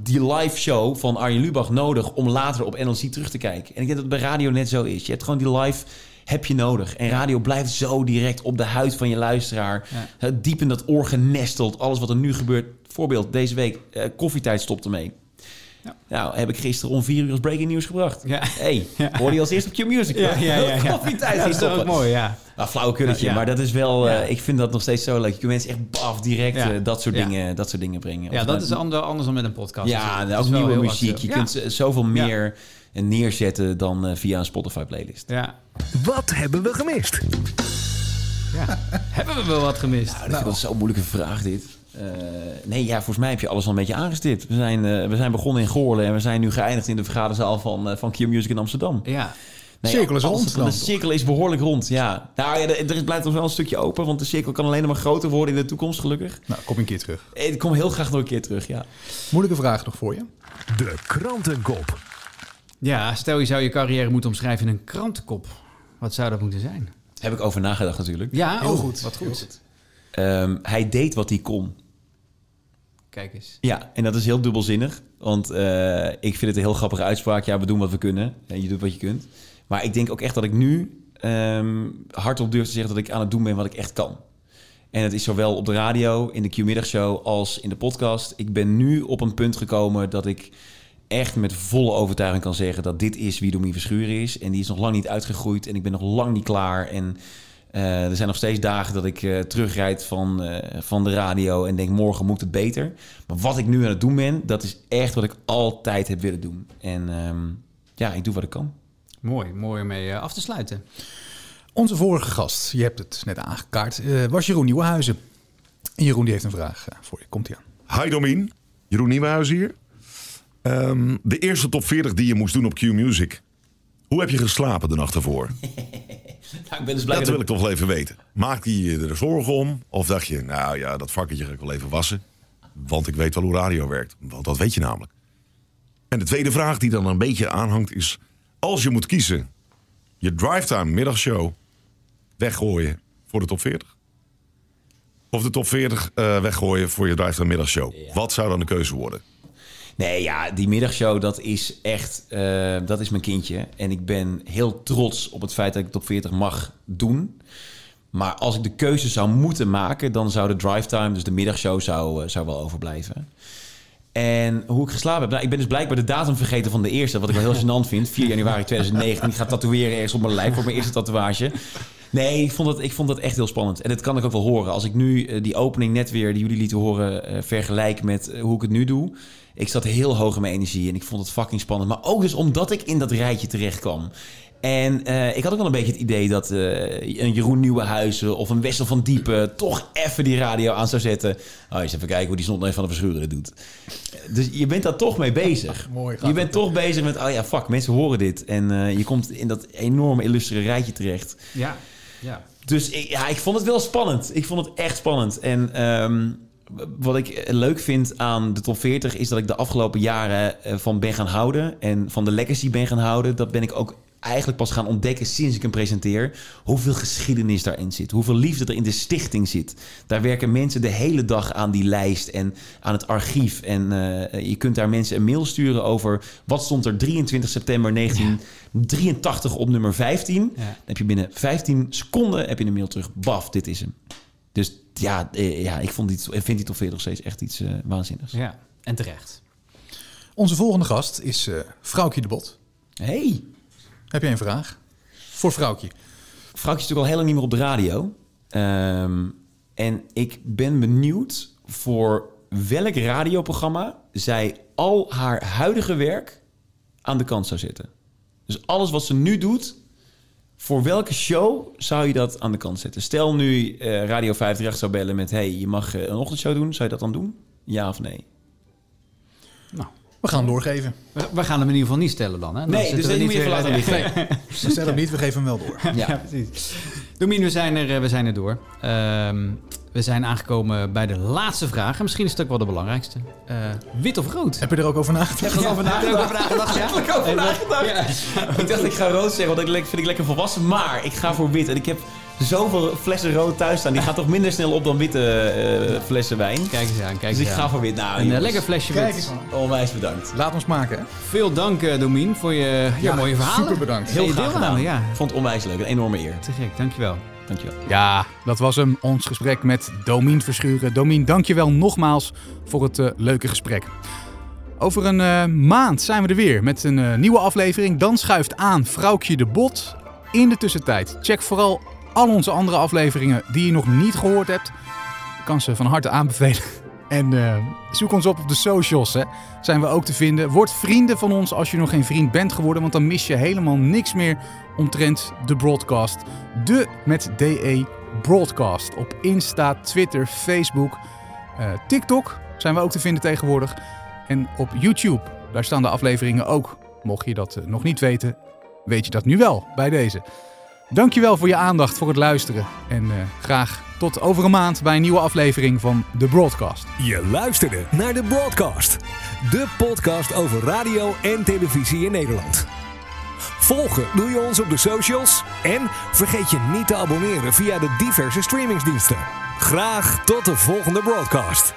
die live show van Arjen Lubach nodig... om later op NL Ziet terug te kijken. En ik denk dat het bij radio net zo is. Je hebt gewoon die live heb je nodig. En radio blijft zo direct op de huid van je luisteraar. Eh, Diep in dat oor genesteld. Alles wat er nu gebeurt. Voorbeeld, deze week, eh, koffietijd stopt ermee. Nou, heb ik gisteren om vier uur als breaking news gebracht. Ja. hey, hoor je als eerste op Q-Music. Ja, ja, ja, ja. Koffietijd Ja, ging dat is toch ook mooi, ja. Nou, flauwekulletje, Ja, ja. maar dat is wel... eh, Ja. ik vind dat nog steeds zo leuk. Je kunt mensen echt baf direct Ja. eh, dat, soort Ja. dingen, dat soort dingen brengen. Ja, Of dat nou- is ander, anders dan met een podcast. Ja, Het ook nieuwe muziek. actueel. Je Ja. kunt zoveel Ja. Meer neerzetten dan eh, via een Spotify-playlist. Ja. Wat hebben we gemist? Ja. Hebben we wel wat gemist? Nou, dat wel zo'n moeilijke vraag, dit. Eh, nee, ja, volgens mij heb je alles al een beetje aangestipt. We zijn, eh, we zijn begonnen in Goorlen en we zijn nu geëindigd in de vergaderzaal van, uh, van Q Music in Amsterdam. Ja. Nee, Cirkel is rond dan, De toch? cirkel is behoorlijk rond, ja. Nou ja, er er blijft nog wel een stukje open, want de cirkel kan alleen maar groter worden in de toekomst, gelukkig. Nou, kom een keer terug. Ik kom heel graag nog een keer terug, ja. Moeilijke vraag nog voor je. De krantenkop. Ja, stel je zou je carrière moeten omschrijven in een krantenkop. Wat zou dat moeten zijn? Heb ik over nagedacht natuurlijk. Ja, Heel oh, goed. Wat Heel goed. goed. Ehm, hij deed wat hij kon. Kijk eens. Ja, en dat is heel dubbelzinnig. Want eh, ik vind het een heel grappige uitspraak. Ja, we doen wat we kunnen. En je doet wat je kunt. Maar ik denk ook echt dat ik nu ehm, hardop durf te zeggen dat ik aan het doen ben wat ik echt kan. En het is zowel op de radio, in de Q-middagshow als in de podcast. Ik ben nu op een punt gekomen dat ik echt met volle overtuiging kan zeggen dat dit is wie Domien Verschuren is. En die is nog lang niet uitgegroeid en ik ben nog lang niet klaar. En eh, er zijn nog steeds dagen dat ik eh, terugrijd van, eh, van de radio en denk morgen moet het beter. Maar wat ik nu aan het doen ben, dat is echt wat ik altijd heb willen doen. En ehm, ja, ik doe wat ik kan. Mooi, mooi om mee af te sluiten. Onze vorige gast, je hebt het net aangekaart, eh, was Jeroen Nieuwenhuizen. En Jeroen die heeft een vraag voor je. Komt ie aan. Hi Domien, Jeroen Nieuwenhuis hier. Ehm, de eerste top 40 die je moest doen op Q Music. Hoe heb je geslapen de nacht ervoor? Nou, ik ben dus dat wil ik toch wel even weten. Maakte je je er zorgen om? Of dacht je, nou ja, dat vakketje ga ik wel even wassen. Want ik weet wel hoe radio werkt. Want dat weet je namelijk. En de tweede vraag die dan een beetje aanhangt is... Als je moet kiezen, je drivetime middagshow weggooien voor de top 40? Of de top 40 eh, weggooien voor je drivetime middagshow? Wat zou dan de keuze worden? Nee, ja, die middagshow, dat is echt, eh, dat is mijn kindje. En ik ben heel trots op het feit dat ik top 40 mag doen. Maar als ik de keuze zou moeten maken, dan zou de drive time, dus de middagshow, zou, eh, zou wel overblijven. En hoe ik geslapen heb, nou, ik ben dus blijkbaar de datum vergeten van de eerste, wat ik wel heel gênant vind. 4 januari 2019. Ik ga tatoeëren ergens op mijn lijf voor mijn eerste tatoeage. Nee, ik vond, het, ik vond het echt heel spannend. En dat kan ik ook wel horen. Als ik nu eh, die opening net weer, die jullie lieten horen, vergelijk met hoe ik het nu doe. Ik zat heel hoog in mijn energie en ik vond het fucking spannend. Maar ook dus omdat ik in dat rijtje terecht kwam. En eh, ik had ook wel een beetje het idee dat eh, een Jeroen Nieuwenhuizen of een Wessel van Diepen toch even die radio aan zou zetten. Oh, eens even kijken hoe die snot van de Verschuren het doet. Dus je bent daar toch mee bezig. Mooi, je bent toch bezig met, oh ja, fuck, mensen horen dit. En eh, je komt in dat enorme illustere rijtje terecht. Ja, ja. Dus ik, ja, ik vond het wel spannend. Ik vond het echt spannend. En ehm, wat ik leuk vind aan de top 40 is dat ik de afgelopen jaren eh, van ben gaan houden. En van de legacy ben gaan houden. Dat ben ik ook eigenlijk pas gaan ontdekken sinds ik hem presenteer. Hoeveel geschiedenis daarin zit. Hoeveel liefde er in de stichting zit. Daar werken mensen de hele dag aan die lijst en aan het archief. En eh, je kunt daar mensen een mail sturen over wat stond er 23 september 1983 op nummer 15. Dan heb je binnen 15 seconden heb je een mail terug. Baf, dit is hem. Dus ja, eh, ja ik vond die, vind die top 40 nog steeds echt iets eh, waanzinnigs. Ja, en terecht. Onze volgende gast is eh Vrouwtje de Bot. Hey. Heb jij een vraag? Voor Vrouwtje. Vrouwtje is natuurlijk al heel lang niet meer op de radio. Ehm, en ik ben benieuwd voor welk radioprogramma zij al haar huidige werk aan de kant zou zetten. Dus alles wat ze nu doet, voor welke show zou je dat aan de kant zetten? Stel nu eh, Radio 538 zou bellen met... hey, je mag eh, een ochtendshow doen. Zou je dat dan doen? Ja of nee? We gaan hem doorgeven. We, we gaan hem in ieder geval niet stellen dan. Hè? Dan Nee, dus we dit moet je weer- even laten liggen. Nee. We stellen hem niet, we geven hem wel door. Ja, precies. Domien, we zijn er, eh, we zijn er door. Ehm, we zijn aangekomen bij de laatste vraag. En misschien is het ook wel de belangrijkste. Eh, wit of rood? Heb je er ook over nagedacht? Heb je er over nagedacht? Heb je er ook over nagedacht, ja? Heb ik over nagedacht? Ik dacht, ik ga rood zeggen, want dat vind ik lekker volwassen. Maar ik ga voor wit. En ik heb zoveel flessen rood thuis staan. Die gaan toch minder snel op dan witte eh, flessen wijn. Kijk eens aan, kijk Dus ik ga aan. voor wit. Nou, Een eh, jongens. lekker flesje Kijk wit. eens Onwijs bedankt. Laat ons maken. Hè? Veel dank, eh, Domien, voor je ja, Ja, mooie verhalen. super bedankt. Heel graag gedaan. Ja, Vond het onwijs leuk. Een enorme eer. te gek. Dankjewel. Dankjewel. Ja, dat was hem. Ons gesprek met Domien Verschuren. Domien, dankjewel nogmaals voor het eh, leuke gesprek. Over een eh, maand zijn we er weer met een eh, nieuwe aflevering. Dan schuift aan Vrouwtje de Bot. In de tussentijd, check vooral al onze andere afleveringen die je nog niet gehoord hebt. Ik kan ze van harte aanbevelen. En eh, zoek ons op op de socials. Hè. Zijn we ook te vinden. Word vrienden van ons als je nog geen vriend bent geworden. Want dan mis je helemaal niks meer omtrent de broadcast. De met DE broadcast. Op Insta, Twitter, Facebook, eh, TikTok zijn we ook te vinden tegenwoordig. En op YouTube. Daar staan de afleveringen ook. Mocht je dat eh, nog niet weten, weet je dat nu wel bij deze. Dankjewel voor je aandacht, voor het luisteren. En graag tot over een maand bij een nieuwe aflevering van The Broadcast. Je luisterde naar de Broadcast. De podcast over radio en televisie in Nederland. Volgen doe je ons op de socials. En vergeet je niet te abonneren via de diverse streamingsdiensten. Graag tot de volgende Broadcast.